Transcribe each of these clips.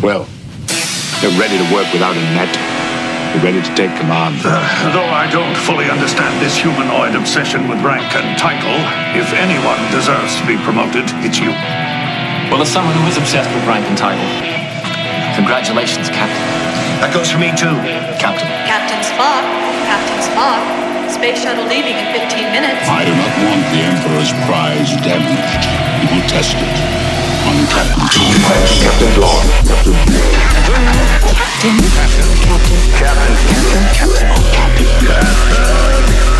Well, they're ready to work without a net. They're ready to take command. Uh, though I don't fully understand this humanoid obsession with rank and title, if anyone deserves to be promoted, it's you. Well, as someone who is obsessed with rank and title, congratulations, Captain. That goes for me too. Captain. Captain Spock. Captain Spock. Space shuttle leaving in 15 minutes. I do not want the Emperor's prize damaged. We will test it on Captain Captain. Captain Captain. Captain.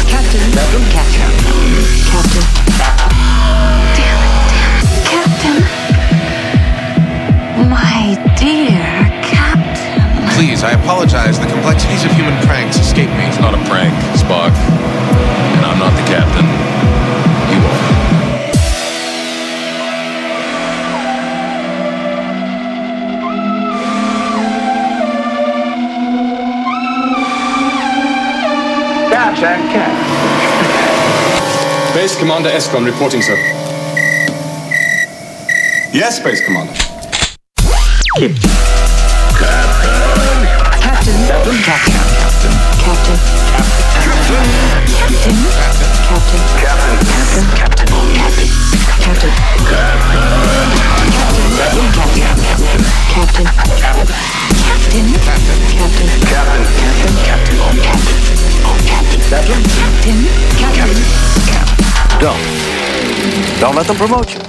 Captain. Captain. Captain. Captain. Captain. My dear Captain. Please, I apologize. The complexities of human pranks escape me. It's not a prank, Spock. Cats and. Base Commander Escon reporting, sir. Yes, Base Commander. Captain. Captain. Captain. Captain. Captain. Captain. Captain. Don't. Don't let them promote you.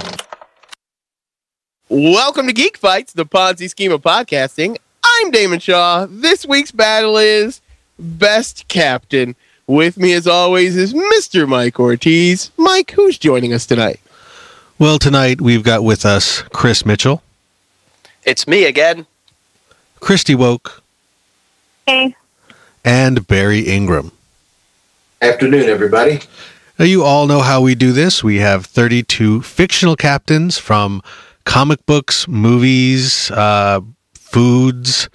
Welcome to Geek Fights, the Ponzi scheme of podcasting. I'm Damon Shaw. This week's battle is Best Captain. With me, as always, is Mr. Mike Ortiz. Mike, who's joining us tonight? Well, tonight we've got with us Chris Mitchell, It's me again. Christy Woke, Hey. and Barry Ingram. Afternoon, everybody. Now, you all know how we do this. We have 32 fictional captains from comic books, movies, uh, foods,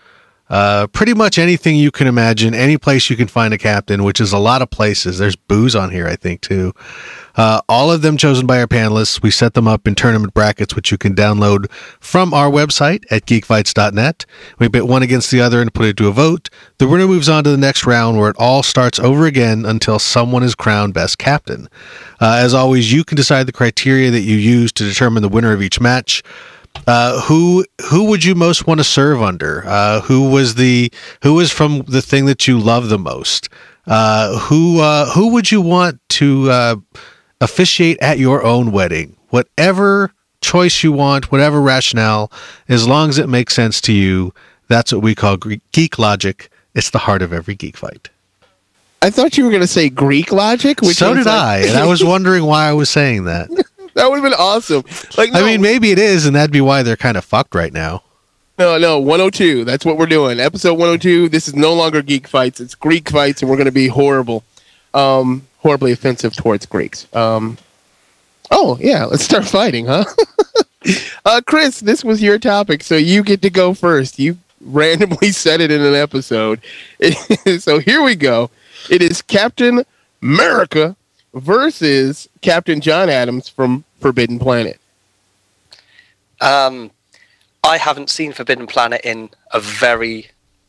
uh, pretty much anything you can imagine, any place you can find a captain, which is a lot of places. There's booze on here, I think, too. Uh, all of them chosen by our panelists. We set them up in tournament brackets, which you can download from our website at geekfights.net. We pit one against the other and put it to a vote. The winner moves on to the next round where it all starts over again until someone is crowned best captain. Uh, as always, you can decide the criteria that you use to determine the winner of each match. Uh, who who would you most want to serve under? Uh, who was the who was from the thing that you love the most? Uh, who uh, who would you want to uh, officiate at your own wedding? Whatever choice you want, whatever rationale, as long as it makes sense to you, that's what we call geek logic. It's the heart of every geek fight. I thought you were going to say Greek logic. Which so did like- I, and I was wondering why I was saying that. That would have been awesome. Like, I mean, maybe it is, and that'd be why they're kind of fucked right now. no, no, 102. That's what we're doing. Episode 102. This is no longer Geek Fights. It's Greek Fights, and we're going to be horrible, um, horribly offensive towards Greeks. Um, oh, yeah, let's start fighting, huh? uh, Chris, this was your topic, so you get to go first. You randomly said it in an episode. so here we go. It is Captain America versus Captain John Adams from Forbidden Planet. Um, I haven't seen Forbidden Planet in a very,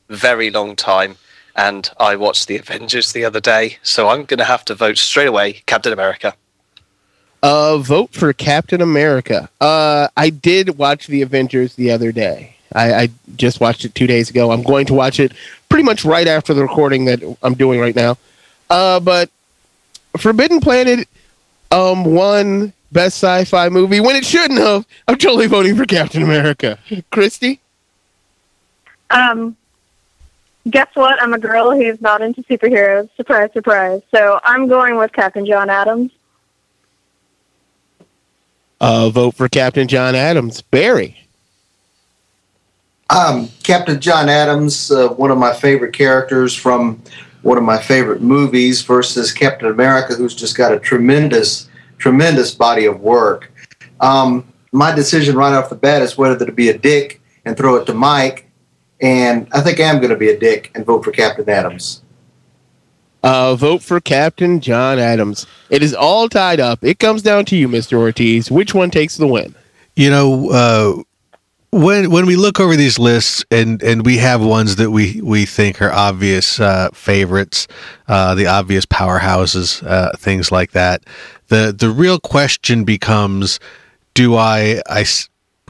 very long time, and I watched the Avengers the other day, so I'm going to have to vote straight away Captain America. Uh, vote for Captain America. Uh, I did watch the Avengers the other day. I, I just watched it two days ago. I'm going to watch it pretty much right after the recording that I'm doing right now. Uh, but Forbidden Planet, um, won best sci-fi movie when it shouldn't have. I'm totally voting for Captain America. Christy. Um, guess what? I'm a girl who's not into superheroes. Surprise, surprise. So I'm going with Captain John Adams. Uh, vote for Captain John Adams. Barry. Um, Captain John Adams, uh, one of my favorite characters from one of my favorite movies, versus Captain America, who's just got a tremendous, tremendous body of work. Um, my decision right off the bat is whether to be a dick and throw it to Mike, and I think I am going to be a dick and vote for Captain Adams. Uh, vote for Captain John Adams. It is all tied up. It comes down to you, Mr. Ortiz. Which one takes the win? You know, uh, when when we look over these lists and and we have ones that we we think are obvious uh, favorites, uh, the obvious powerhouses, uh, things like that. The the real question becomes: Do I I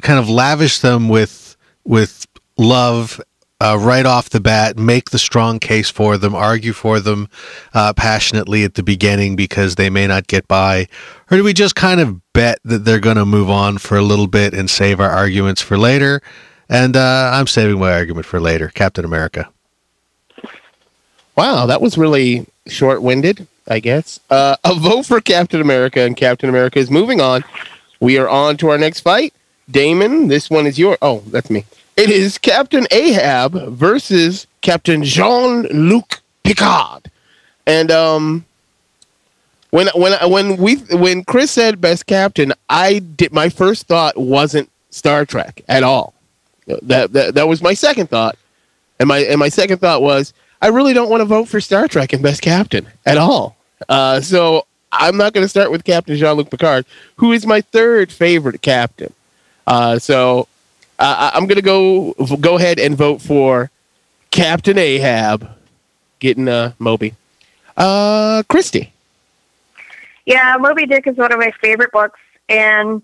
kind of lavish them with with love uh, right off the bat, make the strong case for them, argue for them uh, passionately at the beginning because they may not get by? Or do we just kind of bet that they're going to move on for a little bit and save our arguments for later? And uh, I'm saving my argument for later. Captain America. Wow, that was really short winded, I guess. Uh, a vote for Captain America, and Captain America is moving on. We are on to our next fight. Damon, this one is your. Oh, that's me. It is Captain Ahab versus Captain Jean Luc Picard. And um, when when when we when Chris said best captain, I did my first thought wasn't Star Trek at all. That that, that was my second thought, and my and my second thought was I really don't want to vote for Star Trek and best captain at all. Uh, so I'm not going to start with Captain Jean Luc Picard, who is my third favorite captain. Uh, so uh, I'm going to go go ahead and vote for Captain Ahab, getting uh, Moby. Uh, Christy. Yeah, Moby Dick is one of my favorite books, and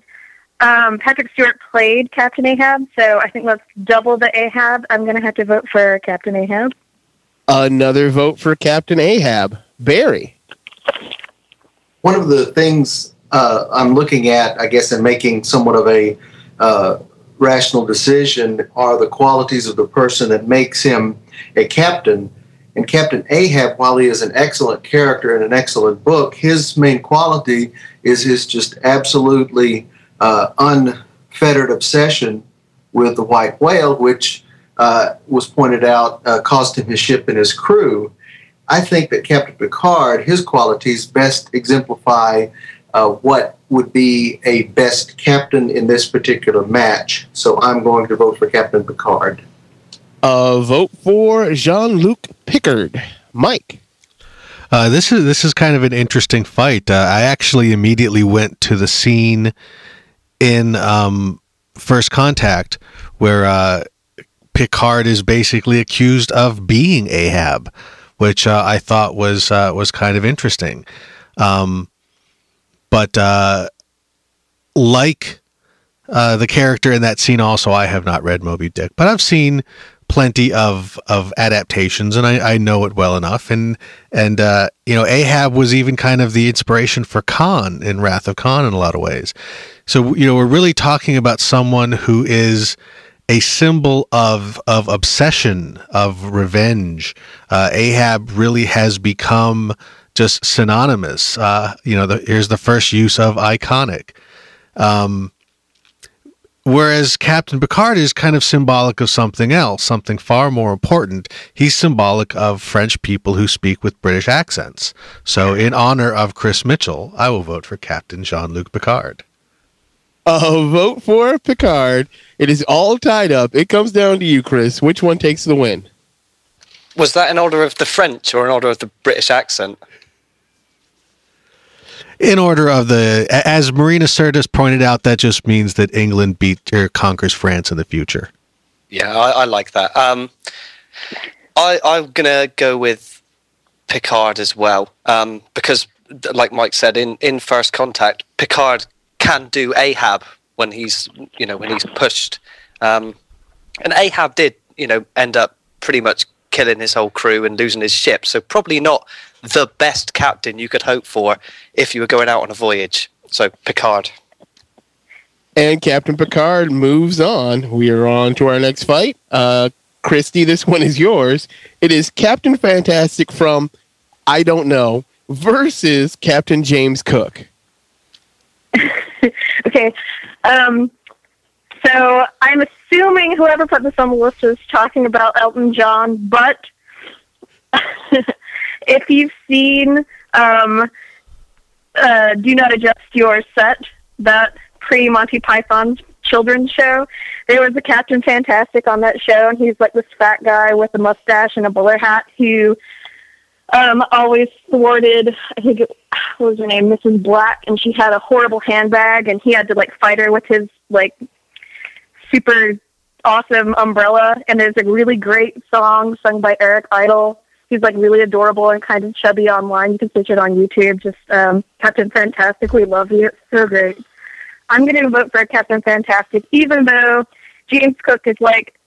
um, Patrick Stewart played Captain Ahab, so I think that's double the Ahab. I'm going to have to vote for Captain Ahab. Another vote for Captain Ahab. Barry. One of the things uh, I'm looking at, I guess, in making somewhat of a uh, rational decision are the qualities of the person that makes him a captain. And Captain Ahab, while he is an excellent character and an excellent book, his main quality is his just absolutely uh, unfettered obsession with the white whale, which uh, was pointed out uh, cost him his ship and his crew. I think that Captain Picard, his qualities best exemplify uh, what would be a best captain in this particular match. So I'm going to vote for Captain Picard. A vote for Jean Luc Picard. Mike. Uh, this is this is kind of an interesting fight. Uh, I actually immediately went to the scene in um, First Contact where uh, Picard is basically accused of being Ahab, which uh, I thought was uh, was kind of interesting. Um, but uh, like uh, the character in that scene, also I have not read Moby Dick, but I've seen plenty of of adaptations, and I, I know it well enough. And and uh, you know, Ahab was even kind of the inspiration for Khan in Wrath of Khan in a lot of ways. So you know, we're really talking about someone who is a symbol of of obsession, of revenge. Uh, Ahab really has become just synonymous. Uh, you know, the, here's the first use of iconic. Um, whereas Captain Picard is kind of symbolic of something else, something far more important. He's symbolic of French people who speak with British accents. So, in honor of Chris Mitchell, I will vote for Captain Jean Luc Picard. A vote for Picard. It is all tied up. It comes down to you, Chris. Which one takes the win? Was that in order of the French or in order of the British accent? In order of the, as Marina Sirtis pointed out, that just means that England beat or conquers France in the future. Yeah, I, I like that. Um, I, I'm gonna go with Picard as well um, because, like Mike said, in, in First Contact, Picard can do Ahab when he's you know when he's pushed, um, and Ahab did you know end up pretty much killing his whole crew and losing his ship. So probably not the best captain you could hope for if you were going out on a voyage. So Picard. And Captain Picard moves on. We are on to our next fight. Uh, Christy, this one is yours. It is Captain Fantastic from I Don't Know versus Captain James Cook. okay. Um, so I'm assuming whoever put this on the list is talking about Elton John, but if you've seen um, uh, Do Not Adjust Your Set, that pre Monty Python children's show, there was a Captain Fantastic on that show, and he's like this fat guy with a mustache and a bowler hat who um, always thwarted, I think, it, what was her name, Mrs. Black, and she had a horrible handbag, and he had to like fight her with his like super awesome umbrella, and there's a really great song sung by Eric Idle. He's like really adorable and kind of chubby online. You can search it on YouTube. Just um, Captain Fantastic. We love you. It's so great. I'm going to vote for Captain Fantastic, even though James Cook is like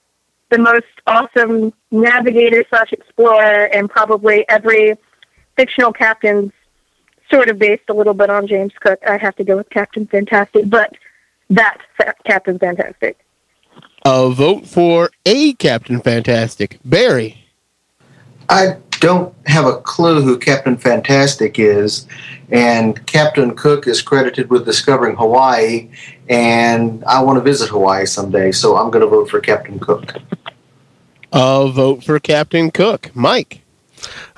the most awesome navigator slash explorer, and probably every fictional captain's sort of based a little bit on James Cook. I have to go with Captain Fantastic, but that's Captain Fantastic. A vote for a Captain Fantastic. Barry. I don't have a clue who Captain Fantastic is, and Captain Cook is credited with discovering Hawaii, and I want to visit Hawaii someday, so I'm going to vote for Captain Cook. A vote for Captain Cook. Mike.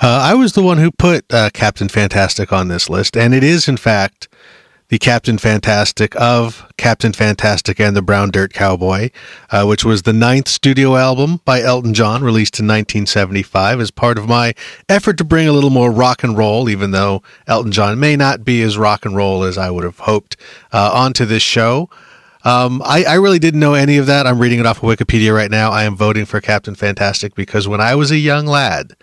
Uh, I was the one who put uh, Captain Fantastic on this list, and it is, in fact, the Captain Fantastic of Captain Fantastic and the Brown Dirt Cowboy, uh, which was the ninth studio album by Elton John, released in 1975, as part of my effort to bring a little more rock and roll, even though Elton John may not be as rock and roll as I would have hoped, uh, onto this show. Um, I, I, really didn't know any of that. I'm reading it off of Wikipedia right now. I am voting for Captain Fantastic because when I was a young lad,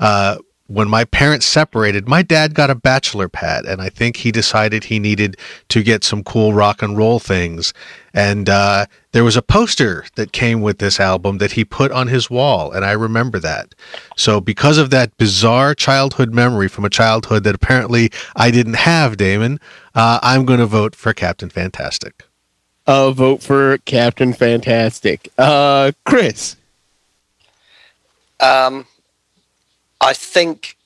uh, when my parents separated, my dad got a bachelor pad, and I think he decided he needed to get some cool rock and roll things. And uh, there was a poster that came with this album that he put on his wall, and I remember that. So, because of that bizarre childhood memory from a childhood that apparently I didn't have, Damon, uh, I'm going to vote for Captain Fantastic. A vote for Captain Fantastic. Uh, Chris. Um, I think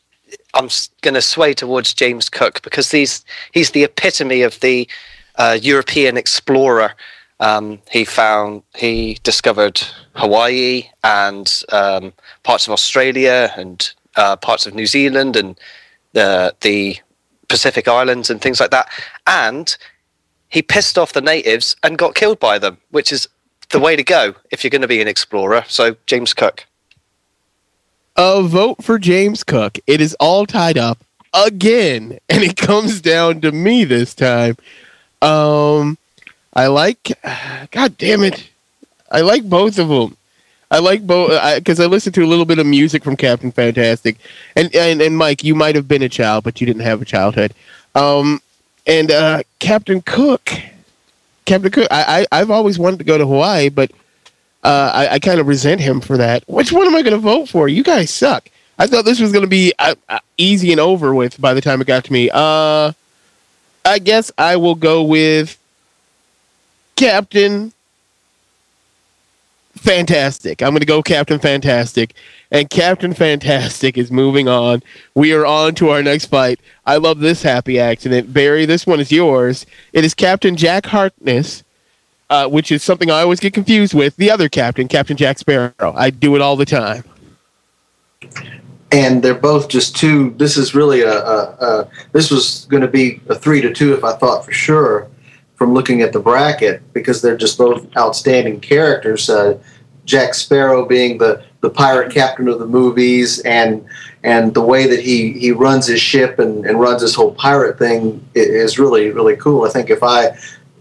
I'm going to sway towards James Cook because he's he's the epitome of the uh, European explorer. Um, he found he discovered Hawaii and um, parts of Australia and uh, parts of New Zealand and the the Pacific Islands and things like that. And he pissed off the natives and got killed by them, which is the way to go if you're going to be an explorer. So James Cook a vote for James Cook. It is all tied up again, and it comes down to me this time. Um, I like, God damn it, I like both of them. I like both because I, I, listened to a little bit of music from Captain Fantastic, and and, and Mike, you might have been a child, but you didn't have a childhood. Um, and uh, Captain Cook, Captain Cook, I, I I've always wanted to go to Hawaii, but uh, I, I kind of resent him for that. Which one am I going to vote for? You guys suck. I thought this was going to be uh, uh, easy and over with by the time it got to me. Uh, I guess I will go with Captain Fantastic. I'm going to go Captain Fantastic. And Captain Fantastic is moving on. We are on to our next fight. I love this happy accident. Barry, this one is yours. It is Captain Jack Harkness uh, which is something I always get confused with. The other captain, Captain Jack Sparrow. I do it all the time. And they're both just two. This is really a. a, a this was going to be a three to two if I thought for sure from looking at the bracket because they're just both outstanding characters. Uh, Jack Sparrow being the, the pirate captain of the movies and and the way that he, he runs his ship and, and runs his whole pirate thing is really really cool. I think if I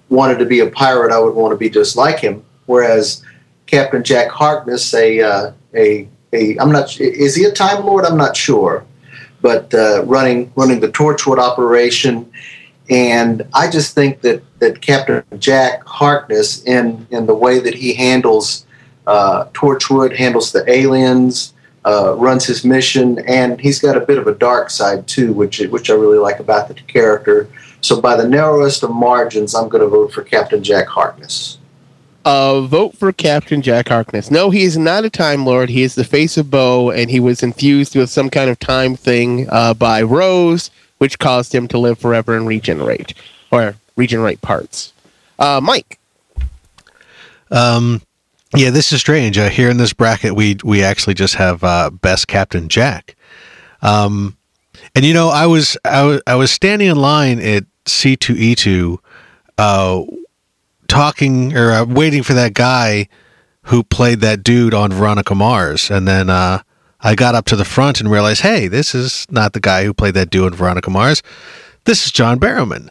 wanted to be a pirate, I would want to be just like him. Whereas Captain Jack Harkness, a uh, a a I'm not is he a Time Lord? I'm not sure, but uh, running running the Torchwood operation, and I just think that that Captain Jack Harkness in in the way that he handles uh, Torchwood, handles the aliens. Uh, runs his mission, and he's got a bit of a dark side too, which which I really like about the character. So, by the narrowest of margins, I'm going to vote for Captain Jack Harkness. Uh, vote for Captain Jack Harkness. No, he is not a Time Lord. He is the face of Boe, and he was infused with some kind of time thing uh, by Rose, which caused him to live forever and regenerate, or regenerate parts. Uh, Mike. Um, yeah, this is strange. Uh, here in this bracket, we we actually just have uh, best Captain Jack. Um, and you know, I was I was I was standing in line at C2E2 uh, talking or uh, waiting for that guy who played that dude on Veronica Mars. And then uh, I got up to the front and realized, hey, this is not the guy who played that dude in Veronica Mars. This is John Barrowman.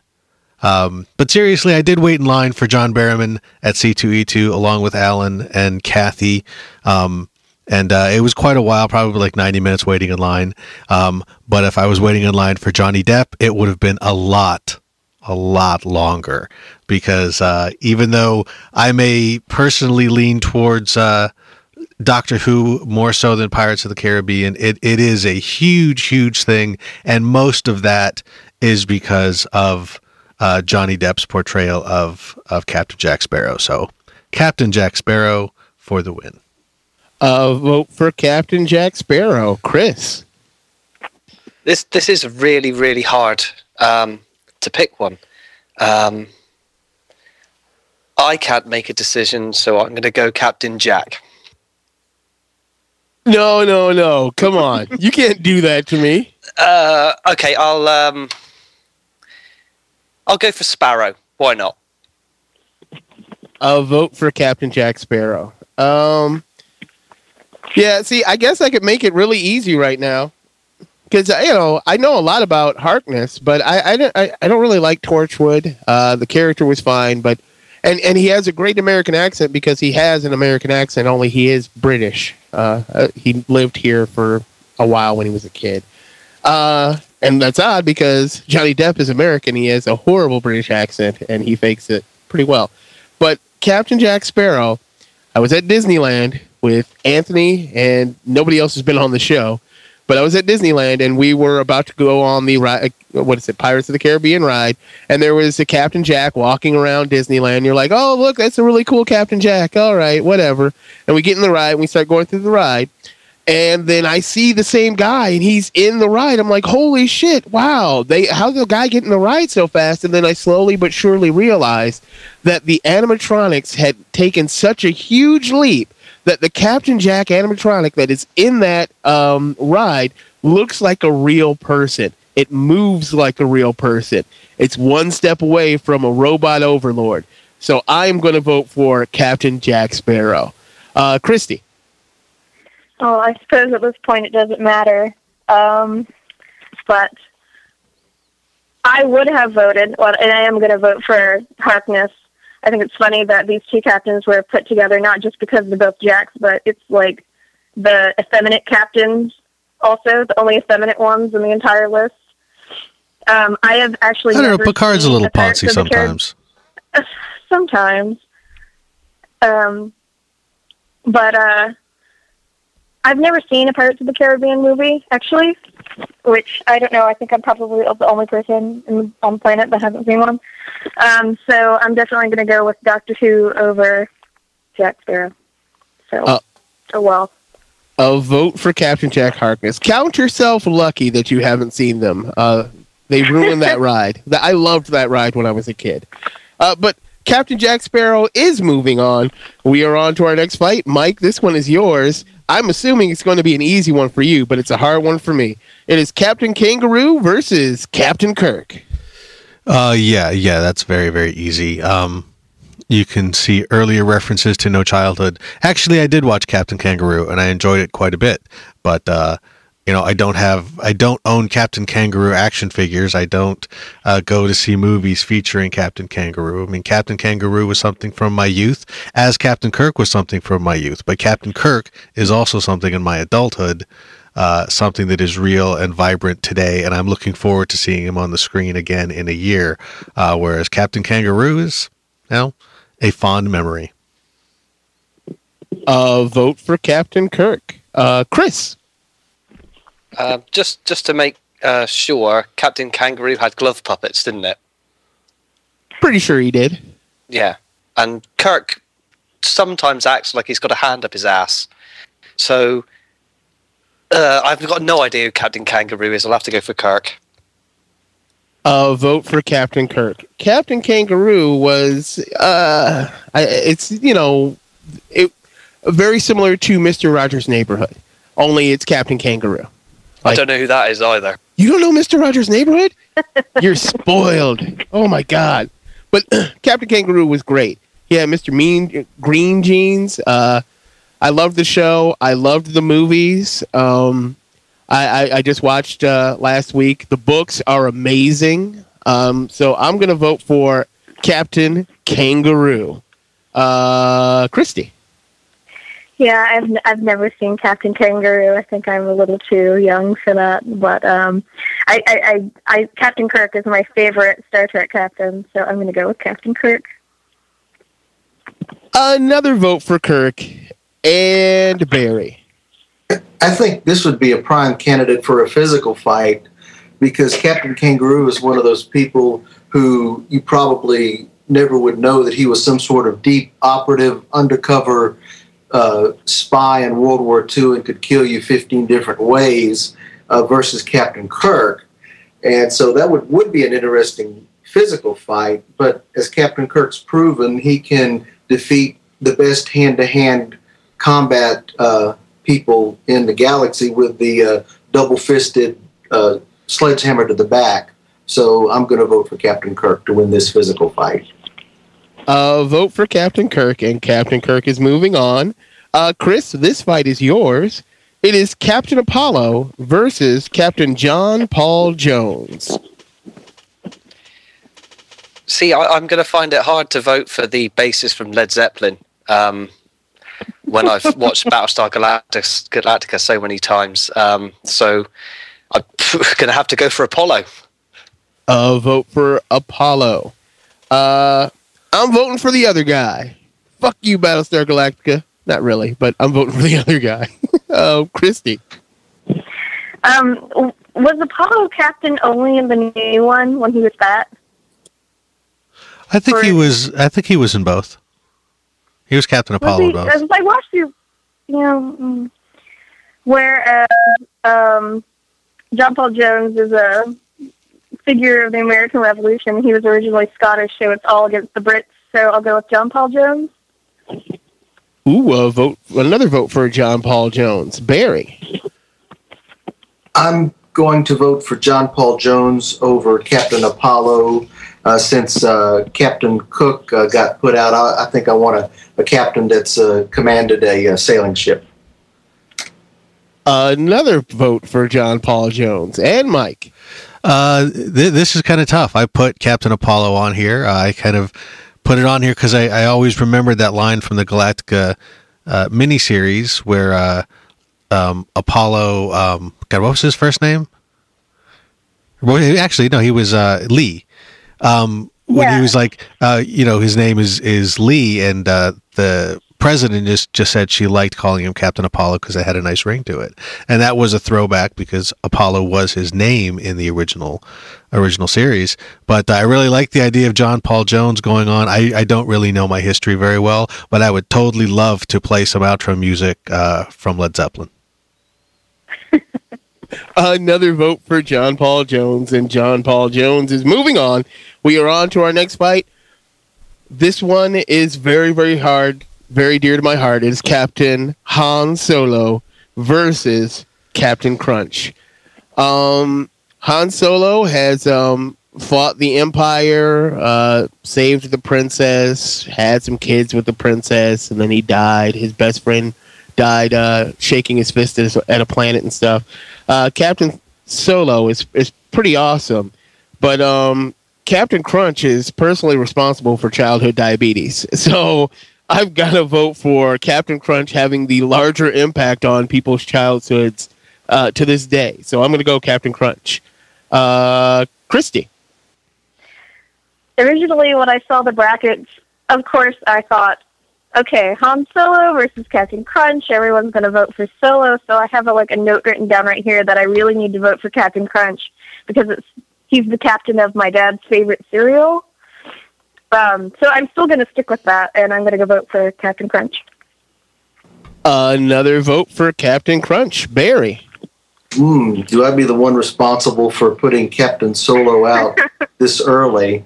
Um, but seriously, I did wait in line for John Barrowman at C2E2 along with Alan and Kathy. Um, and uh, it was quite a while, probably like 90 minutes waiting in line. Um, but if I was waiting in line for Johnny Depp, it would have been a lot, a lot longer. Because uh, even though I may personally lean towards uh, Doctor Who more so than Pirates of the Caribbean, it, it is a huge, huge thing. And most of that is because of uh, Johnny Depp's portrayal of, of Captain Jack Sparrow. So, Captain Jack Sparrow for the win. Uh, vote for Captain Jack Sparrow, Chris. This this is really really hard um, to pick one. Um, I can't make a decision, so I'm going to go Captain Jack. No, no, no! Come on, you can't do that to me. Uh, okay, I'll um, I'll go for Sparrow. Why not? I'll vote for Captain Jack Sparrow. Um, yeah, see, I guess I could make it really easy right now because you know I know a lot about Harkness, but I I don't I, I don't really like Torchwood. Uh, the character was fine, but and and he has a great American accent because he has an American accent. Only he is British. Uh, uh, he lived here for a while when he was a kid. Uh, and that's odd because Johnny Depp is American. He has a horrible British accent and he fakes it pretty well. But Captain Jack Sparrow, I was at Disneyland with Anthony and nobody else has been on the show. But I was at Disneyland and we were about to go on the ride. Uh, what is it? Pirates of the Caribbean ride. And there was a Captain Jack walking around Disneyland. You're like, oh, look, that's a really cool Captain Jack. All right, whatever. And we get in the ride and we start going through the ride. And then I see the same guy and he's in the ride. I'm like, holy shit, wow. They how the guy get in the ride so fast? And then I slowly but surely realized that the animatronics had taken such a huge leap that the Captain Jack animatronic that is in that um, ride looks like a real person. It moves like a real person. It's one step away from a robot overlord. So I'm going to vote for Captain Jack Sparrow. Uh, Christy. Oh, I suppose at this point it doesn't matter. Um, but I would have voted, well, and I am going to vote for Harkness. I think it's funny that these two captains were put together not just because they're both Jacks, but it's like the effeminate captains also, the only effeminate ones in the entire list. Um, I have actually. I don't know. Picard's a little poncy of the Carib- sometimes. sometimes. Um, but uh, I've never seen a Pirates of the Caribbean movie, actually, which I don't know. I think I'm probably the only person in, on the planet that hasn't seen one. Um, so I'm definitely going to go with Doctor Who over Jack Sparrow. So, Uh, oh well. a vote for Captain Jack Harkness. Count yourself lucky that you haven't seen them. Uh, they ruined that ride. I loved that ride when I was a kid. Uh, but Captain Jack Sparrow is moving on. We are on to our next fight. Mike, this one is yours. I'm assuming it's going to be an easy one for you, but it's a hard one for me. It is Captain Kangaroo versus Captain Kirk. Uh, yeah, yeah, that's very, very easy. Um, you can see earlier references to No Childhood. Actually, I did watch Captain Kangaroo, and I enjoyed it quite a bit. But uh, you know, I don't have, I don't own Captain Kangaroo action figures. I don't uh, go to see movies featuring Captain Kangaroo. I mean, Captain Kangaroo was something from my youth, as Captain Kirk was something from my youth. But Captain Kirk is also something in my adulthood uh, something that is real and vibrant today, and I'm looking forward to seeing him on the screen again in a year. Uh, whereas Captain Kangaroo is, you know, a fond memory. Uh, vote for Captain Kirk. Uh, Chris. Uh, just just to make uh, sure, Captain Kangaroo had glove puppets, didn't it? Pretty sure he did. Yeah, and Kirk sometimes acts like he's got a hand up his ass. So uh, I've got no idea who Captain Kangaroo is. I'll have to go for Kirk. Uh, vote for Captain Kirk. Captain Kangaroo was, uh, I, it's you know, it very similar to Mister Rogers' Neighborhood, only it's Captain Kangaroo. I don't know who that is either. You don't know Mister Rogers' Neighborhood? You're spoiled. Oh my god! But Captain Kangaroo was great. Yeah, Mister Mean Green Jeans. Uh, I loved the show. I loved the movies. Um, I, I, I just watched uh, last week. The books are amazing. Um, so I'm going to vote for Captain Kangaroo. Uh, Christy. Yeah, I've I've never seen Captain Kangaroo. I think I'm a little too young for that. But um, I, I, I, I Captain Kirk is my favorite Star Trek captain, so I'm going to go with Captain Kirk. Another vote for Kirk and Barry. I think this would be a prime candidate for a physical fight because Captain Kangaroo is one of those people who you probably never would know that he was some sort of deep operative undercover uh, spy in World War II and could kill you 15 different ways uh, versus Captain Kirk. And so that would, would be an interesting physical fight. But as Captain Kirk's proven, he can defeat the best hand to hand combat uh, people in the galaxy with the uh, double fisted uh, sledgehammer to the back. So I'm going to vote for Captain Kirk to win this physical fight. Uh, vote for Captain Kirk, and Captain Kirk is moving on. Uh, Chris, this fight is yours. It is Captain Apollo versus Captain John Paul Jones. See, I, I'm going to find it hard to vote for the bassist from Led Zeppelin um, when I've watched Battlestar Galactica, Galactica so many times. Um, so I'm going to have to go for Apollo. Uh, vote for Apollo. Uh, I'm voting for the other guy. Fuck you, Battlestar Galactica. Not really, but I'm voting for the other guy. uh, Christy. Um, was Apollo captain only in the new one when he was fat? I think he was. I think he was in both. He was Captain Was Apollo he, in as I watched you, you know, mm, whereas um, John Paul Jones is a figure of the American Revolution. He was originally Scottish, so it's all against the Brits. So I'll go with John Paul Jones. Ooh, uh, vote another vote for John Paul Jones. Barry. I'm going to vote for John Paul Jones over Captain Apollo. Uh, since uh, Captain Cook uh, got put out, I, I think I want a, a captain that's uh, commanded a uh, sailing ship. Another vote for John Paul Jones and Mike. Uh, th- this is kind of tough. I put Captain Apollo on here. Uh, I kind of put it on here because I, I always remembered that line from the Galactica uh, miniseries where uh, um, Apollo. Um, God, what was his first name? Well, actually, no, he was uh, Lee. Um, when he was like, uh, you know, his name is is Lee, and uh, the president just just said she liked calling him Captain Apollo because it had a nice ring to it, and that was a throwback because Apollo was his name in the original original series. But I really like the idea of John Paul Jones going on. I, I don't really know my history very well, but I would totally love to play some outro music uh, from Led Zeppelin. Another vote for John Paul Jones, and John Paul Jones is moving on. We are on to our next fight. This one is very, very hard, very dear to my heart. It is Captain Han Solo versus Captain Crunch. Um, Han Solo has um, fought the Empire, uh, saved the princess, had some kids with the princess, and then he died. His best friend died uh, shaking his fist at, at a planet and stuff. Uh, Captain Solo is is pretty awesome, but um, Captain Crunch is personally responsible for childhood diabetes. So I've got to vote for Captain Crunch having the larger impact on people's childhoods uh, to this day. So I'm going to go Captain Crunch. Uh, Christy. Originally, when I saw the brackets, of course, I thought, okay, Han Solo versus Captain Crunch. Everyone's going to vote for Solo, so I have a, like a note written down right here that I really need to vote for Captain Crunch because it's he's the captain of my dad's favorite cereal. Um, so I'm still going to stick with that, and I'm going to go vote for Captain Crunch. Another vote for Captain Crunch. Barry. Hmm, do I be the one responsible for putting Captain Solo out this early?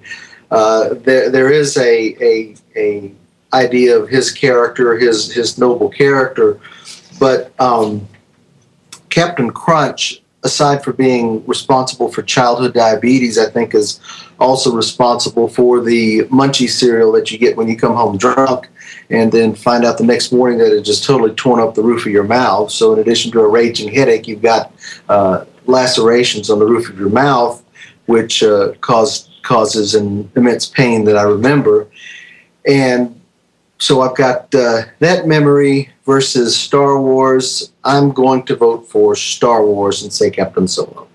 Uh, there, there is a, a, a idea of his character, his, his noble character, but um, Captain Crunch, aside for being responsible for childhood diabetes, I think is also responsible for the munchy cereal that you get when you come home drunk and then find out the next morning that it just totally torn up the roof of your mouth. So, in addition to a raging headache, you've got uh, lacerations on the roof of your mouth, which uh, cause causes an immense pain that I remember. And so I've got uh, that memory versus Star Wars. I'm going to vote for Star Wars and say Captain Solo.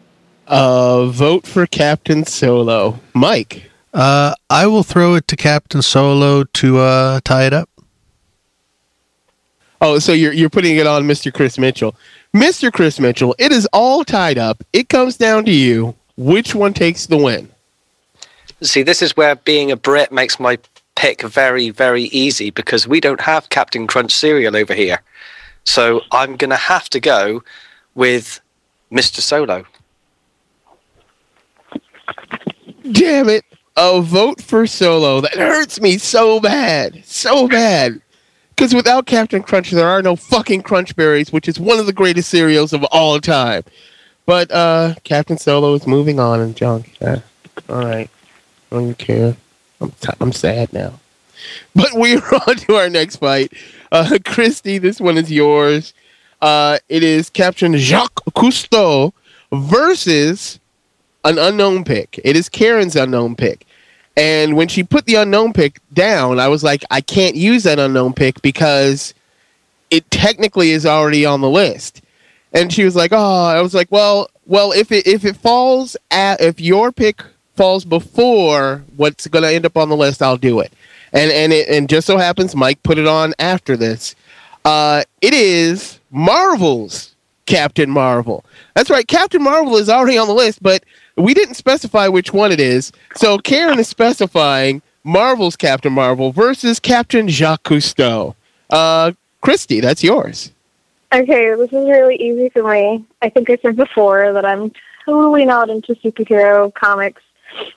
Uh, vote for Captain Solo. Mike. Uh, I will throw it to Captain Solo to uh, tie it up. Oh, so you're you're putting it on Mr. Chris Mitchell. Mr. Chris Mitchell, it is all tied up. It comes down to you. Which one takes the win? See, this is where being a Brit makes my pick very, very easy because we don't have Captain Crunch cereal over here. So I'm going to have to go with Mr. Solo. Damn it. A vote for Solo. That hurts me so bad. So bad. Because without Captain Crunch, there are no fucking Crunch Berries, which is one of the greatest cereals of all time. But uh, Captain Solo is moving on and junk. Yeah. All right. I don't care. I'm, t- I'm sad now. But we're on to our next fight. Uh, Christy, this one is yours. Uh, it is Captain Jacques Cousteau versus an unknown pick. It is Karen's unknown pick. And when she put the unknown pick down, I was like, I can't use that unknown pick because it technically is already on the list. And she was like, "Oh," I was like, "Well, well, if it if it falls at if your pick falls before what's going to end up on the list, I'll do it." And and it and just so happens Mike put it on after this. Uh, it is Marvel's Captain Marvel. That's right, Captain Marvel is already on the list, but we didn't specify which one it is. So Karen is specifying Marvel's Captain Marvel versus Captain Jacques Cousteau. Uh, Christy, that's yours. Okay, this is really easy for me. I think I said before that I'm totally not into superhero comics.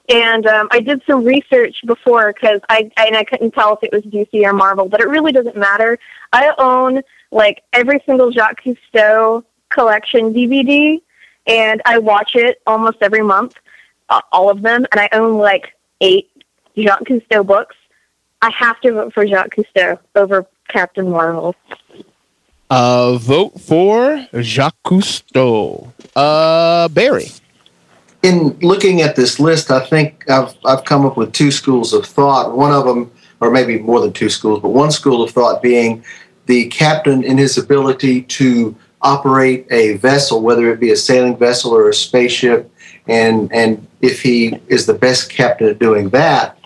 And um, I did some research before because I and I couldn't tell if it was DC or Marvel, but it really doesn't matter. I own like every single Jacques Cousteau collection DVD, and I watch it almost every month, uh, all of them. And I own like eight Jacques Cousteau books. I have to vote for Jacques Cousteau over Captain Marvel. Uh, vote for Jacques Cousteau. Uh, Barry. In looking at this list, I think I've I've come up with two schools of thought. One of them, or maybe more than two schools, but one school of thought being the captain in his ability to operate a vessel, whether it be a sailing vessel or a spaceship, and and if he is the best captain at doing that.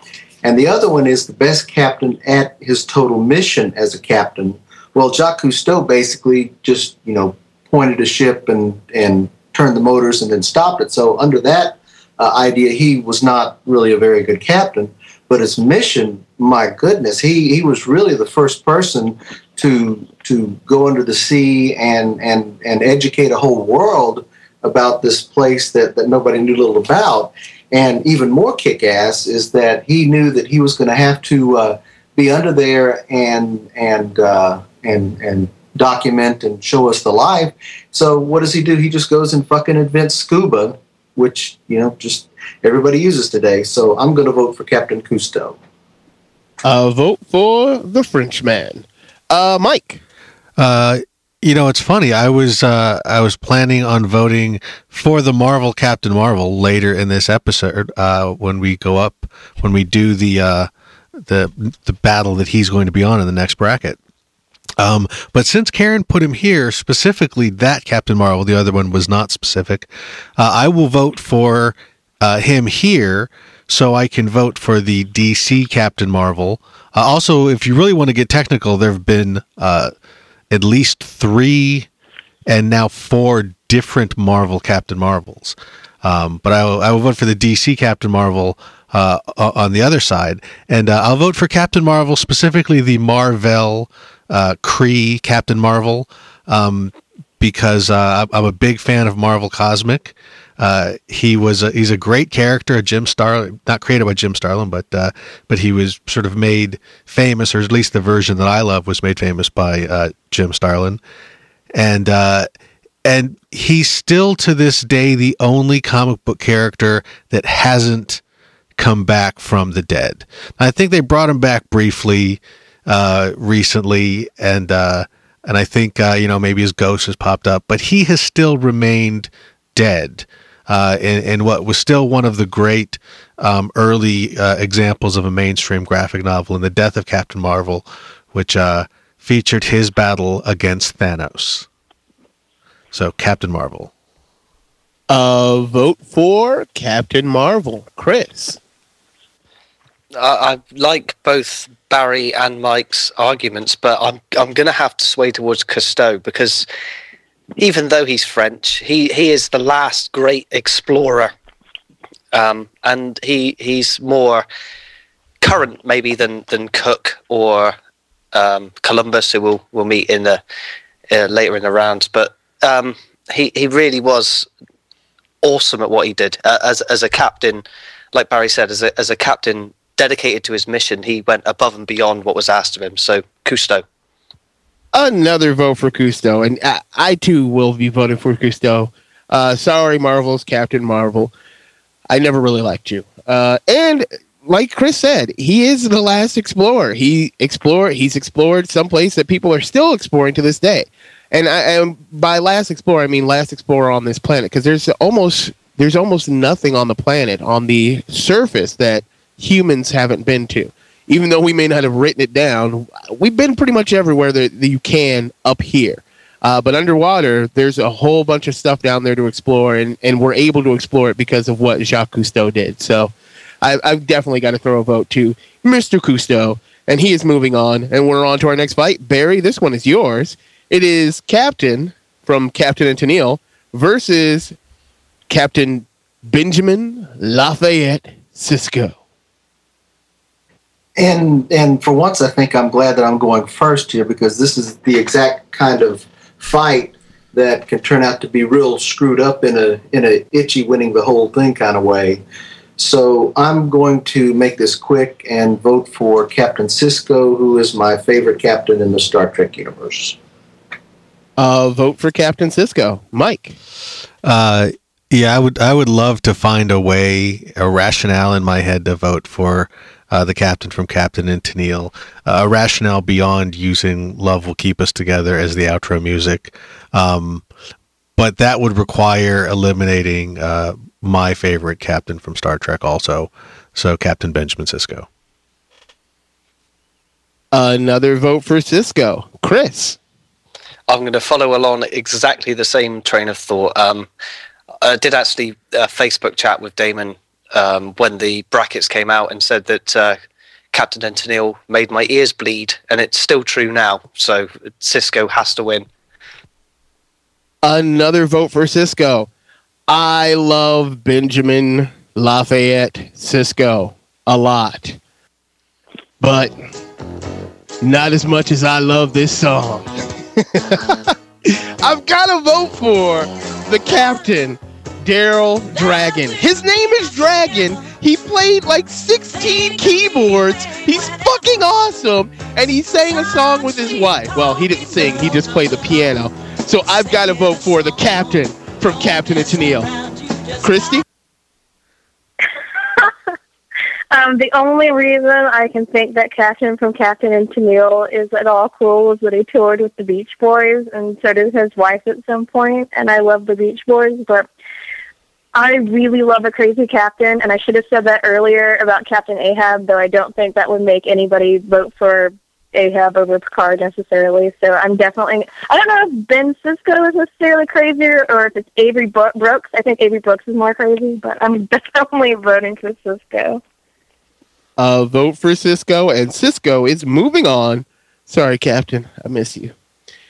And the other one is the best captain at his total mission as a captain. Well, Jacques Cousteau basically just you know pointed a ship and and turned the motors and then stopped it. So under that uh, idea, he was not really a very good captain. But his mission, my goodness, he, he was really the first person to to go under the sea and and and educate a whole world about this place that, that nobody knew little about. And even more kick ass is that he knew that he was going to have to uh, be under there and and uh, and and document and show us the life. So what does he do? He just goes and fucking invents scuba, which you know just everybody uses today. So I'm going to vote for Captain Cousteau. Uh, vote for the Frenchman. Uh, Mike. Uh, you know, it's funny. I was uh, I was planning on voting for the Marvel Captain Marvel later in this episode uh, when we go up when we do the uh, the the battle that he's going to be on in the next bracket. Um, but since Karen put him here specifically, that Captain Marvel, the other one was not specific. Uh, I will vote for uh, him here, so I can vote for the DC Captain Marvel. Uh, also, if you really want to get technical, there have been uh, at least three and now four different Marvel Captain Marvels. Um, but I will, I will vote for the DC Captain Marvel uh, on the other side, and uh, I'll vote for Captain Marvel specifically the Marvel uh, Kree Captain Marvel um, because uh, I'm a big fan of Marvel Cosmic. Uh, he was a, he's a great character, a Jim Starlin, not created by Jim Starlin, but uh, but he was sort of made famous, or at least the version that I love was made famous by uh, Jim Starlin, and uh, and he's still to this day the only comic book character that hasn't come back from the dead. I think they brought him back briefly uh, recently, and uh, and I think uh, you know maybe his ghost has popped up, but he has still remained dead. uh, in, in what was still one of the great um, early uh, examples of a mainstream graphic novel in the death of Captain Marvel, which uh, featured his battle against Thanos. So, Captain Marvel. Uh, vote for Captain Marvel. Chris. I, I like both Barry and Mike's arguments, but I'm I'm going to have to sway towards Cousteau because even though he's French, he, he is the last great explorer, um, and he he's more current maybe than than Cook or um, Columbus, who we'll we'll meet in the uh, later in the rounds. But um, he he really was awesome at what he did uh, as as a captain. Like Barry said, as a as a captain dedicated to his mission, he went above and beyond what was asked of him. So Cousteau. Another vote for Cousteau, and I, I too will be voting for Cousteau. Uh, sorry, Marvel's Captain Marvel. I never really liked you. Uh, and like Chris said, he is the last explorer. He explored. He's explored some place that people are still exploring to this day. And, I, and by last explorer, I mean last explorer on this planet, because there's almost there's almost nothing on the planet on the surface that humans haven't been to even though we may not have written it down, we've been pretty much everywhere that, that you can up here. Uh, but underwater, there's a whole bunch of stuff down there to explore, and, and we're able to explore it because of what Jacques Cousteau did. So I, I've definitely got to throw a vote to Mr. Cousteau, and he is moving on. And we're on to our next fight. Barry, this one is yours. It is Captain from Captain and Tennille versus Captain Benjamin Lafayette Sisko and and for once, I think I'm glad that I'm going first here because this is the exact kind of fight that can turn out to be real screwed up in a in a itchy winning the whole thing kind of way. So I'm going to make this quick and vote for Captain Sisko, who is my favorite captain in the Star Trek universe. Uh, vote for Captain Sisko, Mike. Uh, yeah, I would. I would love to find a way, a rationale in my head to vote for uh, the captain from Captain and Tennille. Uh, a rationale beyond using "Love Will Keep Us Together" as the outro music, um, but that would require eliminating uh, my favorite captain from Star Trek, also. So, Captain Benjamin Sisko. Another vote for Sisko, Chris. I'm going to follow along exactly the same train of thought. Um, I did actually a Facebook chat with Damon um, when the brackets came out and said that uh, Captain and Tennille made my ears bleed, and it's still true now. So Sisko has to win. Another vote for Sisko. I love Benjamin Lafayette Sisko a lot, but not as much as I love this song. I've got to vote for the captain Daryl Dragon. His name is Dragon. He played like 16 keyboards. He's fucking awesome. And he sang a song with his wife. Well, he didn't sing, he just played the piano. So I've got to vote for the captain from Captain and Tennille. Christy? um, the only reason I can think that Captain from Captain and Tennille is at all cool is that he toured with the Beach Boys, and so did his wife at some point. And I love the Beach Boys, but I really love a crazy captain, and I should have said that earlier about Captain Ahab, though I don't think that would make anybody vote for Ahab over Picard necessarily. So I'm definitely. I don't know if Ben Sisko is necessarily crazier or if it's Avery Brooks. I think Avery Brooks is more crazy, but I'm definitely voting for Sisko. Uh, vote for Sisko, and Sisko is moving on. Sorry, Captain, I miss you.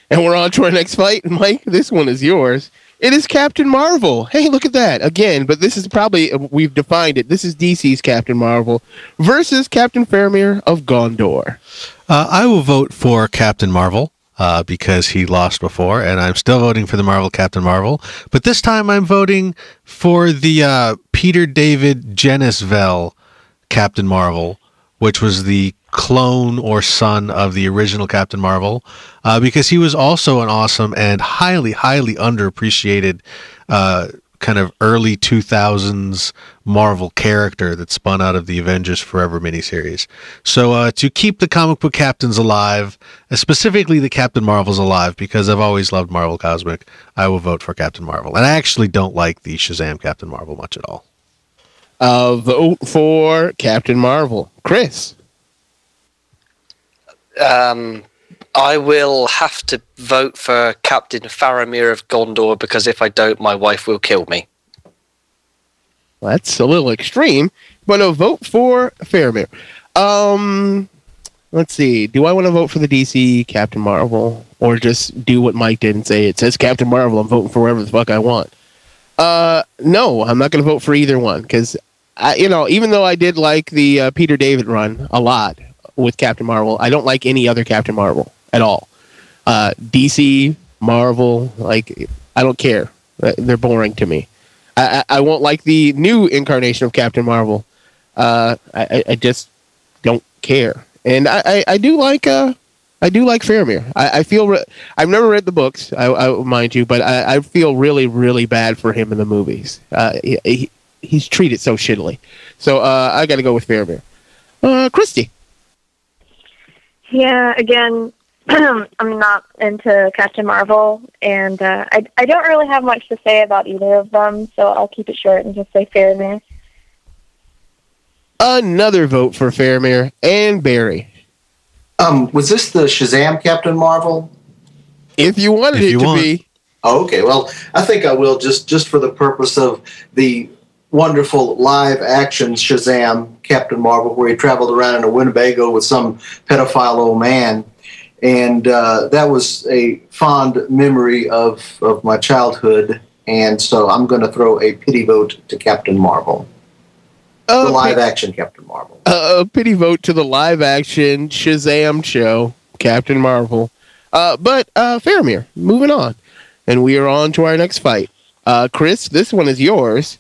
And we're on to our next fight, Mike. This one is yours. It is Captain Marvel. Hey, look at that again. But this is probably we've defined it. This is DC's Captain Marvel versus Captain Faramir of Gondor. Uh, I will vote for Captain Marvel. Uh, because he lost before, and I'm still voting for the Marvel Captain Marvel. But this time I'm voting for the uh, Peter David Genis-Vell Captain Marvel, which was the clone or son of the original Captain Marvel, uh, because he was also an awesome and highly, highly underappreciated uh, kind of early 2000s Marvel character that spun out of the Avengers Forever miniseries. So uh, to keep the comic book captains alive, uh, specifically the Captain Marvels alive, because I've always loved Marvel Cosmic, I will vote for Captain Marvel. And I actually don't like the Shazam Captain Marvel much at all. Uh, vote for Captain Marvel. Chris. Um, I will have to vote for Captain Faramir of Gondor because if I don't, my wife will kill me. Well, that's a little extreme, but no, vote for Faramir. Um, let's see. Do I want to vote for the DC Captain Marvel or just do what Mike did and say it says Captain Marvel? I'm voting for whatever the fuck I want. Uh, no, I'm not going to vote for either one because, you know, even though I did like the uh, Peter David run a lot with Captain Marvel, I don't like any other Captain Marvel at all. Uh, DC, Marvel, like I don't care. They're boring to me. I, I, won't like the new incarnation of Captain Marvel. Uh, I, I just don't care. And I, I, I do like uh, I do like Faramir. I, I feel re- I've never read the books, I, I mind you, but I, I feel really really bad for him in the movies. Uh, he, he, he's treated so shittily. So uh, I got to go with Faramir. Uh, Christy. Yeah, again, I'm not into Captain Marvel, and uh, I I don't really have much to say about either of them, so I'll keep it short and just say Faramir. Another vote for Faramir and Barry. Um, was this the Shazam Captain Marvel? If you wanted if it to want. be. Oh, okay. Well, I think I will just just for the purpose of the wonderful live action Shazam Captain Marvel, where he traveled around in a Winnebago with some pedophile old man and uh, that was a fond memory of, of my childhood. And so I'm going to throw a pity vote to Captain Marvel, the live action Captain Marvel. Uh, a pity vote to the live action Shazam show, Captain Marvel. Uh, but uh, Faramir, moving on, and we are on to our next fight. Uh, Chris, this one is yours.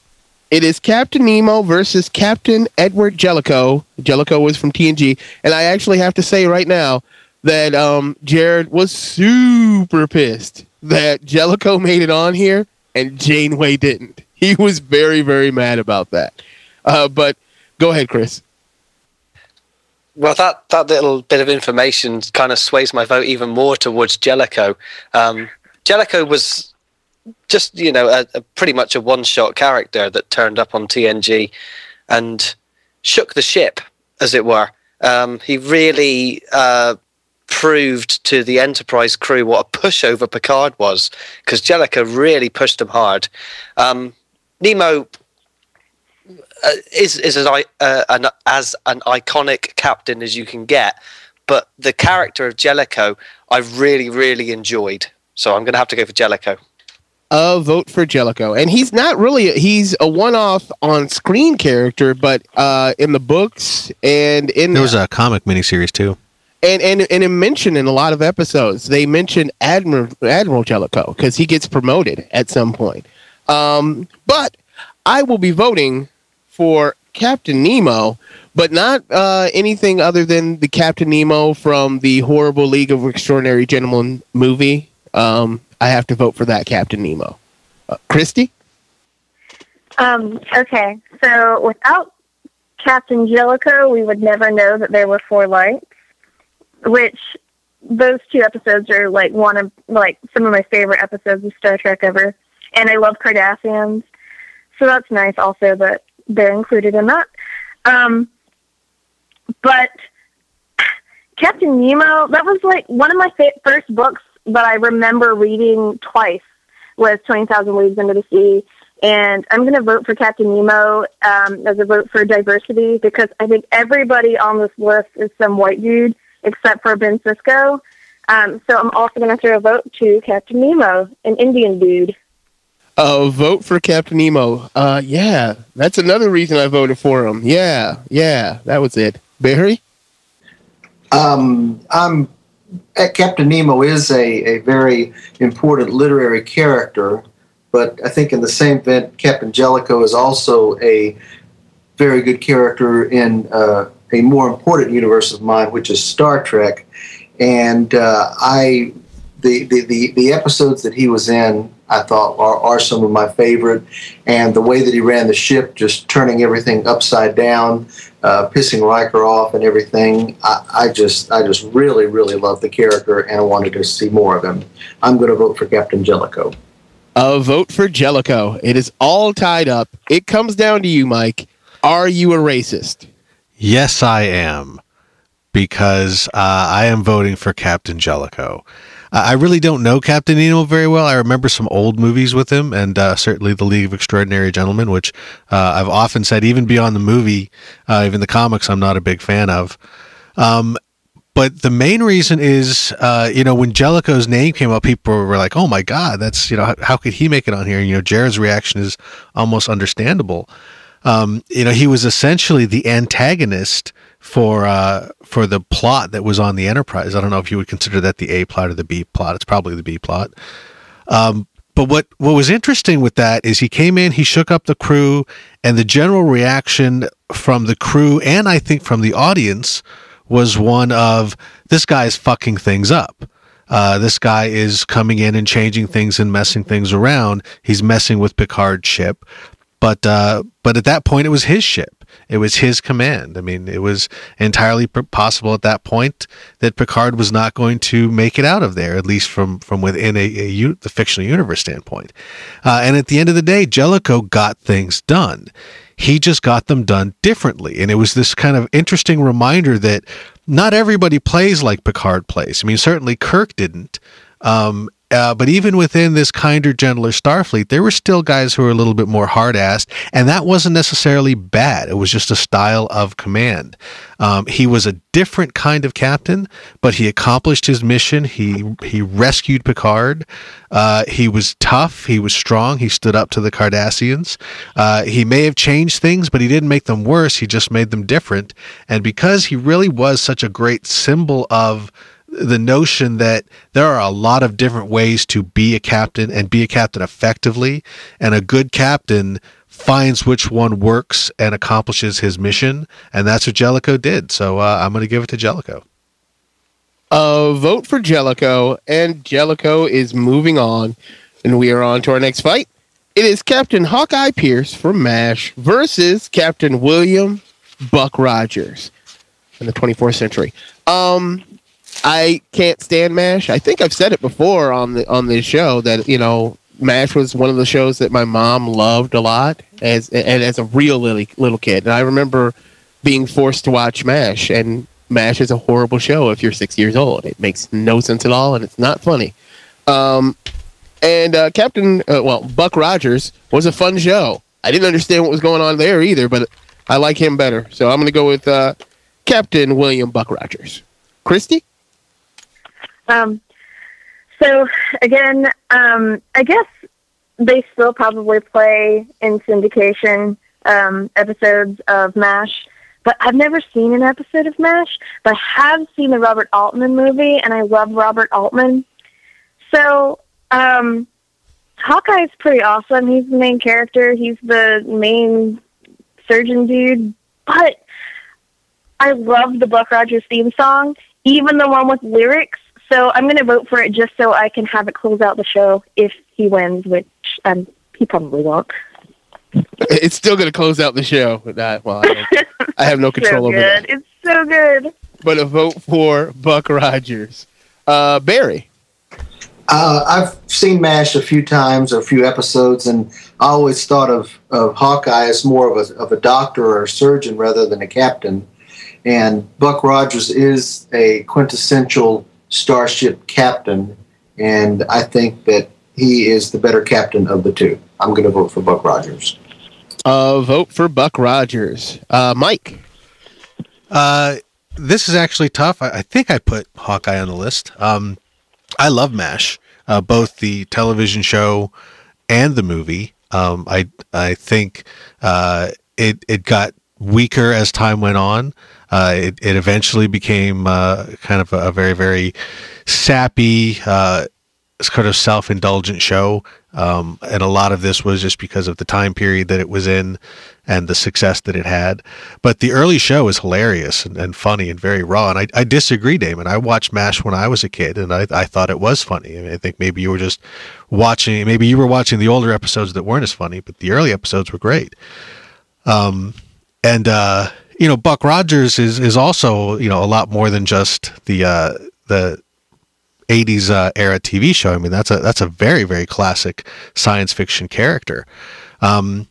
It is Captain Nemo versus Captain Edward Jellicoe. Jellicoe was from TNG, and I actually have to say right now that um, Jared was super pissed that Jellicoe made it on here and Janeway didn't. He was very, very mad about that. Uh, but go ahead, Chris. Well, that, that little bit of information kind of sways my vote even more towards Jellicoe. Um, Jellicoe was just, you know, a, a pretty much a one shot character that turned up on TNG and shook the ship, as it were. Um, he really uh, proved to the Enterprise crew what a pushover Picard was, because Jellicoe really pushed him hard. Um, Nemo uh, is is as, uh, an, as an iconic captain as you can get, but the character of Jellicoe I really really enjoyed. So I'm going to have to go for Jellicoe. A vote for Jellicoe, and he's not really he's a one-off on screen character, but uh, in the books and in there was a comic miniseries too. And and and it mentioned in a lot of episodes they mention admiral admiral jellicoe because he gets promoted at some point. Um, but i will be voting for captain nemo but not uh, anything other than the captain nemo from the horrible league of extraordinary gentlemen movie. Um, i have to vote for that captain nemo uh, christy um, okay so without captain jellicoe we would never know that there were four lights which those two episodes are like one of like some of my favorite episodes of Star Trek ever. And I love Cardassians. So that's nice also that they're included in that. Um, but Captain Nemo, that was like one of my fa- first books that I remember reading twice was 20,000 Leagues Under the Sea. And I'm going to vote for Captain Nemo um, as a vote for diversity because I think everybody on this list is some white dude except for Ben Sisko. Um, so I'm also going to throw a vote to Captain Nemo, an Indian dude. A vote for Captain Nemo. Uh, yeah, that's another reason I voted for him. Yeah, yeah, that was it. Barry? Um, I'm uh, Captain Nemo is a, a very important literary character, but I think in the same vein, Captain Jellicoe is also a very good character in uh, a more important universe of mine, which is Star Trek. And uh, I, the, the, the, the, episodes that he was in, I thought are, are some of my favorite. And the way that he ran the ship, just turning everything upside down, uh, pissing Riker off and everything, I, I just I just really, really love the character and I wanted to see more of him. I'm going to vote for Captain Jellicoe. A vote for Jellicoe. It is all tied up. It comes down to you, Mike. Are you a racist? Yes, I am, because uh, I am voting for Captain Jellicoe. I really don't know Captain Nemo very well. I remember some old movies with him, and uh, certainly The League of Extraordinary Gentlemen, which uh, I've often said, even beyond the movie, uh, even the comics, I'm not a big fan of. Um, but the main reason is, uh, you know, when Jellicoe's name came up, people were like, "Oh my God, that's you know, how, how could he make it on here?" And, you know, Jared's reaction is almost understandable. Um, you know, he was essentially the antagonist for uh, for the plot that was on the Enterprise. I don't know if you would consider that the A plot or the B plot. It's probably the B plot. Um, but what what was interesting with that is he came in, he shook up the crew, and the general reaction from the crew and I think from the audience was one of this guy's fucking things up. Uh, this guy is coming in and changing things and messing things around. He's messing with Picard's ship, but uh, but at that point, it was his ship. It was his command. I mean, it was entirely possible at that point that Picard was not going to make it out of there, at least from from within a, the fictional universe standpoint. Uh, and at the end of the day, Jellicoe got things done he just got them done differently. And it was this kind of interesting reminder that not everybody plays like Picard plays. I mean, certainly Kirk didn't. Um, uh, but even within this kinder, gentler Starfleet, there were still guys who were a little bit more hard assed, and that wasn't necessarily bad. It was just a style of command. Um, he was a different kind of captain, but he accomplished his mission. He he rescued Picard. Uh, he was tough. He was strong. He stood up to the Cardassians. Uh, he may have changed things, but he didn't make them worse. He just made them different. And because he really was such a great symbol of the notion that there are a lot of different ways to be a captain and be a captain effectively, and a good captain finds which one works and accomplishes his mission, and that's what Jellicoe did. So uh, I'm going to give it to Jellicoe. A vote for Jellicoe, and Jellicoe is moving on, and we are on to our next fight. It is Captain Hawkeye Pierce from MASH versus Captain William Buck Rogers in the 24th century. Um, I can't stand MASH. I think I've said it before on the on this show that you know MASH was one of the shows that my mom loved a lot as and as a real little little kid. And I remember being forced to watch MASH, and MASH is a horrible show if you're six years old. It makes no sense at all, and it's not funny. Um, and uh, Captain, uh, well, Buck Rogers was a fun show. I didn't understand what was going on there either, but I like him better. So I'm going to go with uh, Captain William Buck Rogers. Christy? Um, so again, um, I guess they still probably play in syndication um, episodes of MASH, but I've never seen an episode of MASH. But I have seen the Robert Altman movie, and I love Robert Altman. So um, Hawkeye's pretty awesome. He's the main character. He's the main surgeon dude. But I love the Buck Rogers theme song, even the one with lyrics. So I'm going to vote for it just so I can have it close out the show if he wins, which um, he probably won't. It's still going to close out the show. But that, well, I, I have no control so over good. that. It's so good. But a vote for Buck Rogers. Uh, Barry. Uh, I've seen MASH a few times, or a few episodes, and I always thought of, of Hawkeye as more of a, of a doctor or a surgeon rather than a captain. And Buck Rogers is a quintessential starship captain, and I think that he is the better captain of the two. I'm going to vote for Buck Rogers. Uh, vote for Buck Rogers. Uh, Mike. Uh, this is actually tough. I, I think I put Hawkeye on the list. Um, I love MASH, uh, both the television show and the movie. Um, I I think uh, it it got weaker as time went on. Uh, it, it eventually became uh, kind of a, a, very very sappy, uh, sort of self-indulgent show, um, and a lot of this was just because of the time period that it was in and the success that it had. But the early show is hilarious and, and funny and very raw. And I, I disagree, Damon. I watched MASH when I was a kid, and I, I thought it was funny. I, mean, I think maybe you were just watching, maybe you were watching the older episodes that weren't as funny, but the early episodes were great. Um, and uh, you know, Buck Rogers is is also you know a lot more than just the uh, the 80s uh, era TV show. I mean, that's a that's a very very classic science fiction character. Um,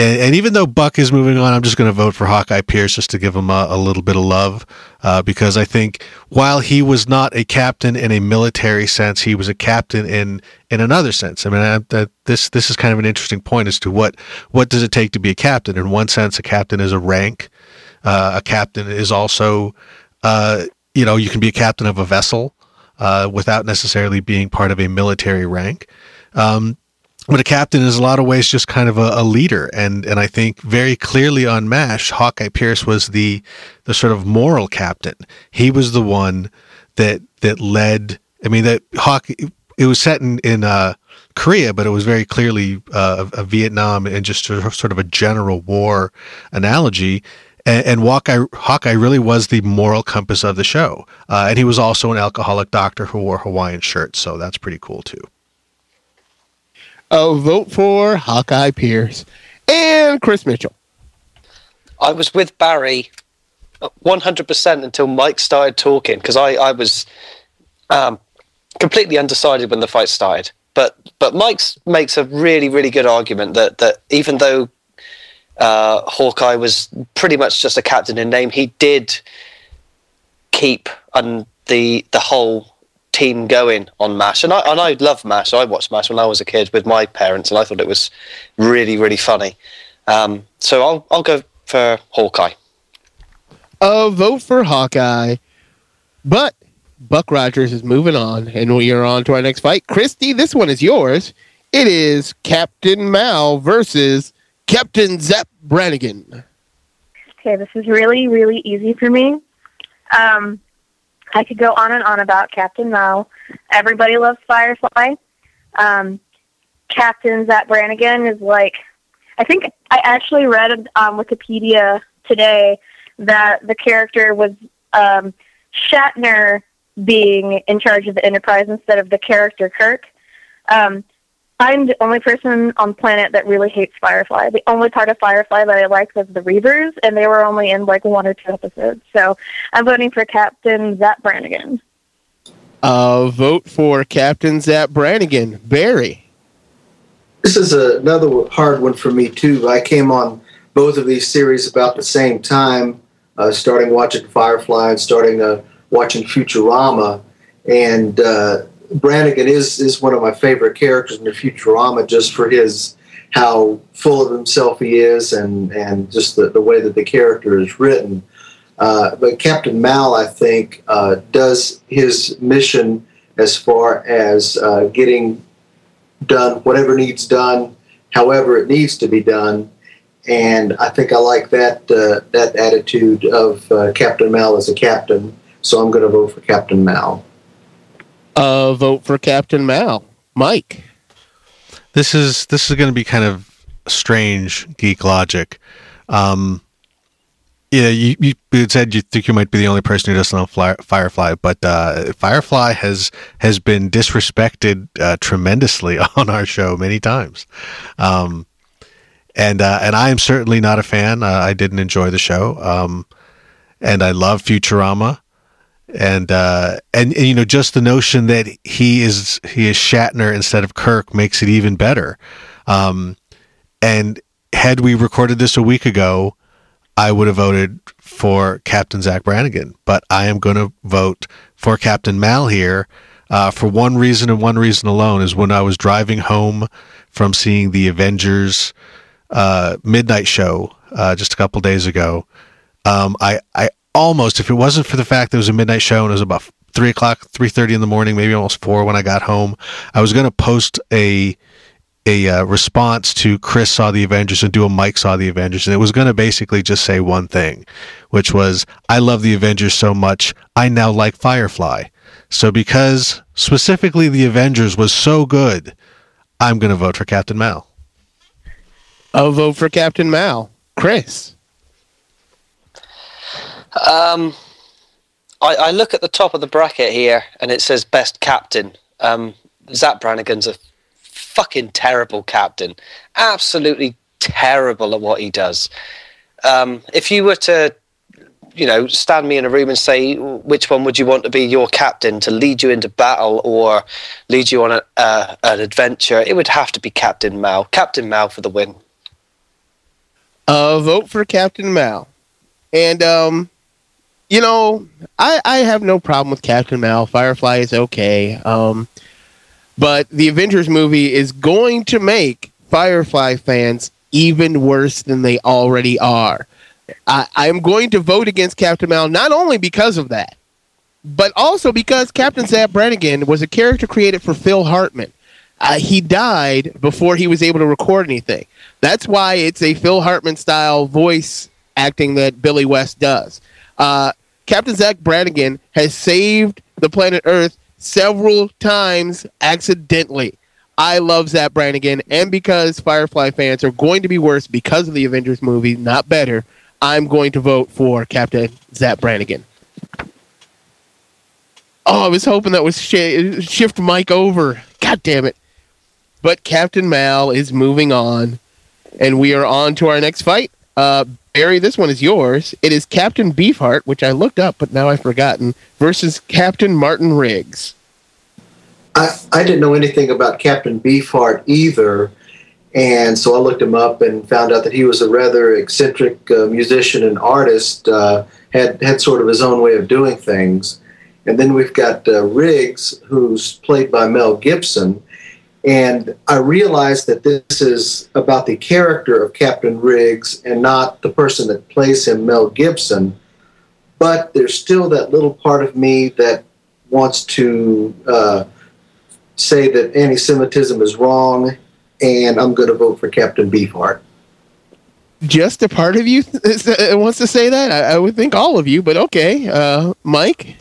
and, and, even though Buck is moving on, I'm just going to vote for Hawkeye Pierce just to give him a, a little bit of love, uh, because I think while he was not a captain in a military sense, he was a captain in in another sense. I mean, I, this this is kind of an interesting point as to what what does it take to be a captain. In one sense, a captain is a rank. Uh, a captain is also, uh, you know, you can be a captain of a vessel uh, without necessarily being part of a military rank. Um, but a captain is a lot of ways just kind of a, a, leader. And and I think very clearly on MASH Hawkeye Pierce was the the sort of moral captain. He was the one that that led I mean that Hawk it was set in in uh, Korea but it was very clearly uh, a Vietnam and just sort of a general war analogy. And, and Hawkeye, Hawkeye really was the moral compass of the show. Uh, and he was also an alcoholic doctor who wore Hawaiian shirts so that's pretty cool too a vote for Hawkeye Pierce and Chris Mitchell. I was with Barry 100% until Mike started talking because I, I was um, completely undecided when the fight started. But but Mike makes a really really good argument that that even though uh, Hawkeye was pretty much just a captain in name, he did keep on the the whole team going on MASH, and I and I love MASH. I watched MASH when I was a kid with my parents, and I thought it was really really funny. Um, so I'll I'll go for Hawkeye. A vote for Hawkeye, but Buck Rogers is moving on, and we are on to our next fight. Christy, this one is yours. It is Captain Mal versus Captain Zapp Brannigan. Okay, this is really, really easy for me. Um, I could go on and on about Captain Mal. Everybody loves Firefly. Um, Captain Zap Brannigan is like, I think I actually read on Wikipedia today that the character was um, Shatner being in charge of the Enterprise instead of the character Kirk. Um, I'm the only person on planet that really hates Firefly. The only part of Firefly that I liked was the Reavers, and they were only in like one or two episodes. So I'm voting for Captain Zap Brannigan. Uh, vote for Captain Zap Brannigan. Barry. This is a, another hard one for me, too. I came on both of these series about the same time, uh, starting watching Firefly and starting uh, watching Futurama. And uh, Brannigan is is one of my favorite characters in the Futurama, just for his how full of himself he is, and and just the, the way that the character is written. Uh, but Captain Mal, I think, uh, does his mission as far as uh, getting done whatever needs done, however it needs to be done, and I think I like that uh, that attitude of uh, Captain Mal as a captain. So I'm going to vote for Captain Mal uh, vote for Captain Mal. Mike. This is this is going to be kind of strange geek logic. Um, yeah, you, you said you think you might be the only person who doesn't know fly, Firefly, but uh, Firefly has has been disrespected uh, tremendously on our show many times, um, and uh, and I am certainly not a fan. Uh, I didn't enjoy the show, um, and I love Futurama and uh, and, and you know just the notion that he is he is Shatner instead of Kirk makes it even better. Um, and had we recorded this a week ago, I would have voted for Captain Zach Brannigan, but I am going to vote for Captain Mal here uh, for one reason and one reason alone is when I was driving home from seeing the Avengers uh, midnight show uh, just a couple days ago. Um, I, I almost, if it wasn't for the fact that it was a midnight show and it was about three o'clock, three thirty in the morning, maybe almost four when I got home, I was going to post a a uh, response to Chris saw the Avengers and do a Mike saw the Avengers, and it was going to basically just say one thing, which was I love the Avengers so much I now like Firefly. So because specifically the Avengers was so good, I'm going to vote for Captain Mal. I'll vote for Captain Mal. Chris. Um, I, I look at the top of the bracket here, and it says best captain. Um, Zach Brannigan's a fucking terrible captain. Absolutely terrible at what he does. Um, if you were to, you know, stand me in a room and say which one would you want to be your captain to lead you into battle or lead you on a, uh, an adventure, it would have to be Captain Mal. Captain Mal for the win. Uh, vote for Captain Mal. And um, you know, I I have no problem with Captain Mal. Firefly is okay. Um, but the Avengers movie is going to make Firefly fans even worse than they already are. I, I'm going to vote against Captain Mal not only because of that, but also because Captain Zap Brannigan was a character created for Phil Hartman. Uh, he died before he was able to record anything. That's why it's a Phil Hartman style voice acting that Billy West does. Uh, Captain Zach Brannigan has saved the planet Earth several times accidentally. I love Zach Brannigan, and because Firefly fans are going to be worse because of the Avengers movie, not better, I'm going to vote for Captain Zach Brannigan. Oh, I was hoping that was sh- shift Mike over. God damn it. But Captain Mal is moving on, and we are on to our next fight. Uh, Barry, this one is yours. It is Captain Beefheart, which I looked up, but now I've forgotten, versus Captain Martin Riggs. I, I didn't know anything about Captain Beefheart either, and so I looked him up and found out that he was a rather eccentric uh, musician and artist. Uh, had had sort of his own way of doing things, and then we've got uh, Riggs, who's played by Mel Gibson, and I realized that this is about the character of Captain Riggs and not the person that plays him, Mel Gibson. But there's still that little part of me that wants to uh, say that anti Semitism is wrong, and I'm going to vote for Captain Beefheart. Just a part of you th- wants to say that? I, I, would think all of you, but okay. Uh, Mike?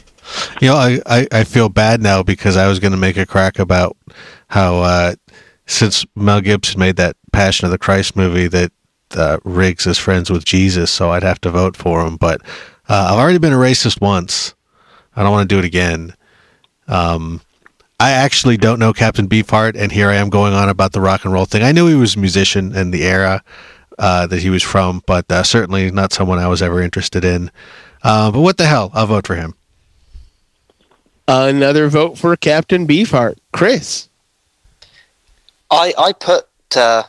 You know, I, I, I feel bad now because I was going to make a crack about how uh, since Mel Gibson made that Passion of the Christ movie that uh, Riggs is friends with Jesus, so I'd have to vote for him. But uh, I've already been a racist once. I don't want to do it again. Um, I actually don't know Captain Beefheart, and here I am going on about the rock and roll thing. I knew he was a musician and the era uh, that he was from, but uh, certainly not someone I was ever interested in. Uh, but what the hell? I'll vote for him. Another vote for Captain Beefheart. Chris. I I put uh,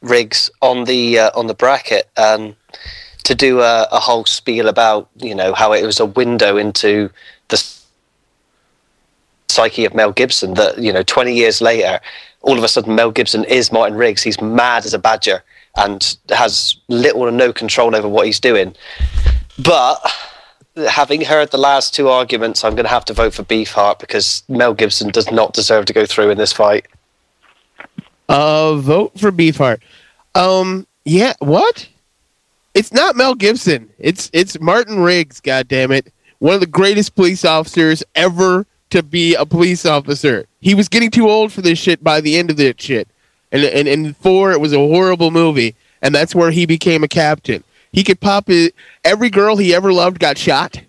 Riggs on the uh, on the bracket um, to do a, a, whole spiel about you know how it was a window into the psyche of Mel Gibson. That you know, twenty years later, all of a sudden Mel Gibson is Martin Riggs. He's mad as a badger and has little or no control over what he's doing. But having heard the last two arguments, I'm going to have to vote for Beefheart because Mel Gibson does not deserve to go through in this fight. Uh, vote for Beefheart. Um, yeah, what? It's not Mel Gibson. It's it's Martin Riggs. God damn it! One of the greatest police officers ever to be a police officer. He was getting too old for this shit by the end of this shit. And and and four, it was a horrible movie, and that's where he became a captain. He could pop it. Every girl he ever loved got shot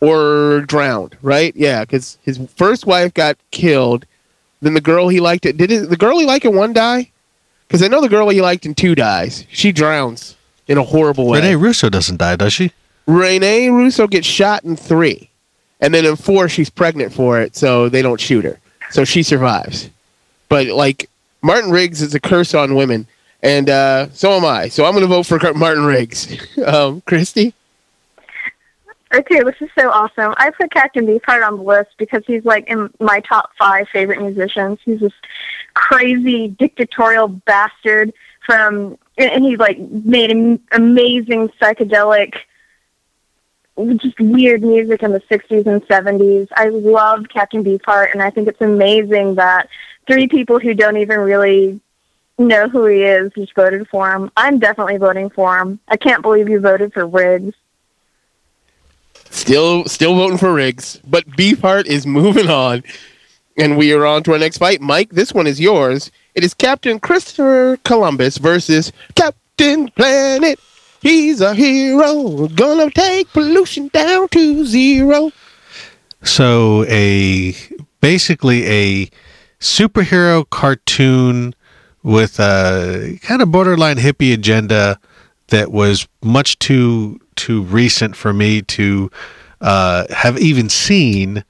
or drowned. Right? Yeah, because his first wife got killed then the girl he liked it did it, the girl he liked in one die? Because I know the girl he liked in two dies. She drowns in a horrible way. Rene Russo doesn't die, does she? Rene Russo gets shot in three, and then in four she's pregnant for it, so they don't shoot her, so she survives. But like Martin Riggs is a curse on women, and uh, so am I. So I'm going to vote for Martin Riggs. um, Christy. Okay, this is so awesome. I put Captain Beefheart on the list because he's like in my top five favorite musicians. He's this crazy dictatorial bastard from, and he like made amazing psychedelic, just weird music in the 60s and 70s. I love Captain Beefheart, and I think it's amazing that three people who don't even really know who he is just voted for him. I'm definitely voting for him. I can't believe you voted for Riggs. Still, still voting for Riggs, but Beefheart is moving on, and we are on to our next fight. Mike, this one is yours. It is Captain Christopher Columbus versus Captain Planet. He's a hero, gonna take pollution down to zero. So a basically a superhero cartoon with a kind of borderline hippie agenda that was much too too recent for me to uh, have even seen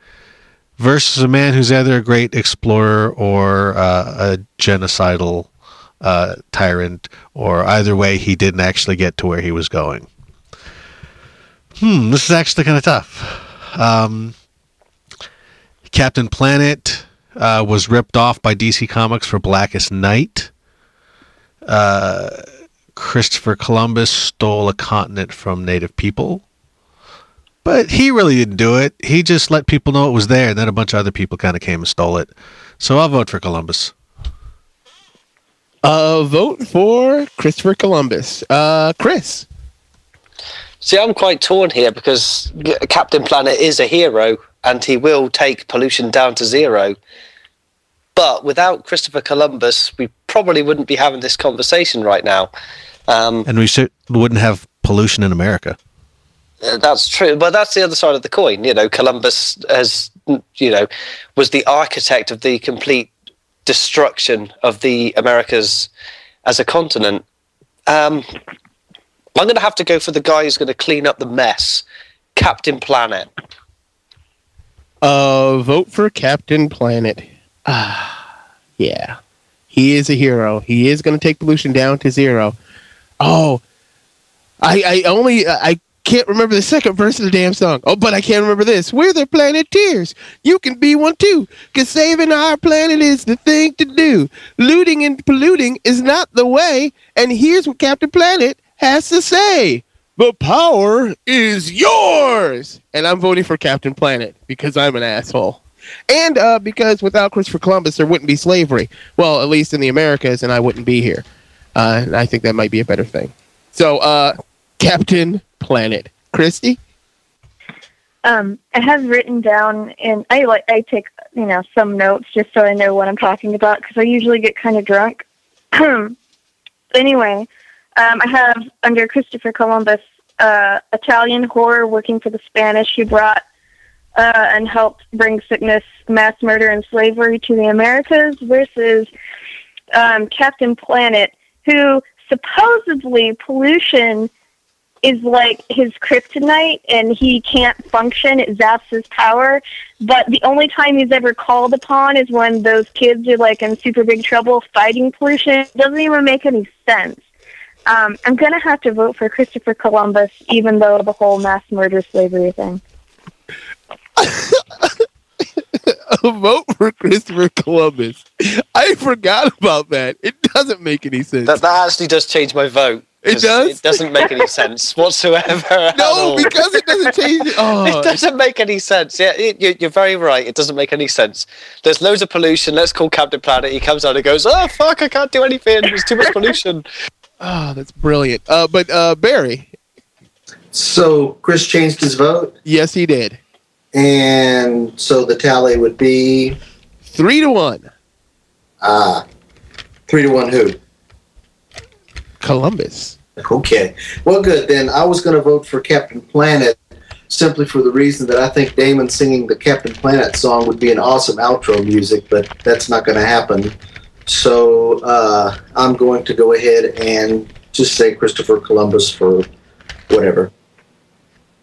versus a man who's either a great explorer or uh, a genocidal uh, tyrant, or either way, he didn't actually get to where he was going. Hmm, this is actually kind of tough. Um, Captain Planet uh, was ripped off by DC Comics for Blackest Night. Uh, Christopher Columbus stole a continent from native people. But he really didn't do it. He just let people know it was there, and then a bunch of other people kind of came and stole it. So I'll vote for Columbus. Uh, vote for Christopher Columbus. Uh, Chris. See, I'm quite torn here because Captain Planet is a hero and he will take pollution down to zero. But without Christopher Columbus, we probably wouldn't be having this conversation right now. Um, and we wouldn't have pollution in America. Uh, that's true, but that's the other side of the coin. You know, Columbus has, you know, was the architect of the complete destruction of the Americas as a continent. Um, I'm going to have to go for the guy who's going to clean up the mess, Captain Planet. Uh, vote for Captain Planet. Ah, yeah, he is a hero. He is going to take pollution down to zero. Oh, I I only I can't remember the second verse of the damn song. Oh, but I can't remember this. We're the planeteers. You can be one too. Cause saving our planet is the thing to do. Looting and polluting is not the way. And here's what Captain Planet has to say. The power is yours. And I'm voting for Captain Planet because I'm an asshole. And uh, because without Christopher Columbus, there wouldn't be slavery. Well, at least in the Americas, and I wouldn't be here. Uh, and I think that might be a better thing. So, uh, Captain Planet. Christy? Um, I have written down, and I like I take you know some notes just so I know what I'm talking about because I usually get kind of drunk. anyway, um, I have under Christopher Columbus, uh, Italian horror working for the Spanish who brought uh, and helped bring sickness, mass murder, and slavery to the Americas versus um, Captain Planet, who supposedly pollution is like his kryptonite and he can't function. It zaps his power. But the only time he's ever called upon is when those kids are like in super big trouble fighting pollution. It doesn't even make any sense. Um, I'm going to have to vote for Christopher Columbus, even though the whole mass murder slavery thing. a vote for Christopher Columbus. I forgot about that. It doesn't make any sense. That, that actually does change my vote. It does. It doesn't make any sense whatsoever. No, because it doesn't change. Oh. It doesn't make any sense. Yeah, it, you're very right. It doesn't make any sense. There's loads of pollution. Let's call Captain Planet. He comes out and goes, "Oh fuck, I can't do anything. There's too much pollution." Oh, that's brilliant. Uh, but uh, Barry. So Chris changed his vote. Yes, he did. And so the tally would be three to one. Ah, three to one. Who? Columbus. Okay. Well, good. Then I was going to vote for Captain Planet simply for the reason that I think Damon singing the Captain Planet song would be an awesome outro music, but that's not going to happen. So uh, I'm going to go ahead and just say Christopher Columbus for whatever.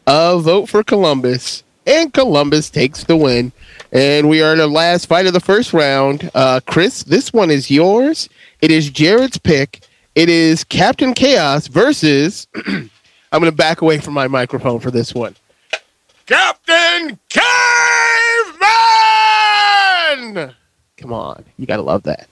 A vote for Columbus, and Columbus takes the win. And we are in the last fight of the first round. Uh, Chris, this one is yours. It is Jared's pick. It is Captain Chaos versus. I'm going to back away from my microphone for this one. Captain Caveman! Come on. You got to love that.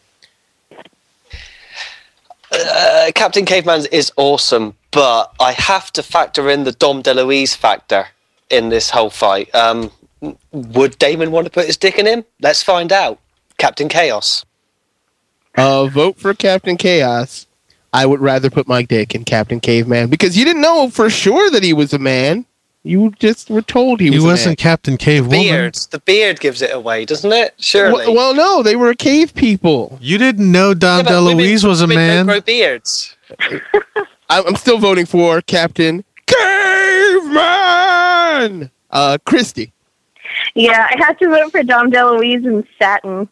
Uh, Captain Caveman is awesome, but I have to factor in the Dom DeLuise factor in this whole fight. Um, would Damon want to put his dick in him? Let's find out. Captain Chaos. Uh, vote for Captain Chaos. I would rather put my dick in Captain Caveman because you didn't know for sure that he was a man. You just were told he, He was. an wasn't. Captain Cave Woman. Beard. The beard gives it away, doesn't it? Surely. Well, well, no, they were cave people. You didn't know Dom Yeah, DeLuise was a man? grow beards. I- I'm still voting for Captain Caveman. Uh, Christy. Yeah, I have to vote for Dom DeLuise and Satin.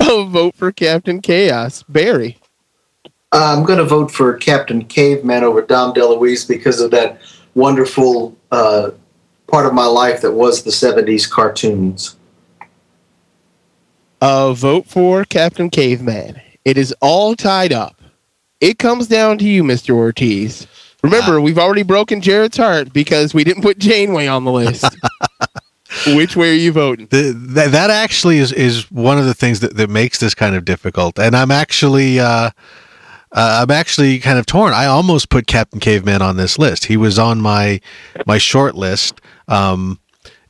I'll vote for Captain Chaos. Barry. I'm going to vote for Captain Caveman over Dom DeLuise because of that wonderful uh, part of my life that was the 70s cartoons. Uh, vote for Captain Caveman. It is all tied up. It comes down to you, Mr. Ortiz. Remember, we've already broken Jared's heart because we didn't put Janeway on the list. Which way are you voting? The, that, that actually is, is one of the things that, that makes this kind of difficult. And I'm actually uh, uh, I'm actually kind of torn. I almost put Captain Caveman on this list. He was on my my short list. Um,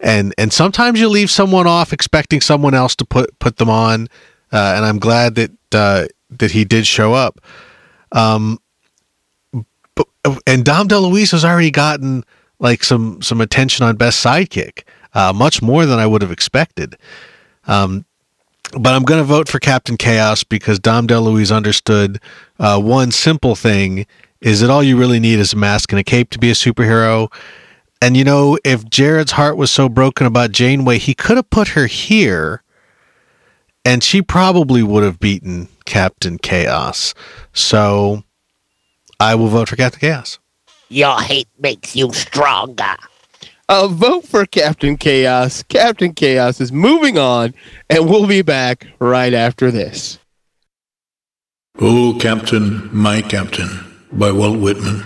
and and sometimes you leave someone off expecting someone else to put put them on. Uh, and I'm glad that uh, that he did show up. Um, but, and Dom DeLuise has already gotten like some some attention on Best Sidekick, uh, much more than I would have expected. Um, but I'm going to vote for Captain Chaos because Dom DeLuise understood uh, one simple thing: is that all you really need is a mask and a cape to be a superhero. And you know, if Jared's heart was so broken about Janeway, he could have put her here, and she probably would have beaten Captain Chaos. So I will vote for Captain Chaos. Your hate makes you stronger. Uh, vote for Captain Chaos. Captain Chaos is moving on, and we'll be back right after this. Oh, Captain, my Captain, by Walt Whitman.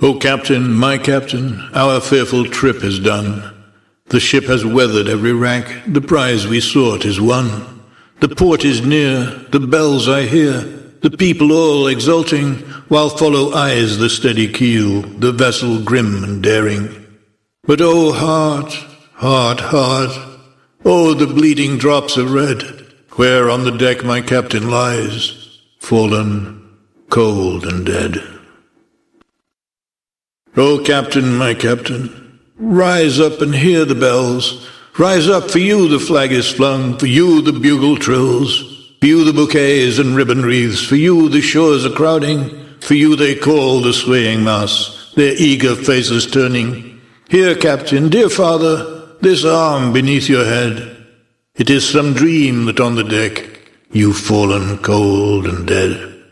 Oh, Captain, my Captain, our fearful trip is done. The ship has weathered every rack, the prize we sought is won. The port is near, the bells I hear, the people all exulting, while follow eyes the steady keel, the vessel grim and daring. But oh, heart, heart, heart, oh, the bleeding drops of red, where on the deck my captain lies, fallen, cold and dead. Oh, captain, my captain, rise up and hear the bells. Rise up, for you the flag is flung, for you the bugle trills, for you the bouquets and ribbon wreaths, for you the shores are crowding, for you they call the swaying mass, their eager faces turning. Here, captain, dear father, this arm beneath your head. It is some dream that on the deck you've fallen cold and dead.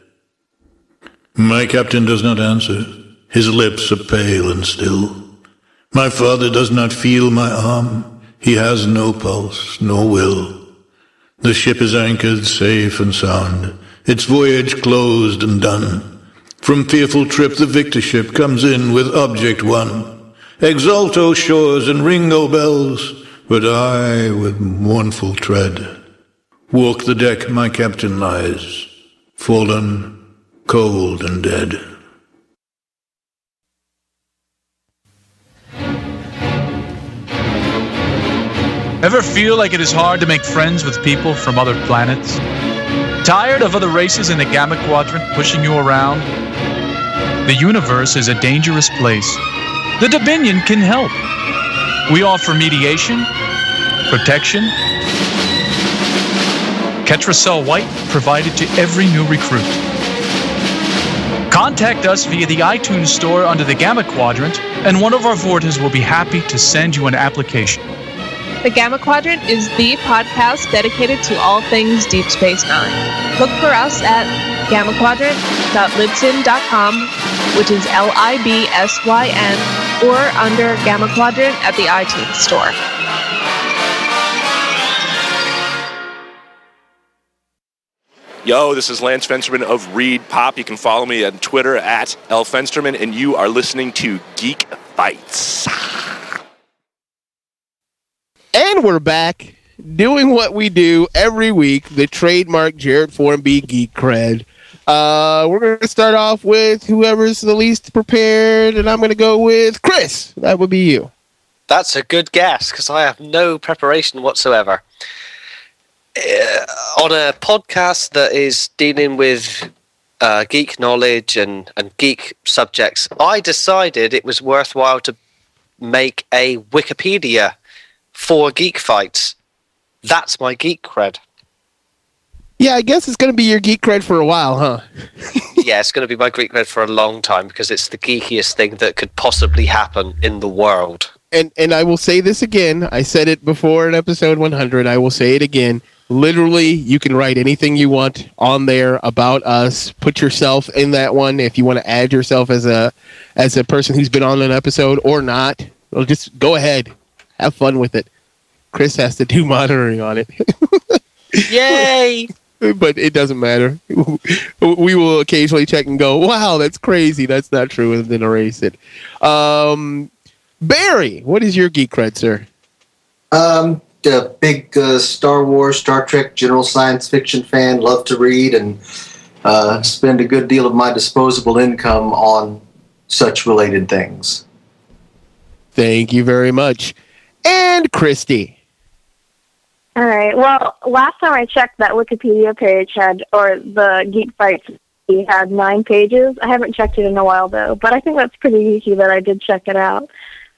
My captain does not answer. His lips are pale and still. My father does not feel my arm. He has no pulse, no will. The ship is anchored safe and sound, its voyage closed and done. From fearful trip the victor ship comes in with object won. Exult, O shores, and ring, O bells, but I, with mournful tread, walk the deck my captain lies, fallen, cold and dead. Ever feel like it is hard to make friends with people from other planets? Tired of other races in the Gamma Quadrant pushing you around? The universe is a dangerous place. The Dominion can help. We offer mediation, protection, Ketracel White provided to every new recruit. Contact us via the iTunes store under the Gamma Quadrant, and one of our Vortas will be happy to send you an application. The Gamma Quadrant is the podcast dedicated to all things Deep Space Nine. Look for us at gammaquadrant.libsyn.com, which is L I B S Y N, or under Gamma Quadrant at the iTunes Store. Yo, this is Lance Fensterman of ReedPop. You can follow me on Twitter at L Fensterman, and you are listening to Geek Fights. And we're back doing what we do every week, the trademark Jared Formby Geek Cred. Uh, we're going to start off with whoever's the least prepared, and I'm going to go with Chris. That would be you. That's a good guess because I have no preparation whatsoever. Uh, on a podcast that is dealing with uh, geek knowledge and, and geek subjects, I decided it was worthwhile to make a Wikipedia for geek fights. That's my geek cred. Yeah, I guess it's going to be your geek cred for a while, huh? yeah, it's going to be my geek cred for a long time because it's the geekiest thing that could possibly happen in the world. And and I will say this again. I said it before in episode 100. I will say it again. Literally, you can write anything you want on there about us. Put yourself in that one if you want to add yourself as a as a person who's been on an episode or not. Well, just go ahead, have fun with it. Chris has to do monitoring on it. Yay! but it doesn't matter. We will occasionally check and go, "Wow, that's crazy. That's not true," and then erase it. Um, Barry, what is your geek cred, sir? Um, a big uh, Star Wars, Star Trek, general science fiction fan. Love to read and uh, spend a good deal of my disposable income on such related things. Thank you very much. And Christy. All right. Well, last time I checked, that Wikipedia page had, or the Geek Fights had nine pages. I haven't checked it in a while though, but I think that's pretty easy that I did check it out.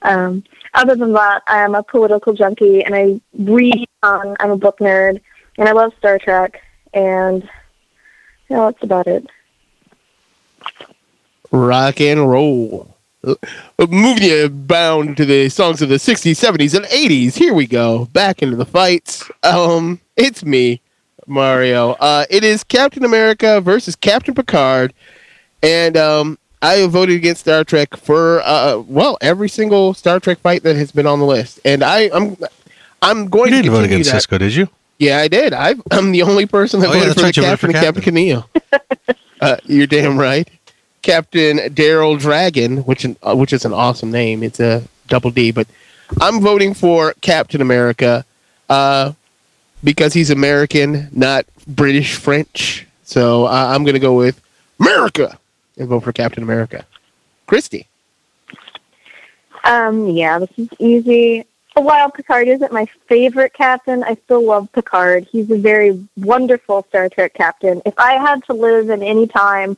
Um, other than that, I am a political junkie and I read. Um, I'm a book nerd and I love Star Trek, and you know that's about it. Rock and roll. Moving you bound to the songs of the 60s, 70s, and 80s. Here we go. Back into the fights. Um, it's me, Mario. Uh, it is Captain America versus Captain Picard. And um, I have voted against Star Trek for uh, well every single Star Trek fight that has been on the list, and I, I'm I'm going You to vote against that. Sisko, did you? Yeah, I did. I, I'm the only person that Oh, voted that's for the right, voted captain, for and Captain Tennille. uh, you're damn right. Captain Daryl Dragon, which uh, which is an awesome name. It's a double D, but I'm voting for Captain America uh, because he's American, not British French. So uh, I'm going to go with America and vote for Captain America. Christy. Um, yeah, this is easy. While Picard isn't my favorite captain, I still love Picard. He's a very wonderful Star Trek captain. If I had to live in any time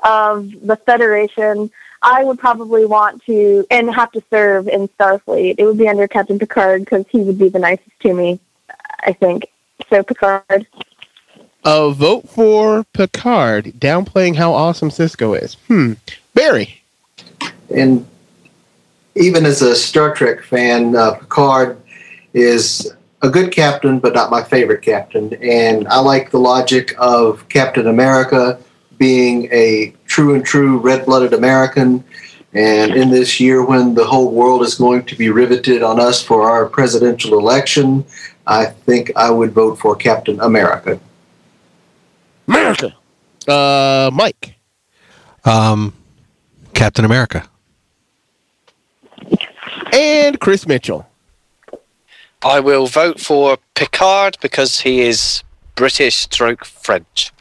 of the Federation, I would probably want to and have to serve in Starfleet. It would be under Captain Picard because he would be the nicest to me, I think. So Picard. A vote for Picard, downplaying how awesome Sisko is. Hmm. Barry. And even as a Star Trek fan, uh, Picard is a good captain, but not my favorite captain. And I like the logic of Captain America being a true and true red blooded American. And in this year, when the whole world is going to be riveted on us for our presidential election, I think I would vote for Captain America. America. Uh, Mike. Um, Captain America. And Chris Mitchell. I will vote for Picard because he is British stroke French.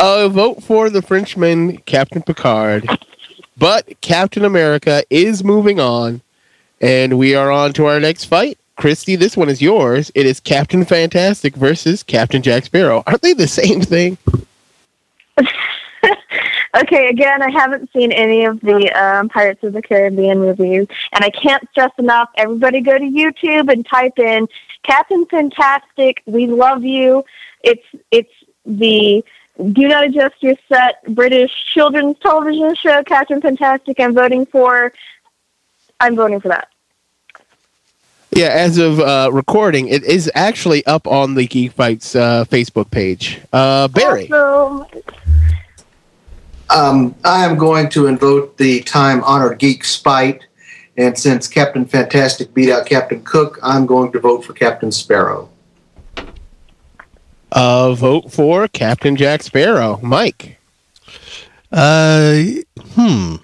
A vote for the Frenchman, Captain Picard. But Captain America is moving on. And we are on to our next fight. Christy, this one is yours. It is Captain Fantastic versus Captain Jack Sparrow. Aren't they the same thing? Okay, again, I haven't seen any of the um, Pirates of the Caribbean movies, and I can't stress enough. Everybody, go to YouTube and type in Captain Fantastic. We love you. It's it's the Do Not Adjust Your Set British children's television show, Captain Fantastic. I'm voting for. I'm voting for that. Yeah, as of uh, recording, it is actually up on the Geek Fights uh, Facebook page. Uh, Barry. Awesome. Um, I am going to invoke the time honored geek spite. And since Captain Fantastic beat out Captain Cook, I'm going to vote for Captain Sparrow. Uh, vote for Captain Jack Sparrow. Mike. Uh, hmm.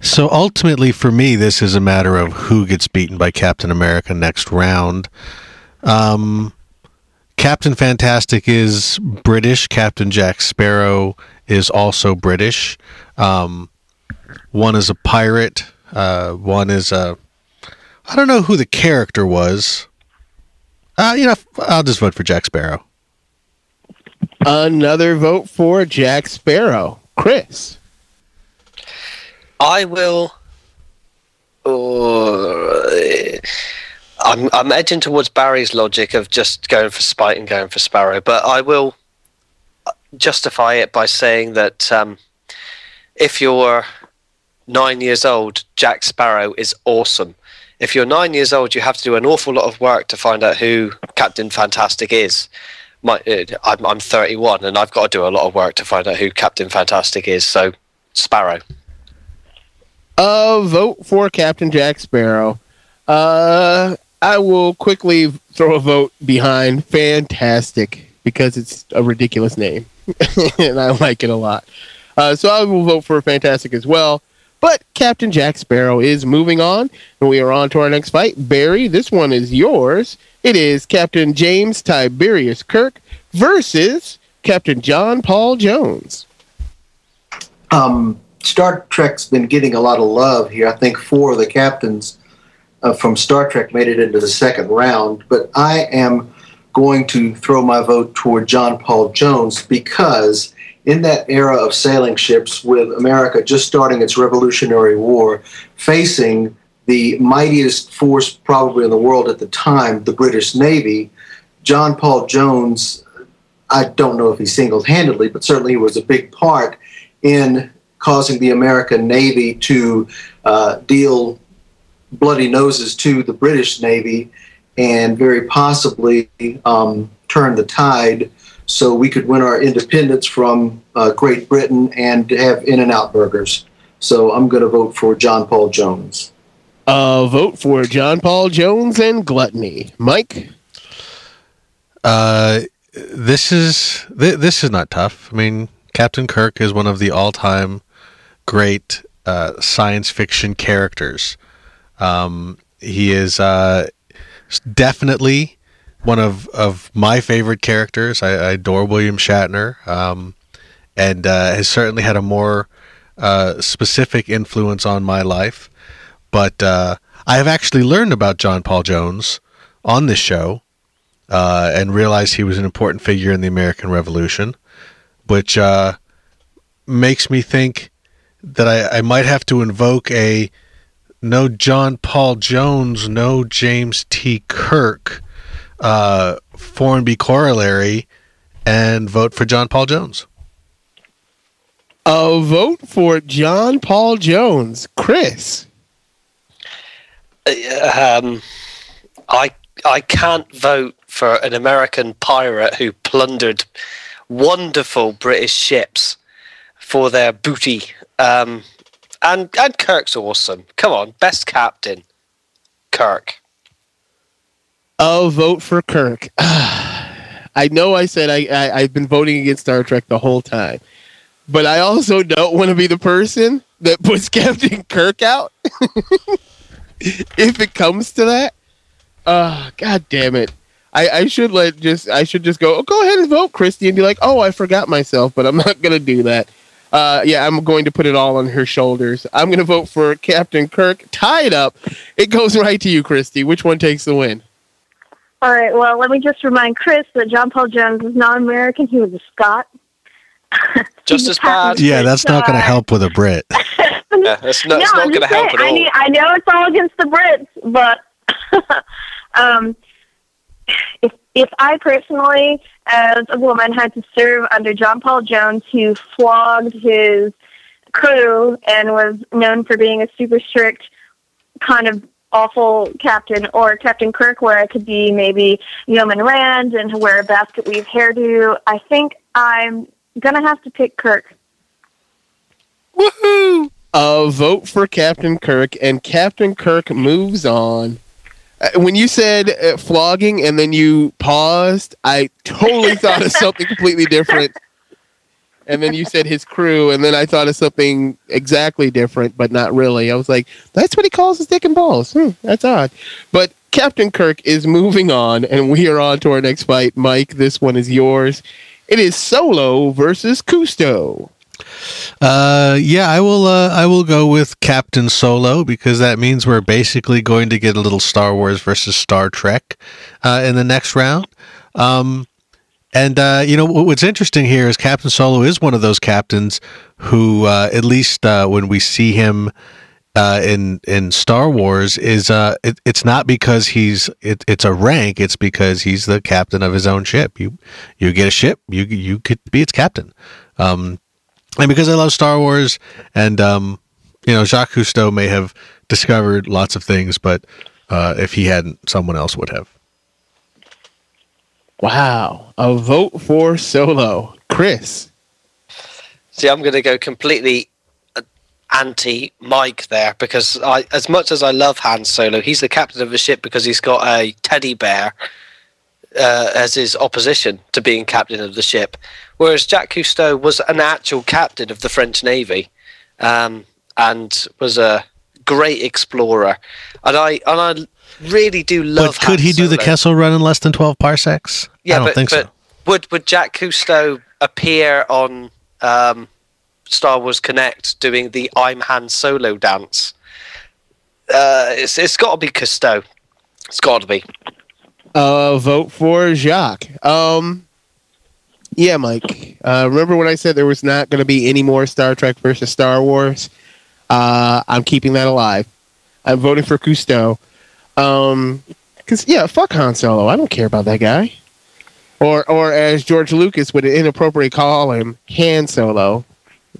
So ultimately, for me, this is a matter of who gets beaten by Captain America next round. Um, Captain Fantastic is British. Captain Jack Sparrow is also British. Um, one is a pirate. Uh, one is a. I don't know who the character was. Uh, you know, I'll just vote for Jack Sparrow. Another vote for Jack Sparrow. Chris. I will. Uh, I'm I'm edging towards Barry's logic of just going for Spite and going for Sparrow, but I will justify it by saying that um, if you're nine years old, Jack Sparrow is awesome. If you're nine years old, you have to do an awful lot of work to find out who Captain Fantastic is. My, uh, I'm, I'm 31 and I've got to do a lot of work to find out who Captain Fantastic is. So, Sparrow. A vote for Captain Jack Sparrow. Uh, I will quickly throw a vote behind Fantastic because it's a ridiculous name, and I like it a lot. Uh, so I will vote for Fantastic as well. But Captain Jack Sparrow is moving on, and we are on to our next fight. Barry, this one is yours. It is Captain James Tiberius Kirk versus Captain John Paul Jones. Um, Star Trek's been getting a lot of love here. I think four of the captains uh, from Star Trek made it into the second round, but I am going to throw my vote toward John Paul Jones because in that era of sailing ships, with America just starting its Revolutionary War, facing the mightiest force probably in the world at the time, the British Navy, John Paul Jones, I don't know if he single handedly, but certainly he was a big part in causing the American Navy to uh, deal bloody noses to the British Navy and very possibly um, turn the tide so we could win our independence from uh, Great Britain and have In N Out burgers. So I'm going to vote for John Paul Jones. A vote for John Paul Jones and Gluttony. Mike? Uh, this is th- this is not tough. I mean, Captain Kirk is one of the all-time great uh, science fiction characters. Um, he is uh, definitely one of, of my favorite characters. I, I adore William Shatner, um, and uh, has certainly had a more uh, specific influence on my life. But uh, I have actually learned about John Paul Jones on this show uh, and realized he was an important figure in the American Revolution, which uh, makes me think that I, I might have to invoke a no John Paul Jones, no James T. Kirk uh, be corollary and vote for John Paul Jones. A vote for John Paul Jones. Chris. Um, I I can't vote for an American pirate who plundered wonderful British ships for their booty. Um, and and Kirk's awesome. Come on, best captain, Kirk. A vote for Kirk. I know I said I, I I've been voting against Star Trek the whole time, but I also don't want to be the person that puts Captain Kirk out. if it comes to that, uh, god damn it. I, I should let just I should just go oh, go ahead and vote Christy and be like oh I forgot myself but I'm not gonna do that uh, yeah, I'm going to put it all on her shoulders. I'm going to vote for Captain Kirk. Tied up. It goes right to you, Christy. Which one takes the win? All right. Well, let me just remind Chris that John Paul Jones is not American. He was a Scot. Just as bad. Yeah, that's not going to help with a Brit. yeah, it's not, no, not I'm going to just help saying, at all. I, need, I know it's all against the Brits, but um, if if I personally, as a woman, had to serve under John Paul Jones, who flogged his crew and was known for being a super strict, kind of awful captain, or Captain Kirk, where I could be maybe Yeoman Rand and wear a basket weave hairdo, I think I'm gonna have to pick Kirk. Woohoo! A vote for Captain Kirk, and Captain Kirk moves on. Uh, When you said uh, flogging and then you paused, I totally thought of something completely different. And then you said his crew, and then I thought of something exactly different, but not really. I was like, that's what he calls his dick and balls. Hmm, that's odd. But Captain Kirk is moving on, and we are on to our next fight. Mike, this one is yours. It is Solo versus Cousteau. Uh, yeah, I will. Uh, I will go with Captain Solo because that means we're basically going to get a little Star Wars versus Star Trek uh, in the next round. Um, And uh, you know what's interesting here is Captain Solo is one of those captains who, uh, at least uh, when we see him uh, in in Star Wars, is uh, it, it's not because he's it, it's a rank. It's because he's the captain of his own ship. You you get a ship, you you could be its captain. Um, and because I love Star Wars, and um, you know Jacques Cousteau may have discovered lots of things, but uh, if he hadn't, someone else would have. Wow. A vote for Solo. Chris. See, I'm going to go completely uh, anti Mike there because I, as much as I love Han Solo, he's the captain of the ship because he's got a teddy bear uh, as his opposition to being captain of the ship, whereas Jack Cousteau was an actual captain of the French Navy um, and was a great explorer, and I and I really do love. But could Han he do the Kessel Run in less than twelve parsecs? Yeah, I don't but, think but so. Would would Jack Cousteau appear on um, Star Wars Kinect doing the I'm Han Solo dance? Uh, it's it's got to be Cousteau. It's got to be. Uh, vote for Jacques. Um, yeah, Mike. Uh, remember when I said there was not going to be any more Star Trek versus Star Wars? Uh, I'm keeping that alive. I'm voting for Cousteau. Um, cause yeah, fuck Han Solo. I don't care about that guy. Or, or as George Lucas would inappropriately call him, Han Solo,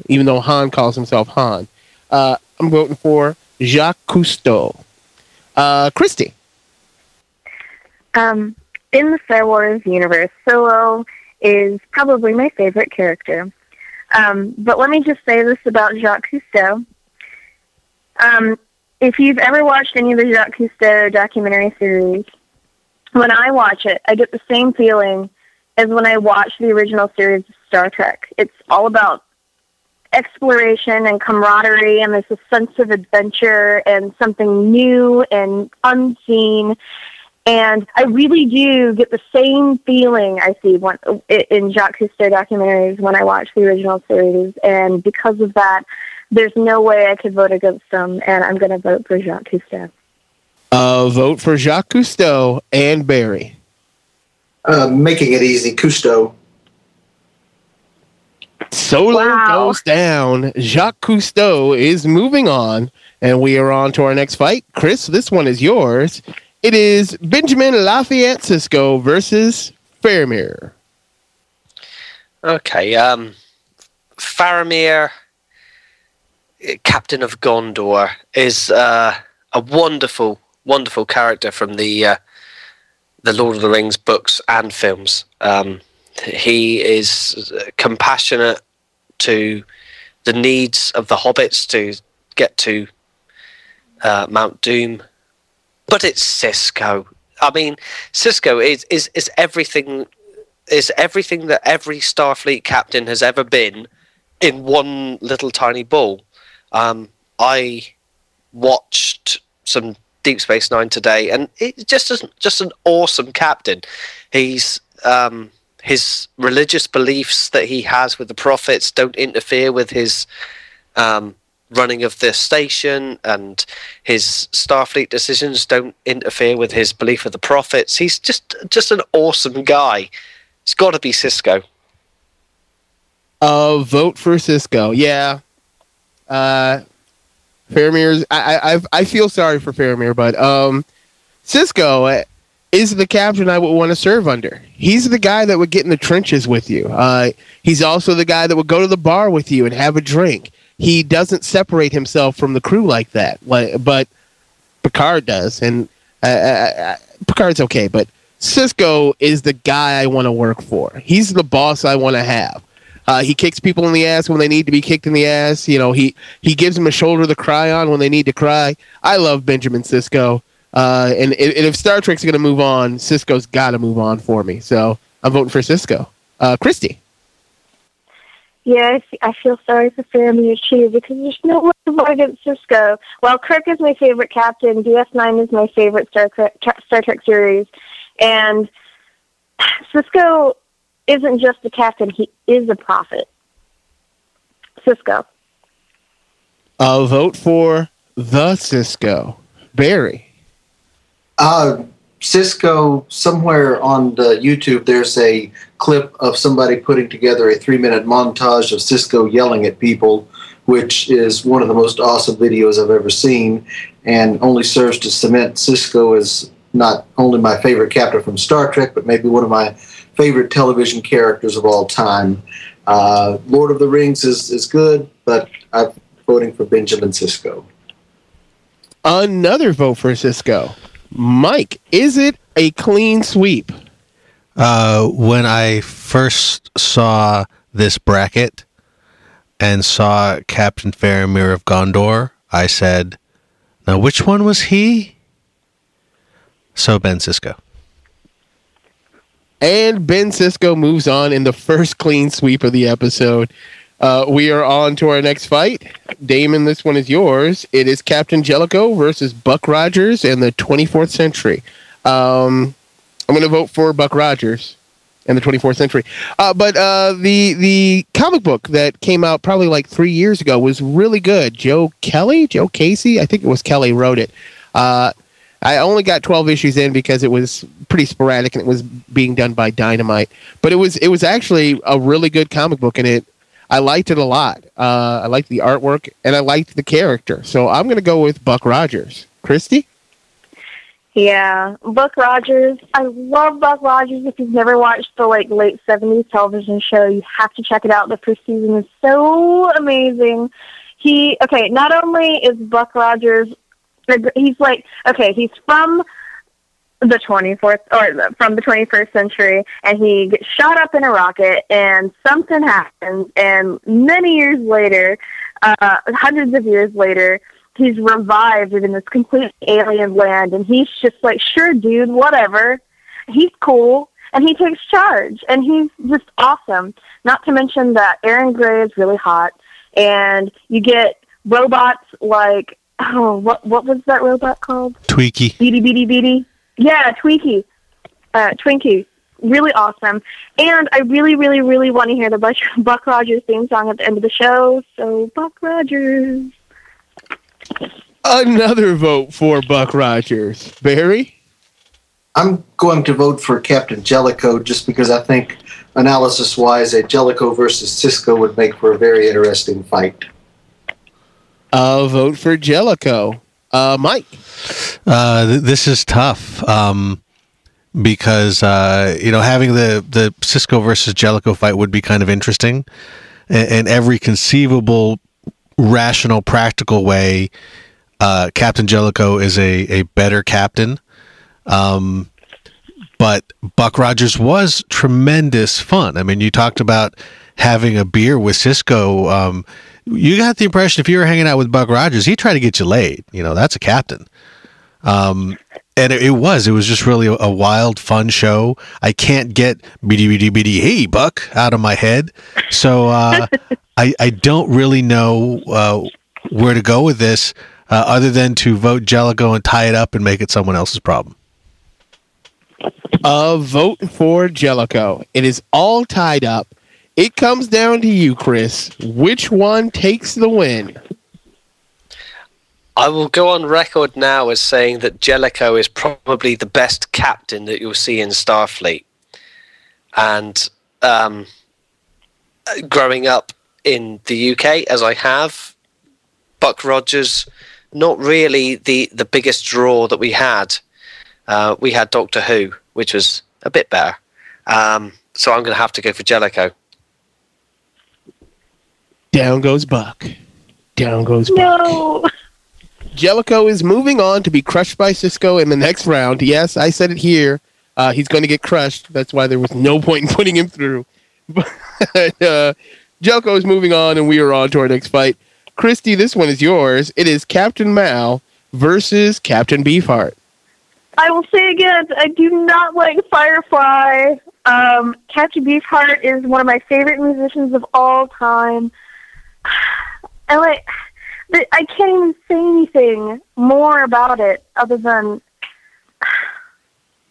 even though Han calls himself Han. Uh, I'm voting for Jacques Cousteau. Uh, Christy. Um, in the Star Wars universe, Solo is probably my favorite character. Um, but let me just say this about Jacques Cousteau. Um, if you've ever watched any of the Jacques Cousteau documentary series, when I watch it, I get the same feeling as when I watch the original series of Star Trek. It's all about exploration and camaraderie, and there's a sense of adventure and something new and unseen. And I really do get the same feeling I see when, in Jacques Cousteau documentaries when I watch the original series. And because of that, there's no way I could vote against them, and I'm going to vote for Jacques Cousteau. Uh, vote for Jacques Cousteau and Barry. Uh, making it easy, Cousteau. Solo goes down. Jacques Cousteau is moving on, and we are on to our next fight. Chris, this one is yours. It is Benjamin Lafayette Sisko versus Faramir. Okay. Um, Faramir, Captain of Gondor, is uh, a wonderful, wonderful character from the uh, the Lord of the Rings books and films. Um, he is compassionate to the needs of the hobbits to get to uh, Mount Doom, but it's Sisko. I mean, Sisko is is is everything is everything that every Starfleet captain has ever been in one little tiny ball. Um, I watched some Deep Space Nine today, and it's just just an awesome captain. He's um, his religious beliefs that he has with the prophets don't interfere with his um, running of the station, and his Starfleet decisions don't interfere with his belief of the prophets. He's just just an awesome guy. It's got to be Sisko. Uh, vote for Sisko. Yeah. Uh, Faramir's. I, I I've- feel sorry for Faramir, but um, Sisko is the captain I would want to serve under. He's the guy that would get in the trenches with you. Uh, he's also the guy that would go to the bar with you and have a drink. He doesn't separate himself from the crew like that, like, but Picard does, and uh, uh, uh, Picard's okay, but Sisko is the guy I want to work for. He's the boss I want to have. Uh, he kicks people in the ass when they need to be kicked in the ass. You know, he he gives them a shoulder to cry on when they need to cry. I love Benjamin Sisko, uh, and, and if Star Trek's going to move on, Sisko's got to move on for me. So I'm voting for Sisko. Uh, Christy. F- I feel sorry for Faramir too because there's no way to vote against Sisko. While Kirk is my favorite captain, DS9 is my favorite Star Trek, Star Trek series, and Sisko isn't just a captain; he is a prophet. Sisko. Uh, vote for the Sisko. Barry. Uh, Sisko somewhere on the YouTube. There's a clip of somebody putting together a three-minute montage of Sisko yelling at people, which is one of the most awesome videos I've ever seen, and only serves to cement Sisko as not only my favorite captain from Star Trek, but maybe one of my favorite television characters of all time. Uh, Lord of the Rings is, is good, but I'm voting for Benjamin Sisko. Another vote for Sisko. Mike, is it a clean sweep? Uh, when I first saw this bracket and saw Captain Faramir of Gondor, I said, "Now, which one was he?" So Ben Sisko. And Ben Sisko moves on in the first clean sweep of the episode. Uh, we are on to our next fight. Damon, this one is yours. It is Captain Jellico versus Buck Rogers in the 24th century. Um, I'm going to vote for Buck Rogers in the 24th century. Uh, but uh, the the comic book that came out probably like three years ago was really good. Joe Kelly, Joe Casey, I think it was Kelly wrote it. I only got 12 issues in because it was pretty sporadic and it was being done by Dynamite. But it was it was actually a really good comic book and it I liked it a lot. Uh, I liked the artwork and I liked the character. So I'm going to go with Buck Rogers. Christy? Yeah, Buck Rogers. I love Buck Rogers. If you've never watched the like late seventies television show, you have to check it out. The first season is so amazing. He okay. Not only is Buck Rogers, he's like okay. He's from the 24th or from the 21st century and he gets shot up in a rocket and something happens and many years later uh hundreds of years later he's revived in this complete alien land and he's just like sure dude whatever he's cool and he takes charge and he's just awesome not to mention that Erin Gray is really hot and you get robots like oh what what was that robot called Twiki. beady beady beady yeah Twiki uh twinkie really awesome and i really really really want to hear the buck, buck rogers theme song at the end of the show so buck rogers Another vote for Buck Rogers. Barry? I'm going to vote for Captain Jellico just because I think, analysis wise, a Jellico versus Sisko would make for a very interesting fight. Uh, vote for Jellico. Uh, Mike? Uh, th- this is tough um, because uh, you know having the the Sisko versus Jellico fight would be kind of interesting, and every conceivable, rational, practical way, uh, Captain Jellico is a a better captain. Um, but Buck Rogers was tremendous fun. I mean, you talked about having a beer with Sisko. Um, you got the impression if you were hanging out with Buck Rogers, he tried to get you laid. You know, that's a captain. Um, and it, it was, it was just really a, a wild, fun show. I can't get beady, beady, beady, hey, Buck out of my head. So, uh, I, I don't really know, uh, where to go with this, uh, other than to vote Jellico and tie it up and make it someone else's problem. A vote for Jellico. It is all tied up. It comes down to you, Chris. Which one takes the win? I will go on record now as saying that Jellico is probably the best captain that you'll see in Starfleet. And um, growing up in the UK, as I have, Buck Rogers, not really the, the biggest draw that we had. Uh, we had Doctor Who, which was a bit better. Um, so I'm going to have to go for Jellico. Down goes Buck. Down goes Buck. no Jellico is moving on to be crushed by Sisko in the next round. Yes, I said it here. Uh, he's going to get crushed. That's why there was no point in putting him through. But uh, Jellico is moving on, and we are on to our next fight. Christy, this one is yours. It is Captain Mal versus Captain Beefheart. I will say again, I do not like Firefly. Um, Captain Beefheart is one of my favorite musicians of all time. And like, I can't even say anything more about it other than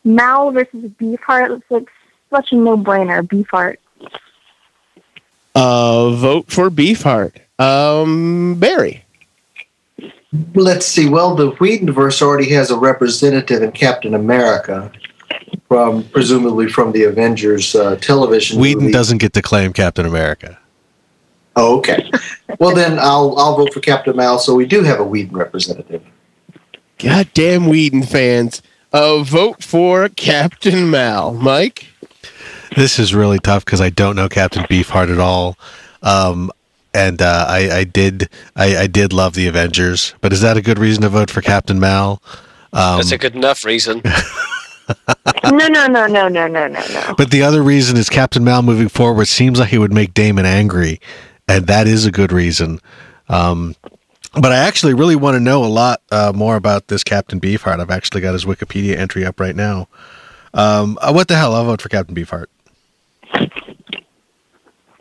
Mal versus Beefheart. It's like such a no-brainer. Beefheart. Uh, vote for Beefheart. Um, Barry. Let's see. Well, the Whedonverse already has a representative in Captain America, from presumably from the Avengers uh, television. Whedon movie. doesn't get to claim Captain America. Oh, okay. well, then I'll I'll vote for Captain Mal. So we do have a Whedon representative. Goddamn Whedon fans. Uh, vote for Captain Mal. Mike? This is really tough because I don't know Captain Beefheart at all. Um, and uh, I, I did I, I did love the Avengers, but is that a good reason to vote for Captain Mal? Um, That's a good enough reason. no, no, no, no, no, no, no, no. But the other reason is Captain Mal moving forward seems like he would make Damon angry, and that is a good reason. Um, but I actually really want to know a lot uh, more about this Captain Beefheart. I've actually got his Wikipedia entry up right now. Um, uh, what the hell? I'll vote for Captain Beefheart.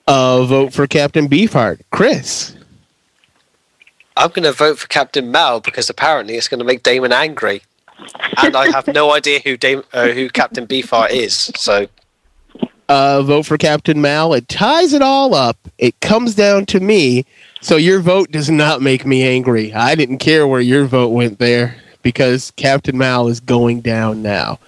Uh, vote for Captain Beefheart. Chris? I'm going to vote for Captain Mal because apparently it's going to make Damon angry, and I have no idea who Dam- uh, who Captain Beefheart is. So Uh, vote for Captain Mal. It ties it all up. It comes down to me. So your vote does not make me angry. I didn't care where your vote went there because Captain Mal is going down now.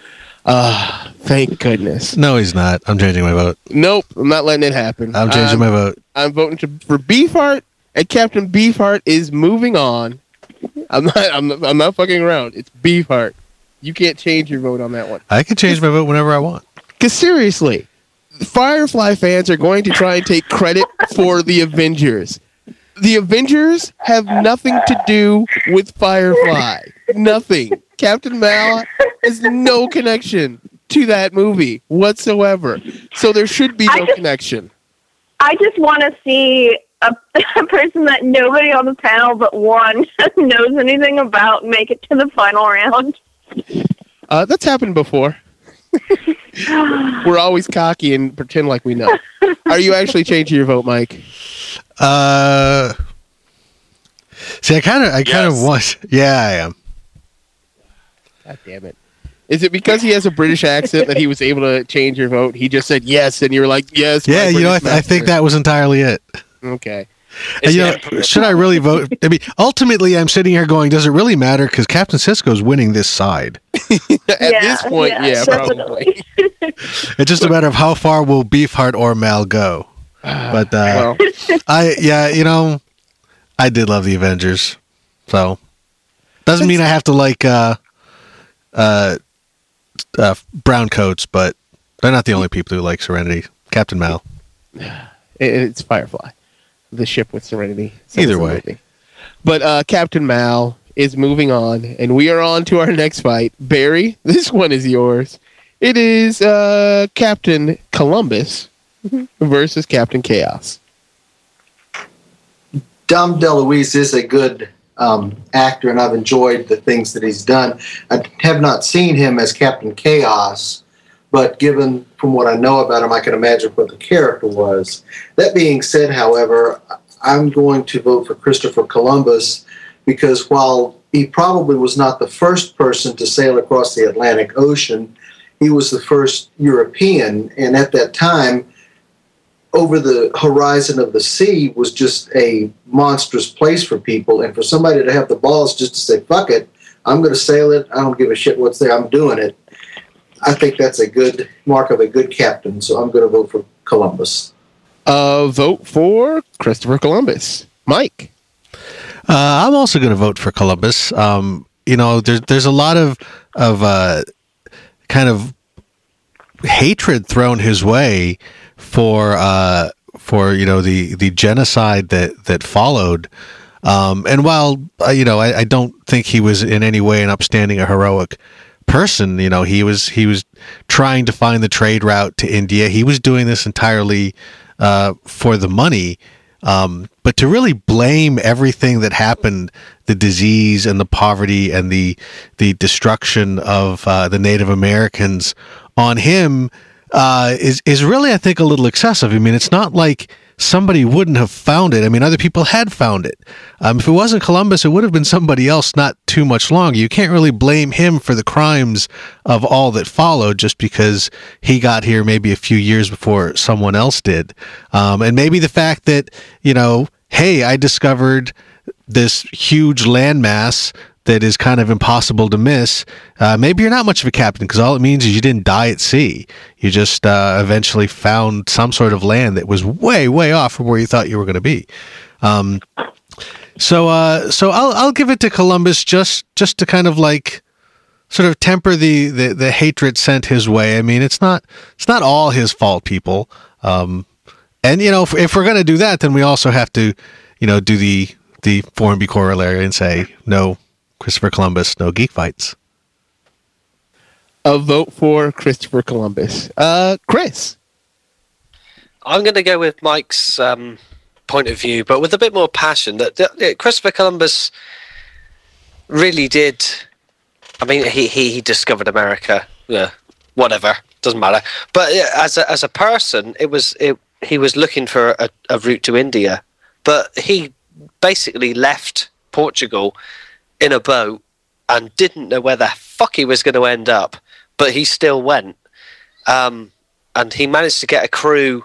Ah, thank goodness. No, he's not. I'm changing my vote. Nope, I'm not letting it happen. I'm changing my vote. I'm voting to, for Beefheart, and Captain Beefheart is moving on. I'm not. I'm. Not, I'm not fucking around. It's Beefheart. You can't change your vote on that one. I can change my vote whenever I want. Because seriously, Firefly fans are going to try and take credit for the Avengers. The Avengers have nothing to do with Firefly. Nothing. Captain Mal has no connection to that movie whatsoever. So there should be no connection. I just want to see a, a person that nobody on the panel but one knows anything about make it to the final round. Uh, that's happened before. We're always cocky and pretend like we know. Are you actually changing your vote, Mike? Uh, see, I kind of, I kind of want. Yeah, I am. God damn it. Is it because he has a British accent that he was able to change your vote? He just said yes, and you were like, yes. Yeah, you know, I, British I think that was entirely it. Okay. And, you know, should I really vote? I mean, ultimately, I'm sitting here going, does it really matter? Because Captain Sisko's winning this side. At this point, yeah, probably. It's just a matter of how far will Beefheart or Mal go. But uh, I, yeah, you know, I did love the Avengers, so doesn't mean I have to like uh, uh, uh, brown coats, but they're not the only people who like Serenity. Captain Mal. It- it's Firefly, the ship with Serenity. Either way. movie. But uh, Captain Mal is moving on, and we are on to our next fight. Barry, this one is yours. It is uh, Captain Columbus versus Captain Chaos. Dom DeLuise is a good um, actor, and I've enjoyed the things that he's done. I have not seen him as Captain Chaos, but given from what I know about him, I can imagine what the character was. That being said, however, I'm going to vote for Christopher Columbus because while he probably was not the first person to sail across the Atlantic Ocean, he was the first European, and at that time, over the horizon of the sea was just a monstrous place for people. And for somebody to have the balls just to say, fuck it, I'm going to sail it. I don't give a shit what's there. I'm doing it. I think that's a good mark of a good captain. So I'm going to vote for Columbus. Uh, vote for Christopher Columbus. Mike. Uh, I'm also going to vote for Columbus. Um, you know, there's there's a lot of of uh, kind of hatred thrown his way for uh, for you know the the genocide that that followed. Um, and while uh, you know, I, I don't think he was in any way an upstanding or heroic person. You know, he was he was trying to find the trade route to India. He was doing this entirely uh, for the money. Um, but to really blame everything that happened, the disease and the poverty and the the destruction of uh, the Native Americans on him uh, is is really, I think, a little excessive. I mean, it's not like somebody wouldn't have found it. I mean, other people had found it. Um, if it wasn't Columbus, it would have been somebody else not too much longer. You can't really blame him for the crimes of all that followed just because he got here maybe a few years before someone else did. Um, and maybe the fact that, you know, hey, I discovered this huge landmass that is kind of impossible to miss, uh, maybe you're not much of a captain because all it means is you didn't die at sea. You just uh, eventually found some sort of land that was way, way off from where you thought you were going to be. Um, so, uh, so I'll I'll give it to Columbus just just to kind of like sort of temper the, the the hatred sent his way. I mean, it's not it's not all his fault, people. Um, and you know, if, if we're going to do that, then we also have to, you know, do the the Formby corollary and say no Christopher Columbus, no geek fights. A vote for Christopher Columbus. Uh, Chris. I'm going to go with Mike's um, point of view, but with a bit more passion. That, that Christopher Columbus really did. I mean, he he, he discovered America. Yeah, whatever, doesn't matter. But yeah, as a, as a person, it was it. He was looking for a, a route to India, but he basically left Portugal in a boat and didn't know where the fuck he was going to end up, but he still went. Um, and he managed to get a crew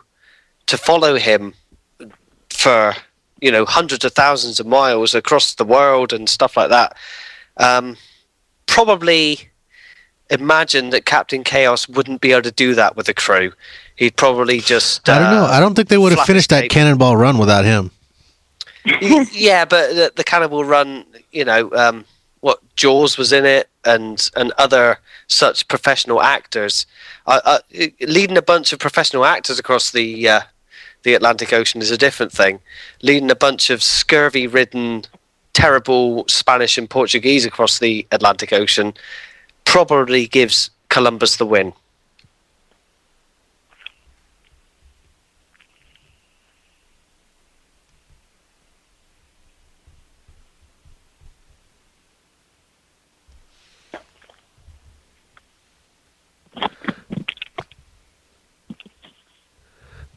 to follow him for you know hundreds of thousands of miles across the world and stuff like that. Um, probably imagine that Captain Chaos wouldn't be able to do that with a crew. He'd probably just. I don't know. uh, I don't think they would have finished that cannonball run without him. yeah, but the, the Cannibal Run, you know, um, what Jaws was in it, and and other such professional actors. Uh, uh, leading a bunch of professional actors across the uh, the Atlantic Ocean is a different thing. Leading a bunch of scurvy-ridden, terrible Spanish and Portuguese across the Atlantic Ocean probably gives Columbus the win.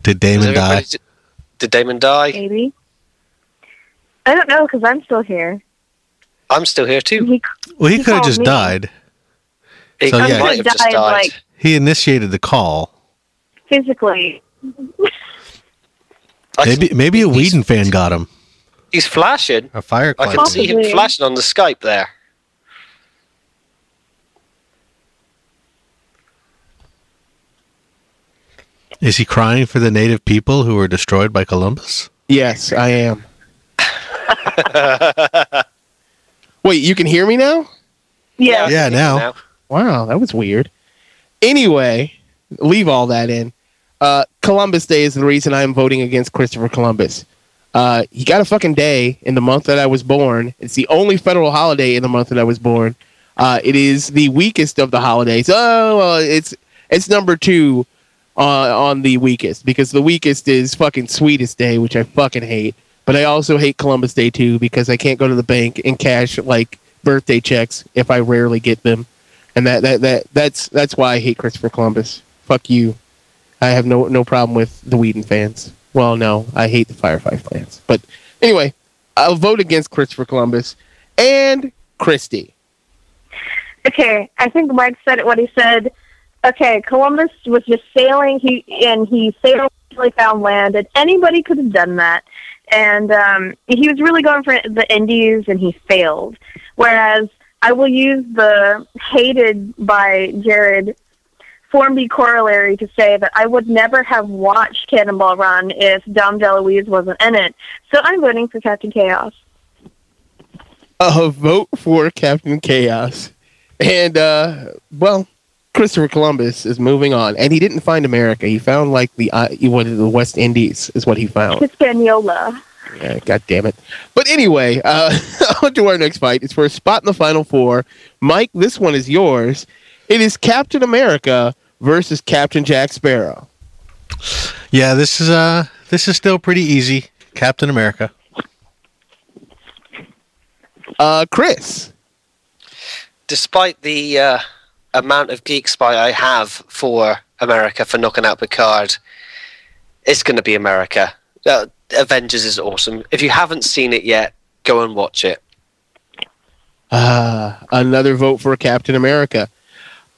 Did Damon die? Did, did Damon die? Maybe. I don't know because I'm still here. I'm still here too. He, Well, he He could have just me. died. He So, yeah. might have just died, died. like- He initiated the call. physically. Maybe maybe a Whedon fan got him. He's flashing. A fire I can cleanser. see him flashing on the Skype there. Is he crying for the native people who were destroyed by Columbus? Yes, I am. Wait, you can hear me now? Yeah. Yeah, now. Wow, that was weird. Anyway, leave all that in. Uh, Columbus Day is the reason I'm voting against Christopher Columbus. Uh, he got a fucking day in the month that I was born. It's the only federal holiday in the month that I was born. Uh, it is the weakest of the holidays. Oh, well, it's it's number two uh, on the weakest because the weakest is fucking Sweetest Day, which I fucking hate. But I also hate Columbus Day too because I can't go to the bank and cash like birthday checks if I rarely get them, and that that that that's that's why I hate Christopher Columbus. Fuck you. I have no no problem with the Whedon fans. Well, no, I hate the Firefly fans. But anyway, I'll vote against Christopher Columbus and Christie. Okay, I think Mike said. What he said. Okay, Columbus was just sailing. He and he sailed he found land, and anybody could have done that. And um, he was really going for the Indies, and he failed. Whereas I will use the hated by Jared Formby corollary to say that I would never have watched Cannonball Run if Dom DeLuise wasn't in it. So I'm voting for Captain Chaos. a vote for Captain Chaos. And uh well, Christopher Columbus is moving on, and he didn't find America. He found like the uh, what the West Indies is what he found. Hispaniola. Yeah, God damn it. But anyway, uh, on to our next fight. It's for a spot in the final four. Mike, this one is yours. It is Captain America versus Captain Jack Sparrow. Yeah, this is uh this is still pretty easy. Captain America. Uh, Chris. Despite the uh, amount of geek spy I have for America for knocking out Picard, it's going to be America. Uh, Avengers is awesome. If you haven't seen it yet, go and watch it. Ah, another vote for Captain America.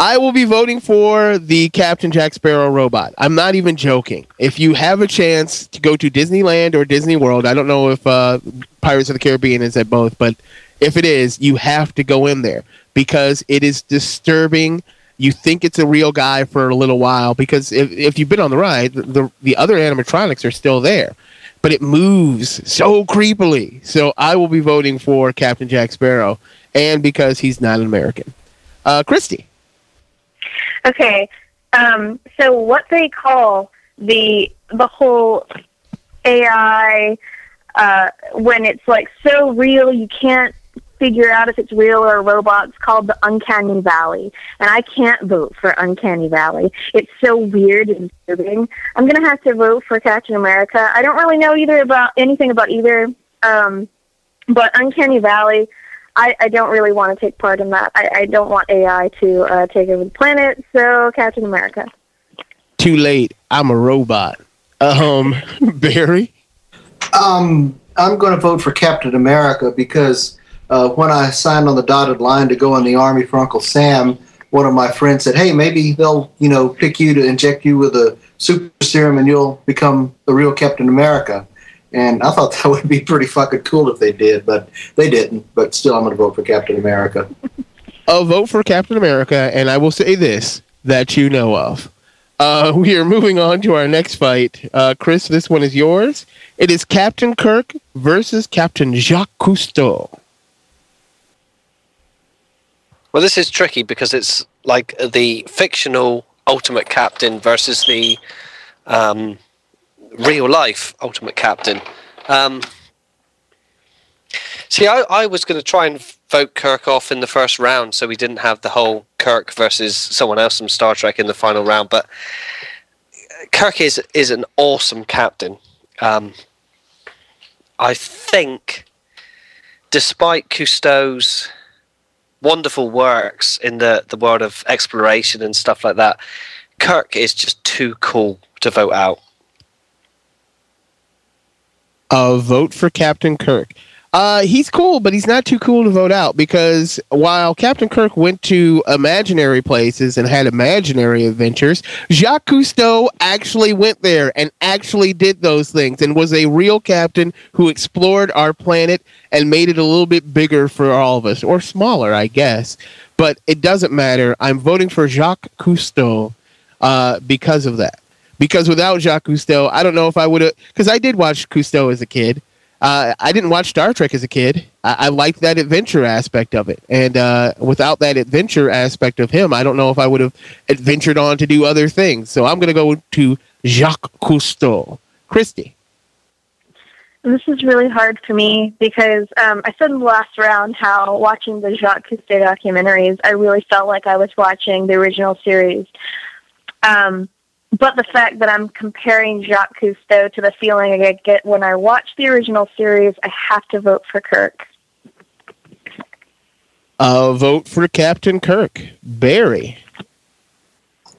I will be voting for the Captain Jack Sparrow robot. I'm not even joking. If you have a chance to go to Disneyland or Disney World, I don't know if uh, Pirates of the Caribbean is at both, but if it is, you have to go in there because it is disturbing. You think it's a real guy for a little while because if, if you've been on the ride, the, the other animatronics are still there, but it moves so creepily. So I will be voting for Captain Jack Sparrow, and because he's not an American. Uh, Christy. Okay. Um, so what they call the the whole AI uh, when it's like so real you can't figure out if it's real or a robot. It's called the Uncanny Valley, and I can't vote for Uncanny Valley. It's so weird and disturbing. I'm gonna have to vote for Captain America. I don't really know either about anything about either, um, but Uncanny Valley. I, I don't really want to take part in that. I, I don't want AI to uh, take over the planet. So Captain America. Too late. I'm a robot. Um, Barry. Um, I'm going to vote for Captain America because uh, when I signed on the dotted line to go in the army for Uncle Sam, one of my friends said, "Hey, maybe they'll you know pick you to inject you with a super serum and you'll become the real Captain America." And I thought that would be pretty fucking cool if they did, but they didn't. But still, I'm going to vote for Captain America. I'll vote for Captain America, and I will say this that you know of. Uh, we are moving on to our next fight. Uh, Chris, this one is yours. It is Captain Kirk versus Captain Jacques Cousteau. Well, this is tricky because it's like the fictional Ultimate Captain versus the um, real life Ultimate Captain. Um, see, I, I was going to try and vote Kirk off in the first round so we didn't have the whole Kirk versus someone else from Star Trek in the final round, but Kirk is, is an awesome captain. Um, I think, despite Cousteau's wonderful works in the, the world of exploration and stuff like that, Kirk is just too cool to vote out. A vote for Captain Kirk. Uh, he's cool, but he's not too cool to vote out because while Captain Kirk went to imaginary places and had imaginary adventures, Jacques Cousteau actually went there and actually did those things and was a real captain who explored our planet and made it a little bit bigger for all of us, or smaller, I guess. But it doesn't matter. I'm voting for Jacques Cousteau uh, because of that. Because without Jacques Cousteau, I don't know if I would have. Because I did watch Cousteau as a kid. Uh, I didn't watch Star Trek as a kid. I, I liked that adventure aspect of it, and uh, without that adventure aspect of him, I don't know if I would have adventured on to do other things. So I'm going to go to Jacques Cousteau. Christy. This is really hard for me because um, I said in the last round how watching the Jacques Cousteau documentaries, I really felt like I was watching the original series. Um, but the fact that I'm comparing Jacques Cousteau to the feeling I get when I watch the original series, I have to vote for Kirk. Uh, vote for Captain Kirk. Barry.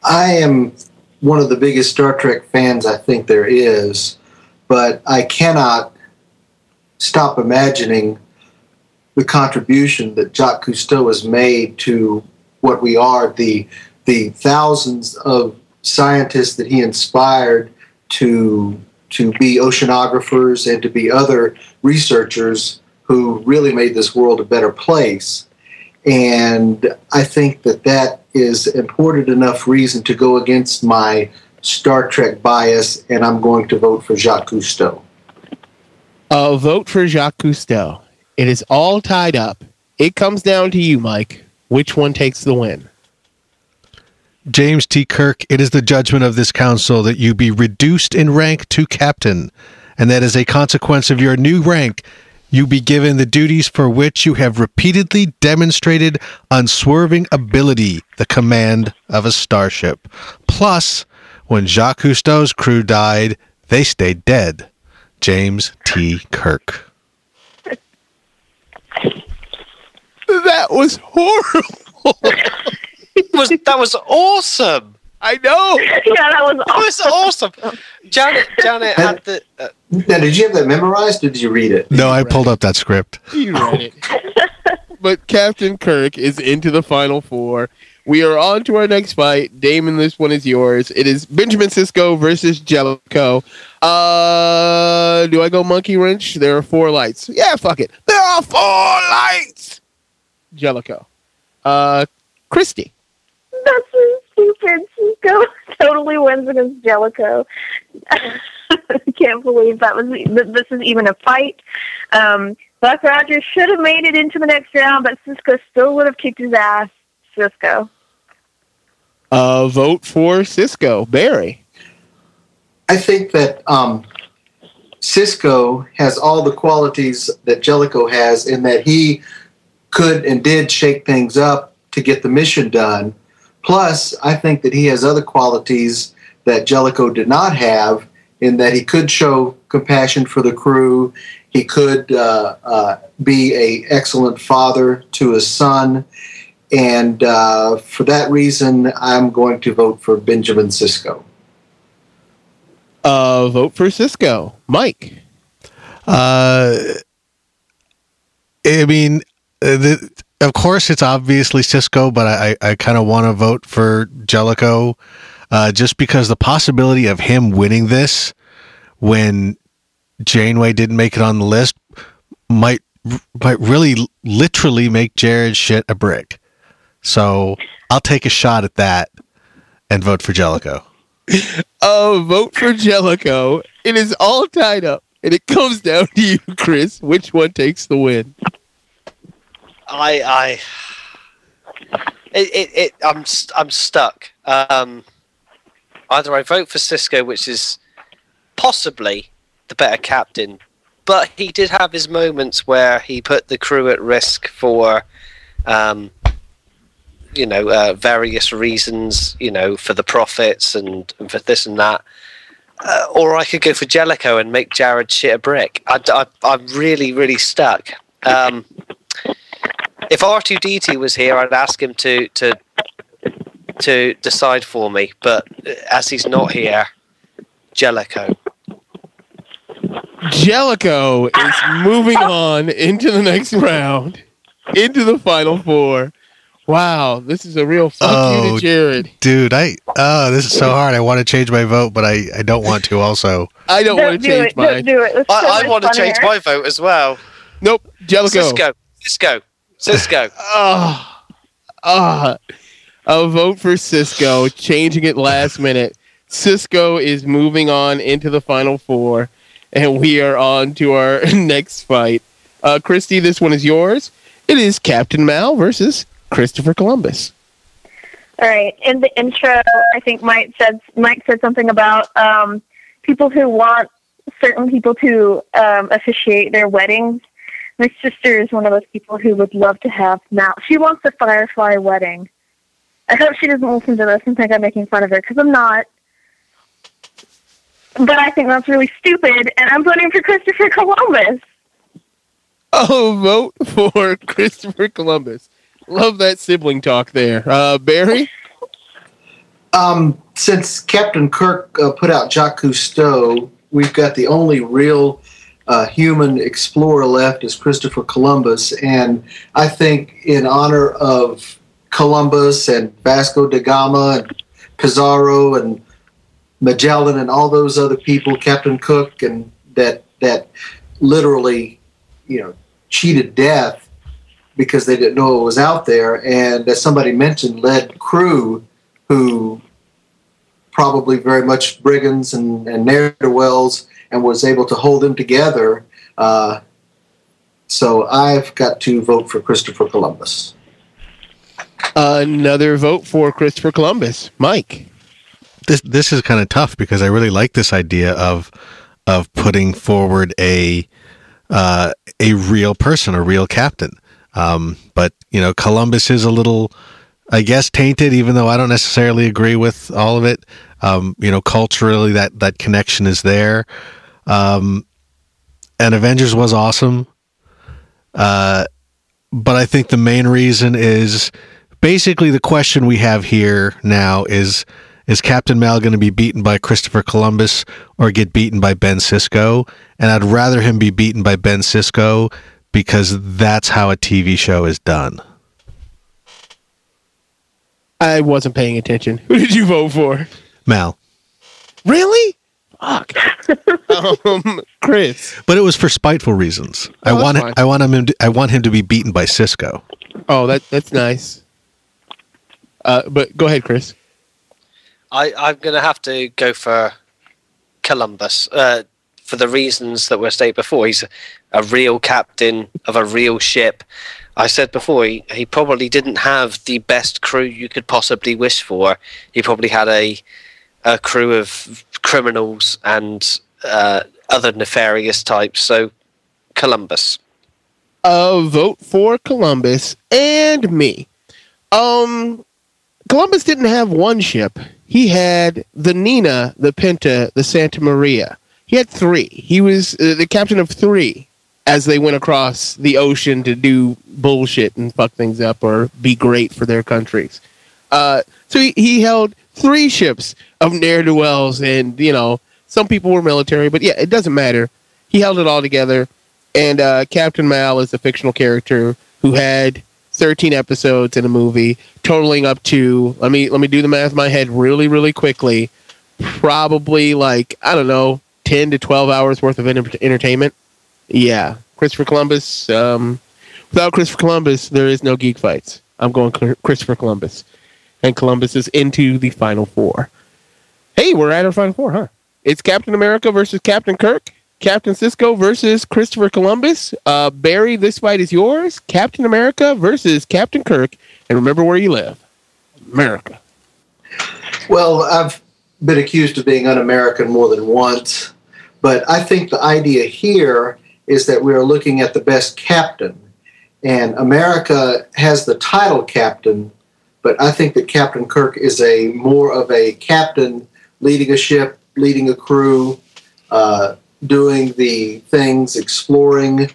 I am one of the biggest Star Trek fans I think there is, but I cannot stop imagining the contribution that Jacques Cousteau has made to what we are, the the thousands of scientists that he inspired to to be oceanographers and to be other researchers who really made this world a better place. And I think that that is important enough reason to go against my Star Trek bias, and I'm going to vote for Jacques Cousteau. A vote for Jacques Cousteau. It is all tied up. It comes down to you, Mike. Which one takes the win? James T. Kirk, it is the judgment of this council that you be reduced in rank to captain, and that as a consequence of your new rank, you be given the duties for which you have repeatedly demonstrated unswerving ability, the command of a starship. Plus, when Jacques Cousteau's crew died, they stayed dead. James T. Kirk. That was horrible. was that was awesome. I know. yeah, that was That was awesome. Janet, Janet had the. Uh, Now, did you have that memorized or did you read it? No, I pulled up that script. You read it. but Captain Kirk is into the final four. we are on to our next fight. Damon, this one is yours. It is Benjamin Sisko versus Jellico. Uh, do I go monkey wrench? There are four lights. Yeah, fuck it. There are four lights. Jellico. Uh, Christy. That's so stupid. Sisko totally wins against Jellico. I can't believe that was that this is even a fight. Um, Buck Rogers should have made it into the next round, but Sisko still would have kicked his ass. Sisko. Uh, vote for Sisko. Barry. I think that um, Sisko has all the qualities that Jellico has in that he could and did shake things up to get the mission done. Plus, I think that he has other qualities that Jellico did not have in that he could show compassion for the crew. He could uh, uh, be a excellent father to his son. And uh, for that reason, I'm going to vote for Benjamin Sisko. Uh, vote for Sisko. Mike. Uh, I mean, uh, the, of course, it's obviously Sisko, but I, I kind of want to vote for Jellico uh, just because the possibility of him winning this when Janeway didn't make it on the list might might really literally make Jared shit a brick. So I'll take a shot at that and vote for Jellico. Uh, vote for Jellico. It is all tied up, and it comes down to you, Chris. Which one takes the win? I, I, it, it, it I'm, st- I'm stuck. Um, either I vote for Sisko, which is possibly the better captain, but he did have his moments where he put the crew at risk for, um, you know, uh, various reasons, you know, for the profits and, and for this and that. Uh, or I could go for Jellico and make Jared shit a brick. I, I'm really, really stuck. Um, if R2D2 was here, I'd ask him to to to decide for me. But as he's not here, Jellico. Jellico is moving on into the next round, into the final four. Wow, this is a real fuck you to oh, Jared. dude, I oh, this is so hard. I want to change my vote, but I, I don't want to. Also, I don't, want to change mine. Don't do it. I, I want to change my vote as well. Nope, Jellico. Sisko. Sisko. Sisko. Ah, ah, a vote for Sisko, changing it last minute. Sisko is moving on into the final four, and we are on to our next fight. Uh, Christy, this one is yours. It is Captain Mal versus Christopher Columbus. All right. In the intro, I think Mike said Mike said something about um, people who want certain people to um, officiate their weddings. My sister is one of those people who would love to have now. She wants a Firefly wedding. I hope she doesn't listen to this and think I'm making fun of her because I'm not. But I think that's really stupid, and I'm voting for Christopher Columbus. Oh, vote for Christopher Columbus. Love that sibling talk there. Uh, Barry? Um, since Captain Kirk uh, put out Jacques Cousteau, we've got the only real uh, human explorer left is Christopher Columbus. And I think, in honor of Columbus and Vasco da Gama and Pizarro and Magellan and all those other people, Captain Cook, and that that literally, you know, cheated death because they didn't know it was out there. And as somebody mentioned, led crew who probably very much brigands and, and ne'er do wells and was able to hold them together. Uh, so I've got to vote for Christopher Columbus. Another vote for Christopher Columbus. Mike. this this is kind of tough because I really like this idea of of putting forward a uh, a real person, a real captain. Um, but you know, Columbus is a little, I guess, tainted. Even though I don't necessarily agree with all of it. Um, you know, culturally, that that connection is there. Um, and Avengers was awesome. Uh, but I think the main reason is basically the question we have here now is is Captain Mal going to be beaten by Christopher Columbus or get beaten by Ben Sisko? And I'd rather him be beaten by Ben Sisko because that's how a TV show is done. I wasn't paying attention. Who did you vote for? Mal. Really? Fuck. um, Chris. But it was for spiteful reasons. I Oh, that's want fine. I want him to, I want him to be beaten by Sisko. Oh, that that's nice. Uh, but go ahead, Chris. I, I'm going to have to go for Columbus uh, for the reasons that were stated before. He's a, a real captain of a real ship. I said before, he, he probably didn't have the best crew you could possibly wish for. He probably had a, a crew of criminals and uh, other nefarious types. So, Columbus. Uh, vote for Columbus and me. Um, Columbus didn't have one ship. He had the Nina, the Pinta, the Santa Maria. He had three. He was uh, the captain of three as they went across the ocean to do bullshit and fuck things up or be great for their countries. Uh, so he, he held three ships of ne'er do wells, and you know some people were military, but yeah, it doesn't matter. He held it all together, and uh, Captain Mal is a fictional character who had 13 episodes in a movie, totaling up to let me let me do the math in my head really really quickly, probably like I don't know 10 to 12 hours worth of enter- entertainment. Yeah, Christopher Columbus. Um, without Christopher Columbus, there is no geek fights. I'm going Christopher Columbus, and Columbus is into the final four. Hey, we're at our final four, huh? It's Captain America versus Captain Kirk. Captain Sisko versus Christopher Columbus. Uh, Barry, this fight is yours. Captain America versus Captain Kirk. And remember where you live America. Well, I've been accused of being un American more than once, but I think the idea here is that we are looking at the best captain. And America has the title captain, but I think that Captain Kirk is a more of a captain leading a ship, leading a crew, uh, doing the things, exploring.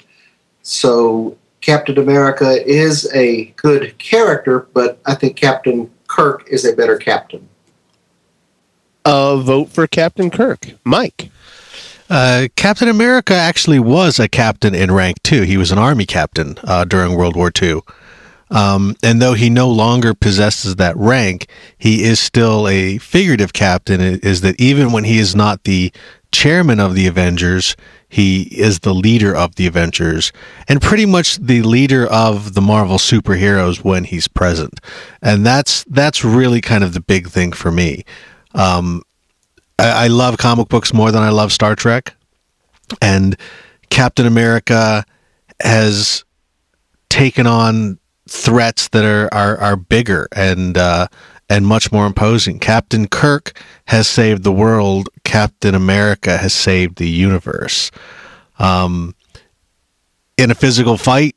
So Captain America is a good character, but I think Captain Kirk is a better captain. Uh, vote for Captain Kirk. Mike. Uh, captain America actually was a captain in rank too. He was an army captain uh, during World War II. Um, and though he no longer possesses that rank, he is still a figurative captain. Is that even when he is not the chairman of the Avengers, he is the leader of the Avengers and pretty much the leader of the Marvel superheroes when he's present. And that's that's really kind of the big thing for me. Um, I, I love comic books more than I love Star Trek, and Captain America has taken on threats that are are, are bigger and uh, and much more imposing. Captain Kirk has saved the world. Captain America has saved the universe. Um, in a physical fight,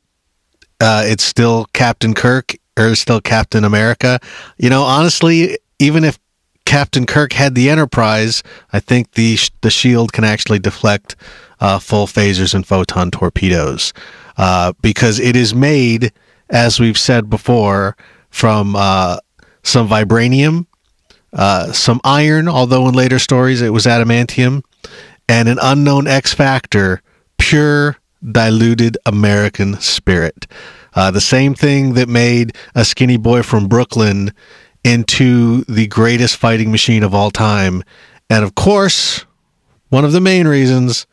uh, it's still Captain Kirk or still Captain America. You know, honestly, even if Captain Kirk had the Enterprise, I think the the shield can actually deflect uh, full phasers and photon torpedoes uh, because it is made, as we've said before, from uh, some vibranium, uh, some iron, although in later stories it was adamantium, and an unknown X factor, pure diluted American spirit. Uh, the same thing that made a skinny boy from Brooklyn into the greatest fighting machine of all time. And of course, one of the main reasons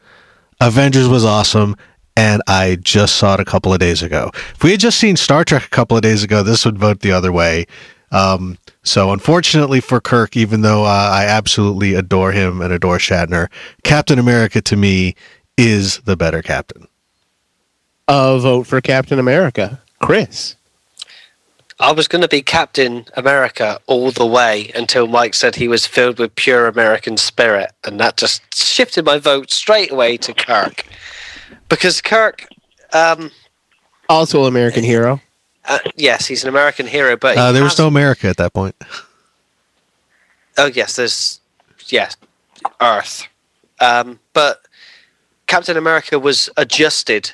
Avengers was awesome. And I just saw it a couple of days ago. If we had just seen Star Trek a couple of days ago, this would vote the other way. Um, so, unfortunately for Kirk, even though uh, I absolutely adore him and adore Shatner, Captain America to me is the better captain. A vote for Captain America. Chris. I was going to be Captain America all the way until Mike said he was filled with pure American spirit, and that just shifted my vote straight away to Kirk. Because Kirk, um, Also an American hero. uh, yes, he's an American hero, but Uh, there was has- no America at that point. Oh yes, there's yes, Earth. Um, but Captain America was adjusted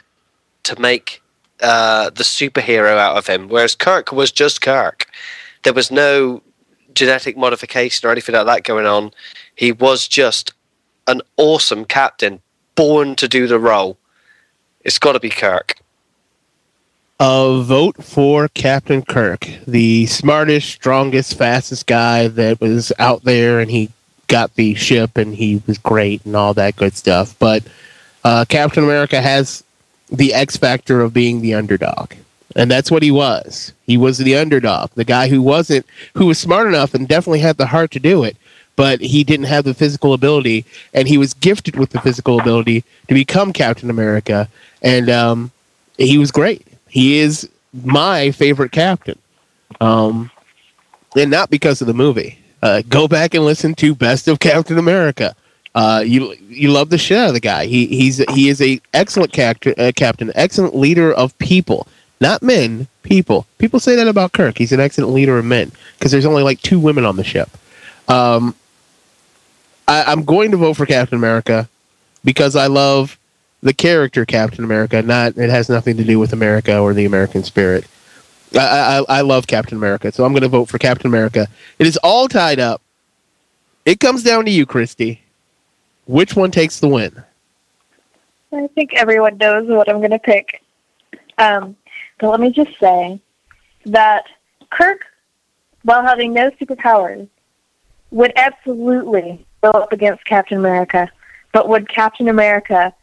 to make uh, the superhero out of him, whereas Kirk was just Kirk. There was no genetic modification or anything like that going on. He was just an awesome captain, born to do the role. It's got to be Kirk. A vote for Captain Kirk, the smartest, strongest, fastest guy that was out there, and he got the ship, and he was great, and all that good stuff. But uh, Captain America has the X factor of being the underdog, and that's what he was. He was the underdog, the guy who wasn't, who was smart enough and definitely had the heart to do it, but he didn't have the physical ability, and he was gifted with the physical ability to become Captain America, and um, he was great. He is my favorite captain, um, and not because of the movie. Uh, go back and listen to Best of Captain America. Uh, you you love the shit out of the guy. He he's he is a excellent character, uh, captain, excellent leader of people, not men, people. People say that about Kirk. He's an excellent leader of men because there's only like two women on the ship. Um, I, I'm going to vote for Captain America because I love the character Captain America. Not it has nothing to do with America or the American spirit. I I, I love Captain America, so I'm going to vote for Captain America. It is all tied up. It comes down to you, Christy. Which one takes the win? I think everyone knows what I'm going to pick. Um, but let me just say that Kirk, while having no superpowers, would absolutely go up against Captain America. But would Captain America,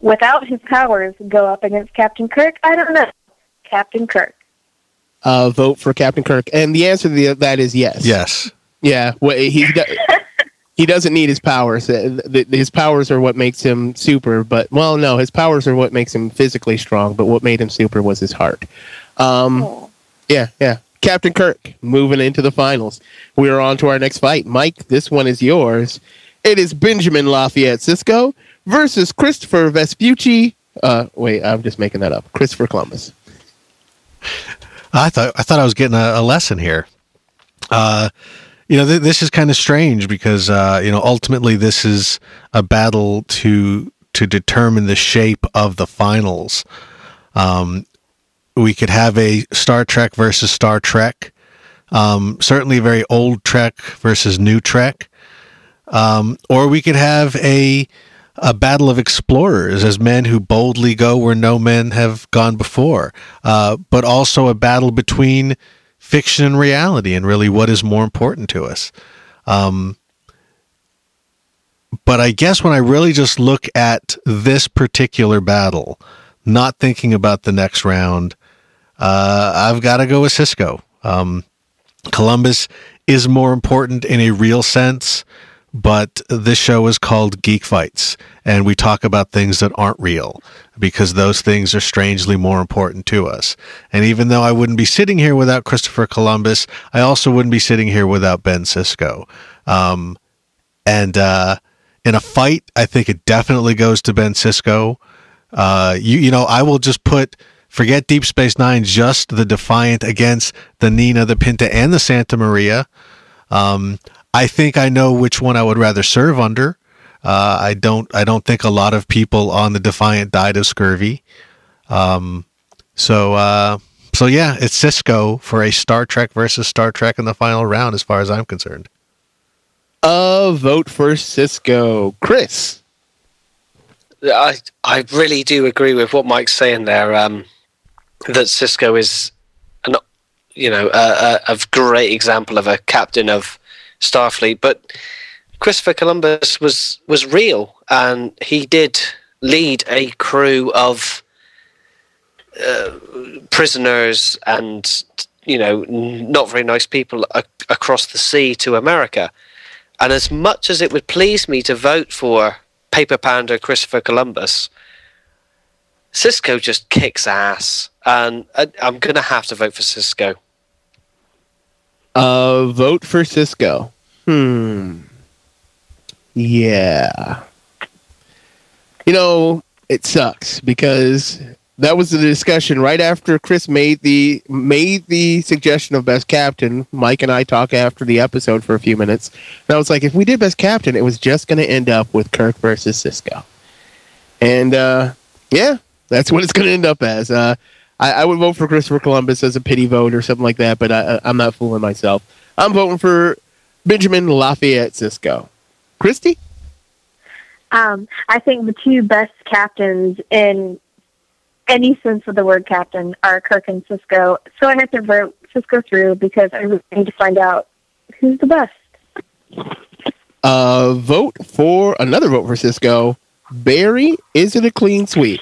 without his powers, go up against Captain Kirk? I don't know. Captain Kirk. Uh, vote for Captain Kirk, and the answer to the, that is yes. Yes. Yeah. Well, he he doesn't need his powers. Uh, His powers are what makes him super. But well, no, his powers are what makes him physically strong. But what made him super was his heart. Um, yeah, yeah. Captain Kirk moving into the finals. We are on to our next fight. Mike, this one is yours. It is Benjamin Lafayette Sisko versus Christopher Vespucci. Uh, wait, I'm just making that up. Christopher Columbus. I thought I thought I was getting a, a lesson here. Uh, you know, th- this is kind of strange because uh, you know ultimately this is a battle to to determine the shape of the finals. Um, we could have a Star Trek versus Star Trek. Um, certainly, very old Trek versus new Trek. Um, or we could have a a battle of explorers as men who boldly go where no men have gone before, uh, but also a battle between fiction and reality, and really what is more important to us. Um, but I guess when I really just look at this particular battle, not thinking about the next round, uh, I've got to go with Sisko. Um, Columbus is more important in a real sense, but this show is called Geek Fights, and we talk about things that aren't real because those things are strangely more important to us. And even though I wouldn't be sitting here without Christopher Columbus, I also wouldn't be sitting here without Ben Sisko. Um, and uh, in a fight, I think it definitely goes to Ben Sisko. Uh, you you know, I will just put forget Deep Space Nine, just the Defiant against the Nina, the Pinta, and the Santa Maria. Um, I think I know which one I would rather serve under. Uh, I don't. I don't think a lot of people on the Defiant died of scurvy. Um, so uh, so yeah, it's Sisko for a Star Trek versus Star Trek in the final round, as far as I'm concerned. A vote for Sisko. Chris. I I really do agree with what Mike's saying there. Um, that Sisko is an you know a, a, a great example of a captain of Starfleet, but Christopher Columbus was was real, and he did lead a crew of uh, prisoners and you know not very nice people across the sea to America. And as much as it would please me to vote for paper pounder Christopher Columbus, Sisko just kicks ass, and I, I'm going to have to vote for Sisko. Uh, vote for Sisko. Hmm. Yeah. You know, it sucks because that was the discussion right after Chris made the made the suggestion of best captain. Mike and I talk after the episode for a few minutes, and I was like, if we did best captain, it was just going to end up with Kirk versus Sisko, and uh, yeah, that's what it's going to end up as. Uh, I, I would vote for Christopher Columbus as a pity vote or something like that, but I, I- I'm not fooling myself. I'm voting for Benjamin Lafayette Sisko. Christy? Um, I think the two best captains in any sense of the word captain are Kirk and Sisko. So I have to vote Sisko through because I really need to find out who's the best. Uh, vote for another vote for Sisko. Barry, is it a clean sweep?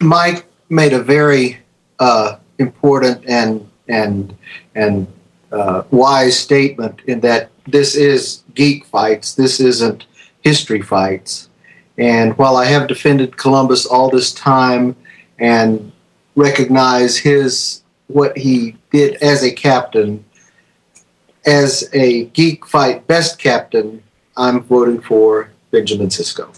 Mike made a very uh, important and and and uh, wise statement in that this is geek fights. This isn't history fights. And while I have defended Columbus all this time and recognize his what he did as a captain, as a geek fight best captain, I'm voting for Benjamin Sisko.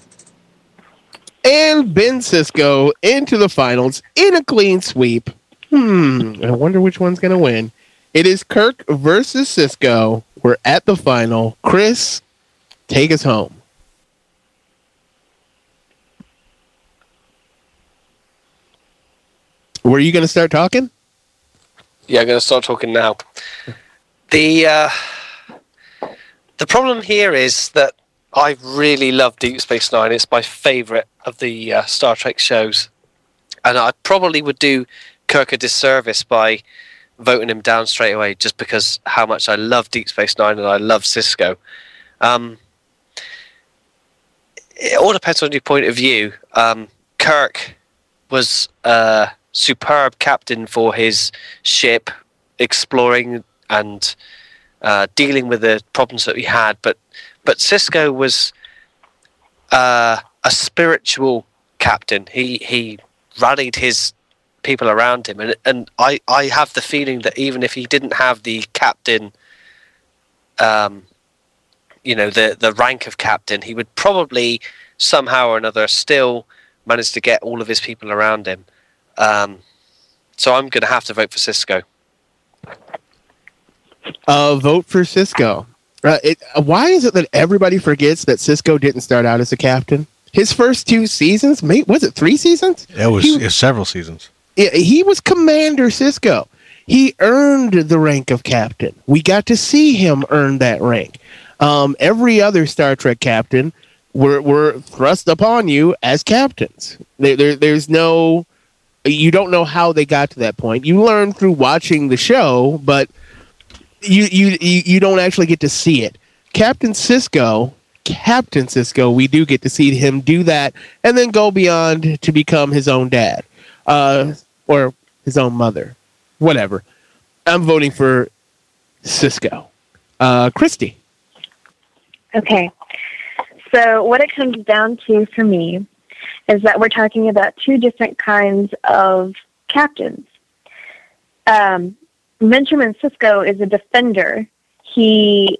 And Ben Sisko into the finals in a clean sweep. Hmm. I wonder which one's going to win. It is Kirk versus Sisko. We're at the final. Chris, take us home. Were you going to start talking? Yeah, I'm going to start talking now. The uh, the problem here is that I really love Deep Space Nine. It's my favourite of the uh, Star Trek shows, and I probably would do Kirk a disservice by voting him down straight away, just because how much I love Deep Space Nine and I love Sisko. Um, it all depends on your point of view. Um, Kirk was a superb captain for his ship, exploring and uh, dealing with the problems that he had, but but Sisko was uh, a spiritual captain. He he rallied his people around him, and and I I have the feeling that even if he didn't have the captain, um, you know the the rank of captain, he would probably somehow or another still manage to get all of his people around him. Um, so I'm going to have to vote for Sisko. Uh, vote for Sisko. Uh, it, why is it that everybody forgets that Sisko didn't start out as a captain? His first two seasons, mate, was it three seasons? It was, He- it was several seasons. Yeah, he was Commander Sisko. He earned the rank of captain. We got to see him earn that rank. Um, every other Star Trek captain were, were thrust upon you as captains. There, there, there's no, you don't know how they got to that point. You learn through watching the show, but you, you, you, don't actually get to see it. Captain Sisko, Captain Sisko, we do get to see him do that and then go beyond to become his own dad uh, or his own mother, whatever. I'm voting for Sisko. Uh, Christy. Okay. So what it comes down to for me is that we're talking about two different kinds of captains. Um, Benjamin Sisko is a defender. He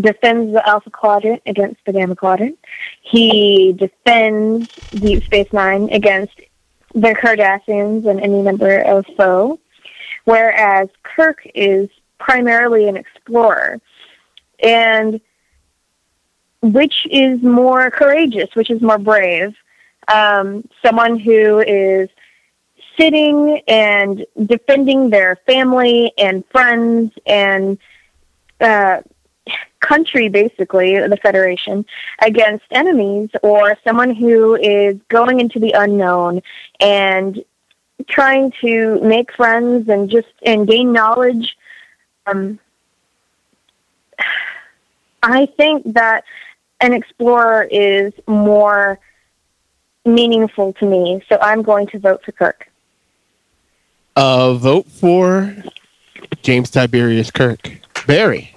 defends the Alpha Quadrant against the Gamma Quadrant. He defends Deep Space Nine against the Cardassians and any number of foe. Whereas Kirk is primarily an explorer. And which is more courageous, which is more brave. Um, someone who is sitting and defending their family and friends and uh, country, basically, the Federation, against enemies, or someone who is going into the unknown and trying to make friends and just and gain knowledge. Um, I think that an explorer is more meaningful to me, so I'm going to vote for Kirk. Uh, vote for James Tiberius Kirk. Barry.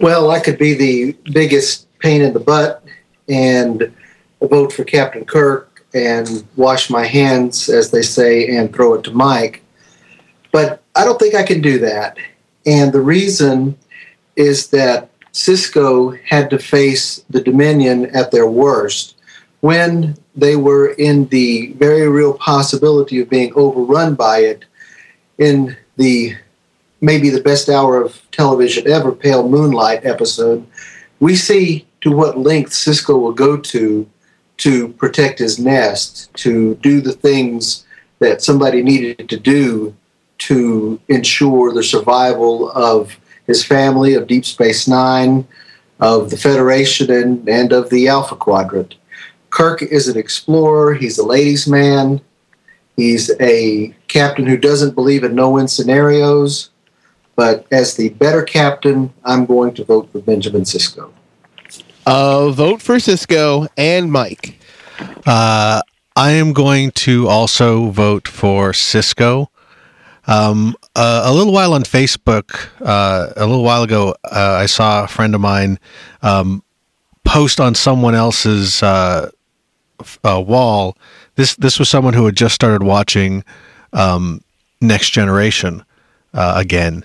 Well, I could be the biggest pain in the butt and vote for Captain Kirk and wash my hands, as they say, and throw it to Mike. But I don't think I can do that. And the reason is that Sisko had to face the Dominion at their worst when they were in the very real possibility of being overrun by it in the maybe the best hour of television ever, Pale Moonlight episode, we see to what length Sisko will go to to protect his nest, to do the things that somebody needed to do to ensure the survival of his family, of Deep Space Nine, of the Federation, and, and of the Alpha Quadrant. Kirk is an explorer. He's a ladies' man. He's a captain who doesn't believe in no-win scenarios. But as the better captain, I'm going to vote for Benjamin Sisko. Uh, vote for Sisko and Mike. Uh, I am going to also vote for Sisko. Um, uh, a little while on Facebook, uh, a little while ago, uh, I saw a friend of mine um, post on someone else's uh, uh, wall. This this was someone who had just started watching um, Next Generation uh, again,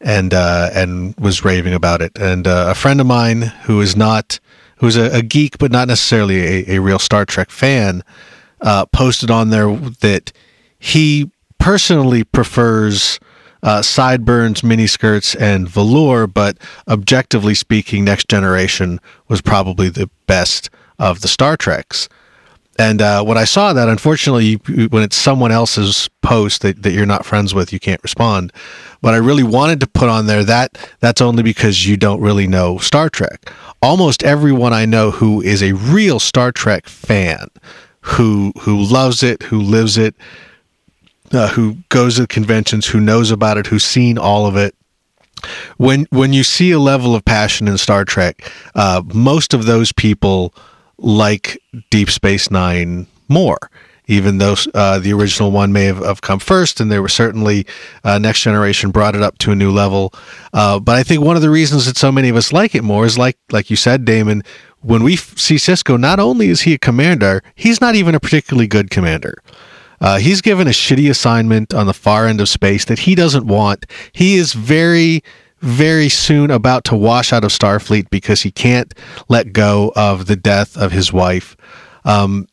and and was raving about it. And a friend of mine who is not who's a, a geek but not necessarily a, a real Star Trek fan posted on there that he personally prefers uh, sideburns, miniskirts, and velour, but objectively speaking, Next Generation was probably the best of the Star Treks. And uh, when I saw that, unfortunately, when it's someone else's post that, that you're not friends with, you can't respond. But I really wanted to put on there that that's only because you don't really know Star Trek. Almost everyone I know who is a real Star Trek fan, who who loves it, who lives it, uh, who goes to conventions, who knows about it, who's seen all of it. When when you see a level of passion in Star Trek, uh, most of those people like Deep Space Nine more. Even though uh, the original one may have, have, come first, and there were certainly uh, Next Generation brought it up to a new level. Uh, but I think one of the reasons that so many of us like it more is like like you said, Damon. When we f- see Cisco, not only is he a commander, he's not even a particularly good commander. Uh, he's given a shitty assignment on the far end of space that he doesn't want. He is very, very soon about to wash out of Starfleet because he can't let go of the death of his wife. Um,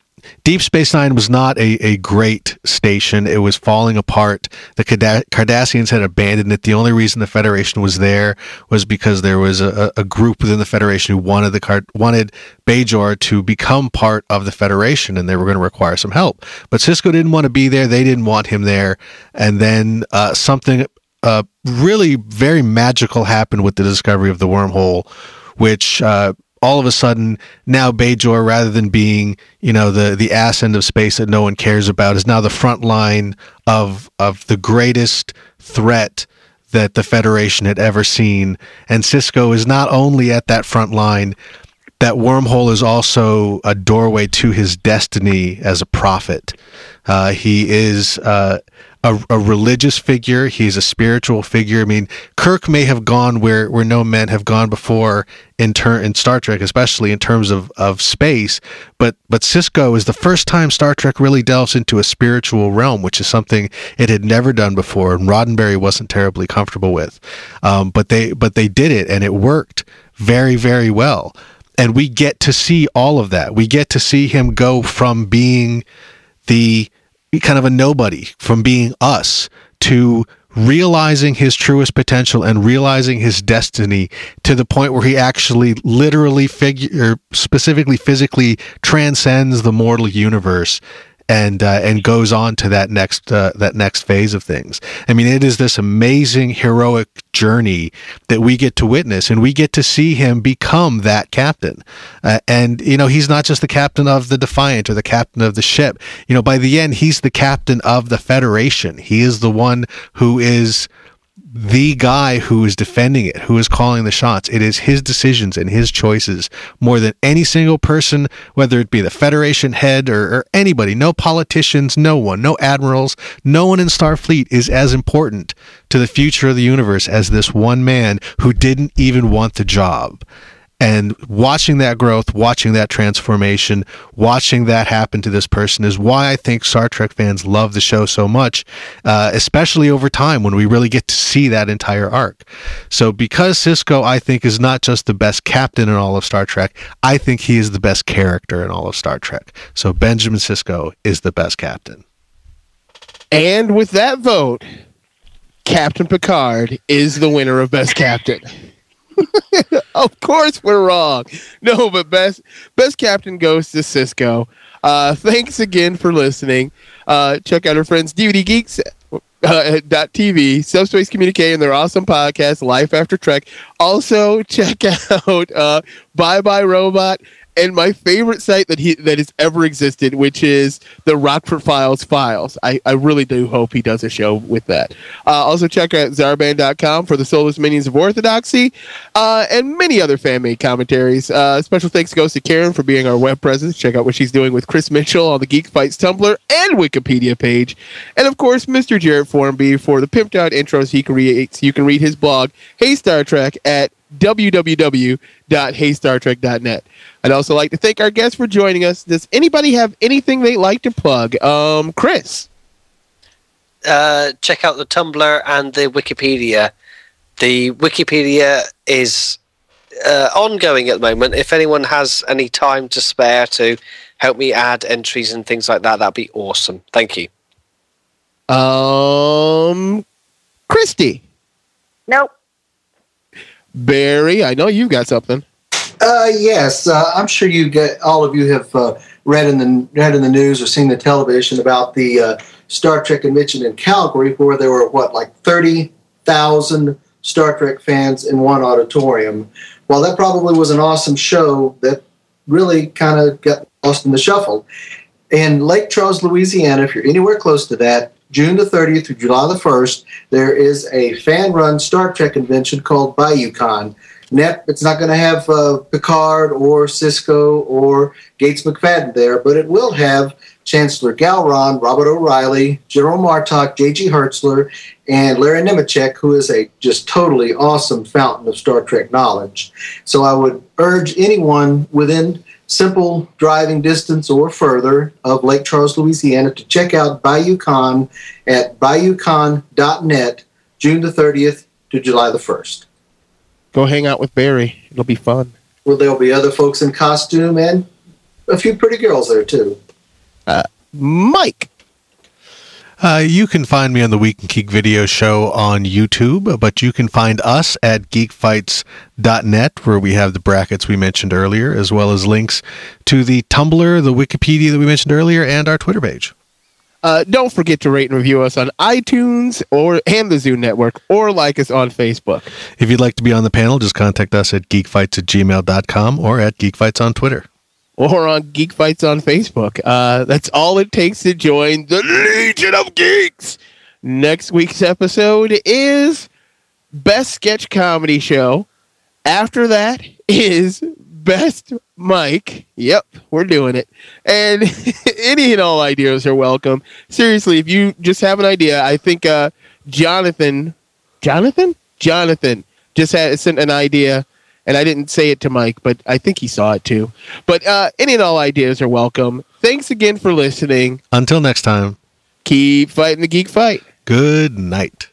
Deep Space Nine was not a, a great station. It was falling apart. The Cardassians had abandoned it. The only reason the Federation was there was because there was a, a group within the Federation who wanted the Card- wanted Bajor to become part of the Federation, and they were going to require some help. But Sisko didn't want to be there. They didn't want him there. And then uh, something uh, really very magical happened with the discovery of the wormhole, which uh, all of a sudden now Bajor, rather than being you know the the ass end of space that no one cares about, is now the front line of of the greatest threat that the Federation had ever seen. And Cisco is not only at that front line. That wormhole is also a doorway to his destiny as a prophet. Uh, he is uh, a, a, religious figure. He's a spiritual figure. I mean, Kirk may have gone where, where no men have gone before in ter- in Star Trek, especially in terms of, of space. But but Sisko is the first time Star Trek really delves into a spiritual realm, which is something it had never done before, and Roddenberry wasn't terribly comfortable with. Um, but they but they did it, and it worked very very well. And we get to see all of that. We get to see him go from being the kind of a nobody from being us to realizing his truest potential and realizing his destiny to the point where he actually literally figure specifically physically transcends the mortal universe and uh, and goes on to that next uh, that next phase of things. I mean, it is this amazing heroic journey that we get to witness, and we get to see him become that captain. Uh, and you know, he's not just the captain of the Defiant or the captain of the ship. You know, by the end, he's the captain of the Federation. He is the one who is the guy who is defending it, who is calling the shots. It is his decisions and his choices more than any single person, whether it be the Federation head or, or, anybody. No politicians, no one, no admirals, no one in Starfleet is as important to the future of the universe as this one man who didn't even want the job. And watching that growth, watching that transformation, watching that happen to this person is why I think Star Trek fans love the show so much, uh, especially over time when we really get to see that entire arc. So, because Cisco, I think, is not just the best captain in all of Star Trek, I think he is the best character in all of Star Trek. So, Benjamin Cisco is the best captain. And with that vote, Captain Picard is the winner of Best Captain. of course we're wrong. No, but best best captain goes to Cisco. Uh, thanks again for listening. Uh, check out our friends DVD Geeks. Uh, TV, Subspace Communique, and their awesome podcast, Life After Trek. Also, check out uh, Bye Bye Robot and my favorite site that he that has ever existed, which is the Rockford Files files. I, I really do hope he does a show with that. Uh, also check out Zarban.com for the soulless minions of orthodoxy, uh, and many other fan made commentaries. Uh, special thanks goes to Karen for being our web presence. Check out what she's doing with Chris Mitchell on the Geek Fights Tumblr and Wikipedia page, and of course Mr. Jared Formby for the pimped out intros he creates. You can read his blog, Hey Star Trek, at www.heystartrek.net. I'd also like to thank our guests for joining us. Does anybody have anything they'd like to plug? Um, Chris. Uh, check out the Tumblr and the Wikipedia. The Wikipedia is uh, ongoing at the moment. If anyone has any time to spare to help me add entries and things like that, that'd be awesome. Thank you. Um, Christy. Nope. Barry, I know you've got something. Uh, yes, uh, I'm sure you get all of you have uh, read in the read in the news or seen the television about the uh, Star Trek convention in Calgary, where there were what like thirty thousand Star Trek fans in one auditorium. Well, that probably was an awesome show that really kind of got lost in the shuffle. In Lake Charles, Louisiana, if you're anywhere close to that, June the 30th through July the 1st, there is a fan-run Star Trek convention called BayouCon. Net, it's not going to have uh, Picard or Cisco or Gates McFadden there, but it will have Chancellor Gowron, Robert O'Reilly, General Martok, J.G. Hertzler, and Larry Nemecek, who is a just totally awesome fountain of Star Trek knowledge. So I would urge anyone within simple driving distance or further of Lake Charles, Louisiana, to check out BayouCon at bayoucon.net, June the 30th to July the 1st. Go hang out with Barry. It'll be fun. Well, there'll be other folks in costume and a few pretty girls there, too. Uh, Mike. Uh, you can find me on the Week in Geek video show on YouTube, but you can find us at geekfights.net, where we have the brackets we mentioned earlier, as well as links to the Tumblr, the Wikipedia that we mentioned earlier, and our Twitter page. Uh, don't forget to rate and review us on iTunes or and the Zoo Network, or like us on Facebook. If you'd like to be on the panel, just contact us at geekfights at gmail.com or at geekfights on Twitter. Or on Geek Fights on Facebook. Uh, that's all it takes to join the Legion of Geeks. Next week's episode is Best Sketch Comedy Show. After that is Best Mike. Yep, we're doing it. And any and all ideas are welcome. Seriously, if you just have an idea, I think uh, Jonathan, Jonathan, Jonathan just had sent an idea, and I didn't say it to Mike, but I think he saw it too. But uh, any and all ideas are welcome. Thanks again for listening. Until next time, keep fighting the geek fight. Good night.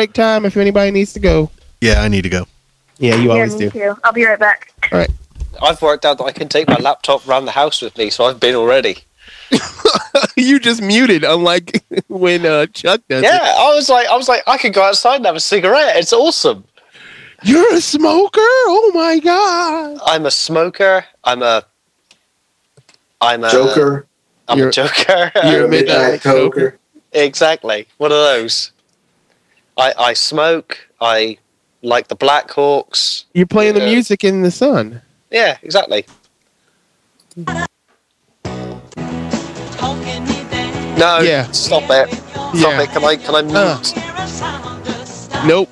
Break time if anybody needs to go. Yeah, I need to go. Yeah, you yeah, always me do. too. I'll be right back. All right. I've worked out that I can take my laptop around the house with me, so I've been already. you just muted, unlike when uh, Chuck does Yeah, it. I was like, I was like, I could go outside and have a cigarette. It's awesome. You're a smoker? Oh my god! I'm a smoker. I'm a. I'm a Joker. I'm You're- a joker. you're a midnight toker. exactly. One of those. I I smoke. I like the Blackhawks. You're playing the music in the sun. Yeah, exactly. No, Yeah. stop it. Stop Yeah. it. Can I can I mute? Uh. Nope.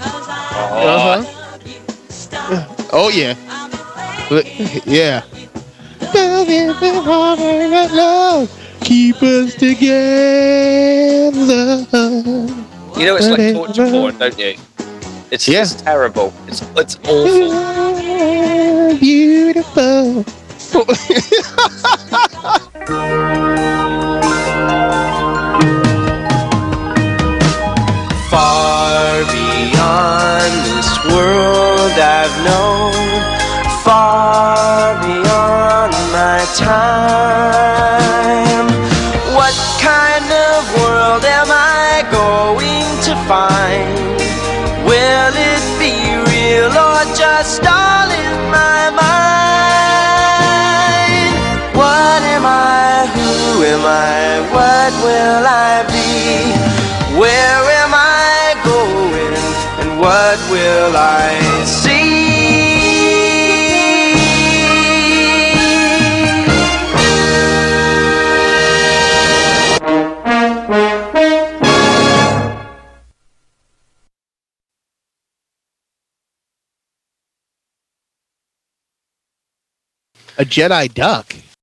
Uh huh. Oh yeah. Yeah. Keep us together. You know it's like torture porn, don't you? It's Yeah. it's terrible. It's it's awful. Beautiful. A Jedi duck.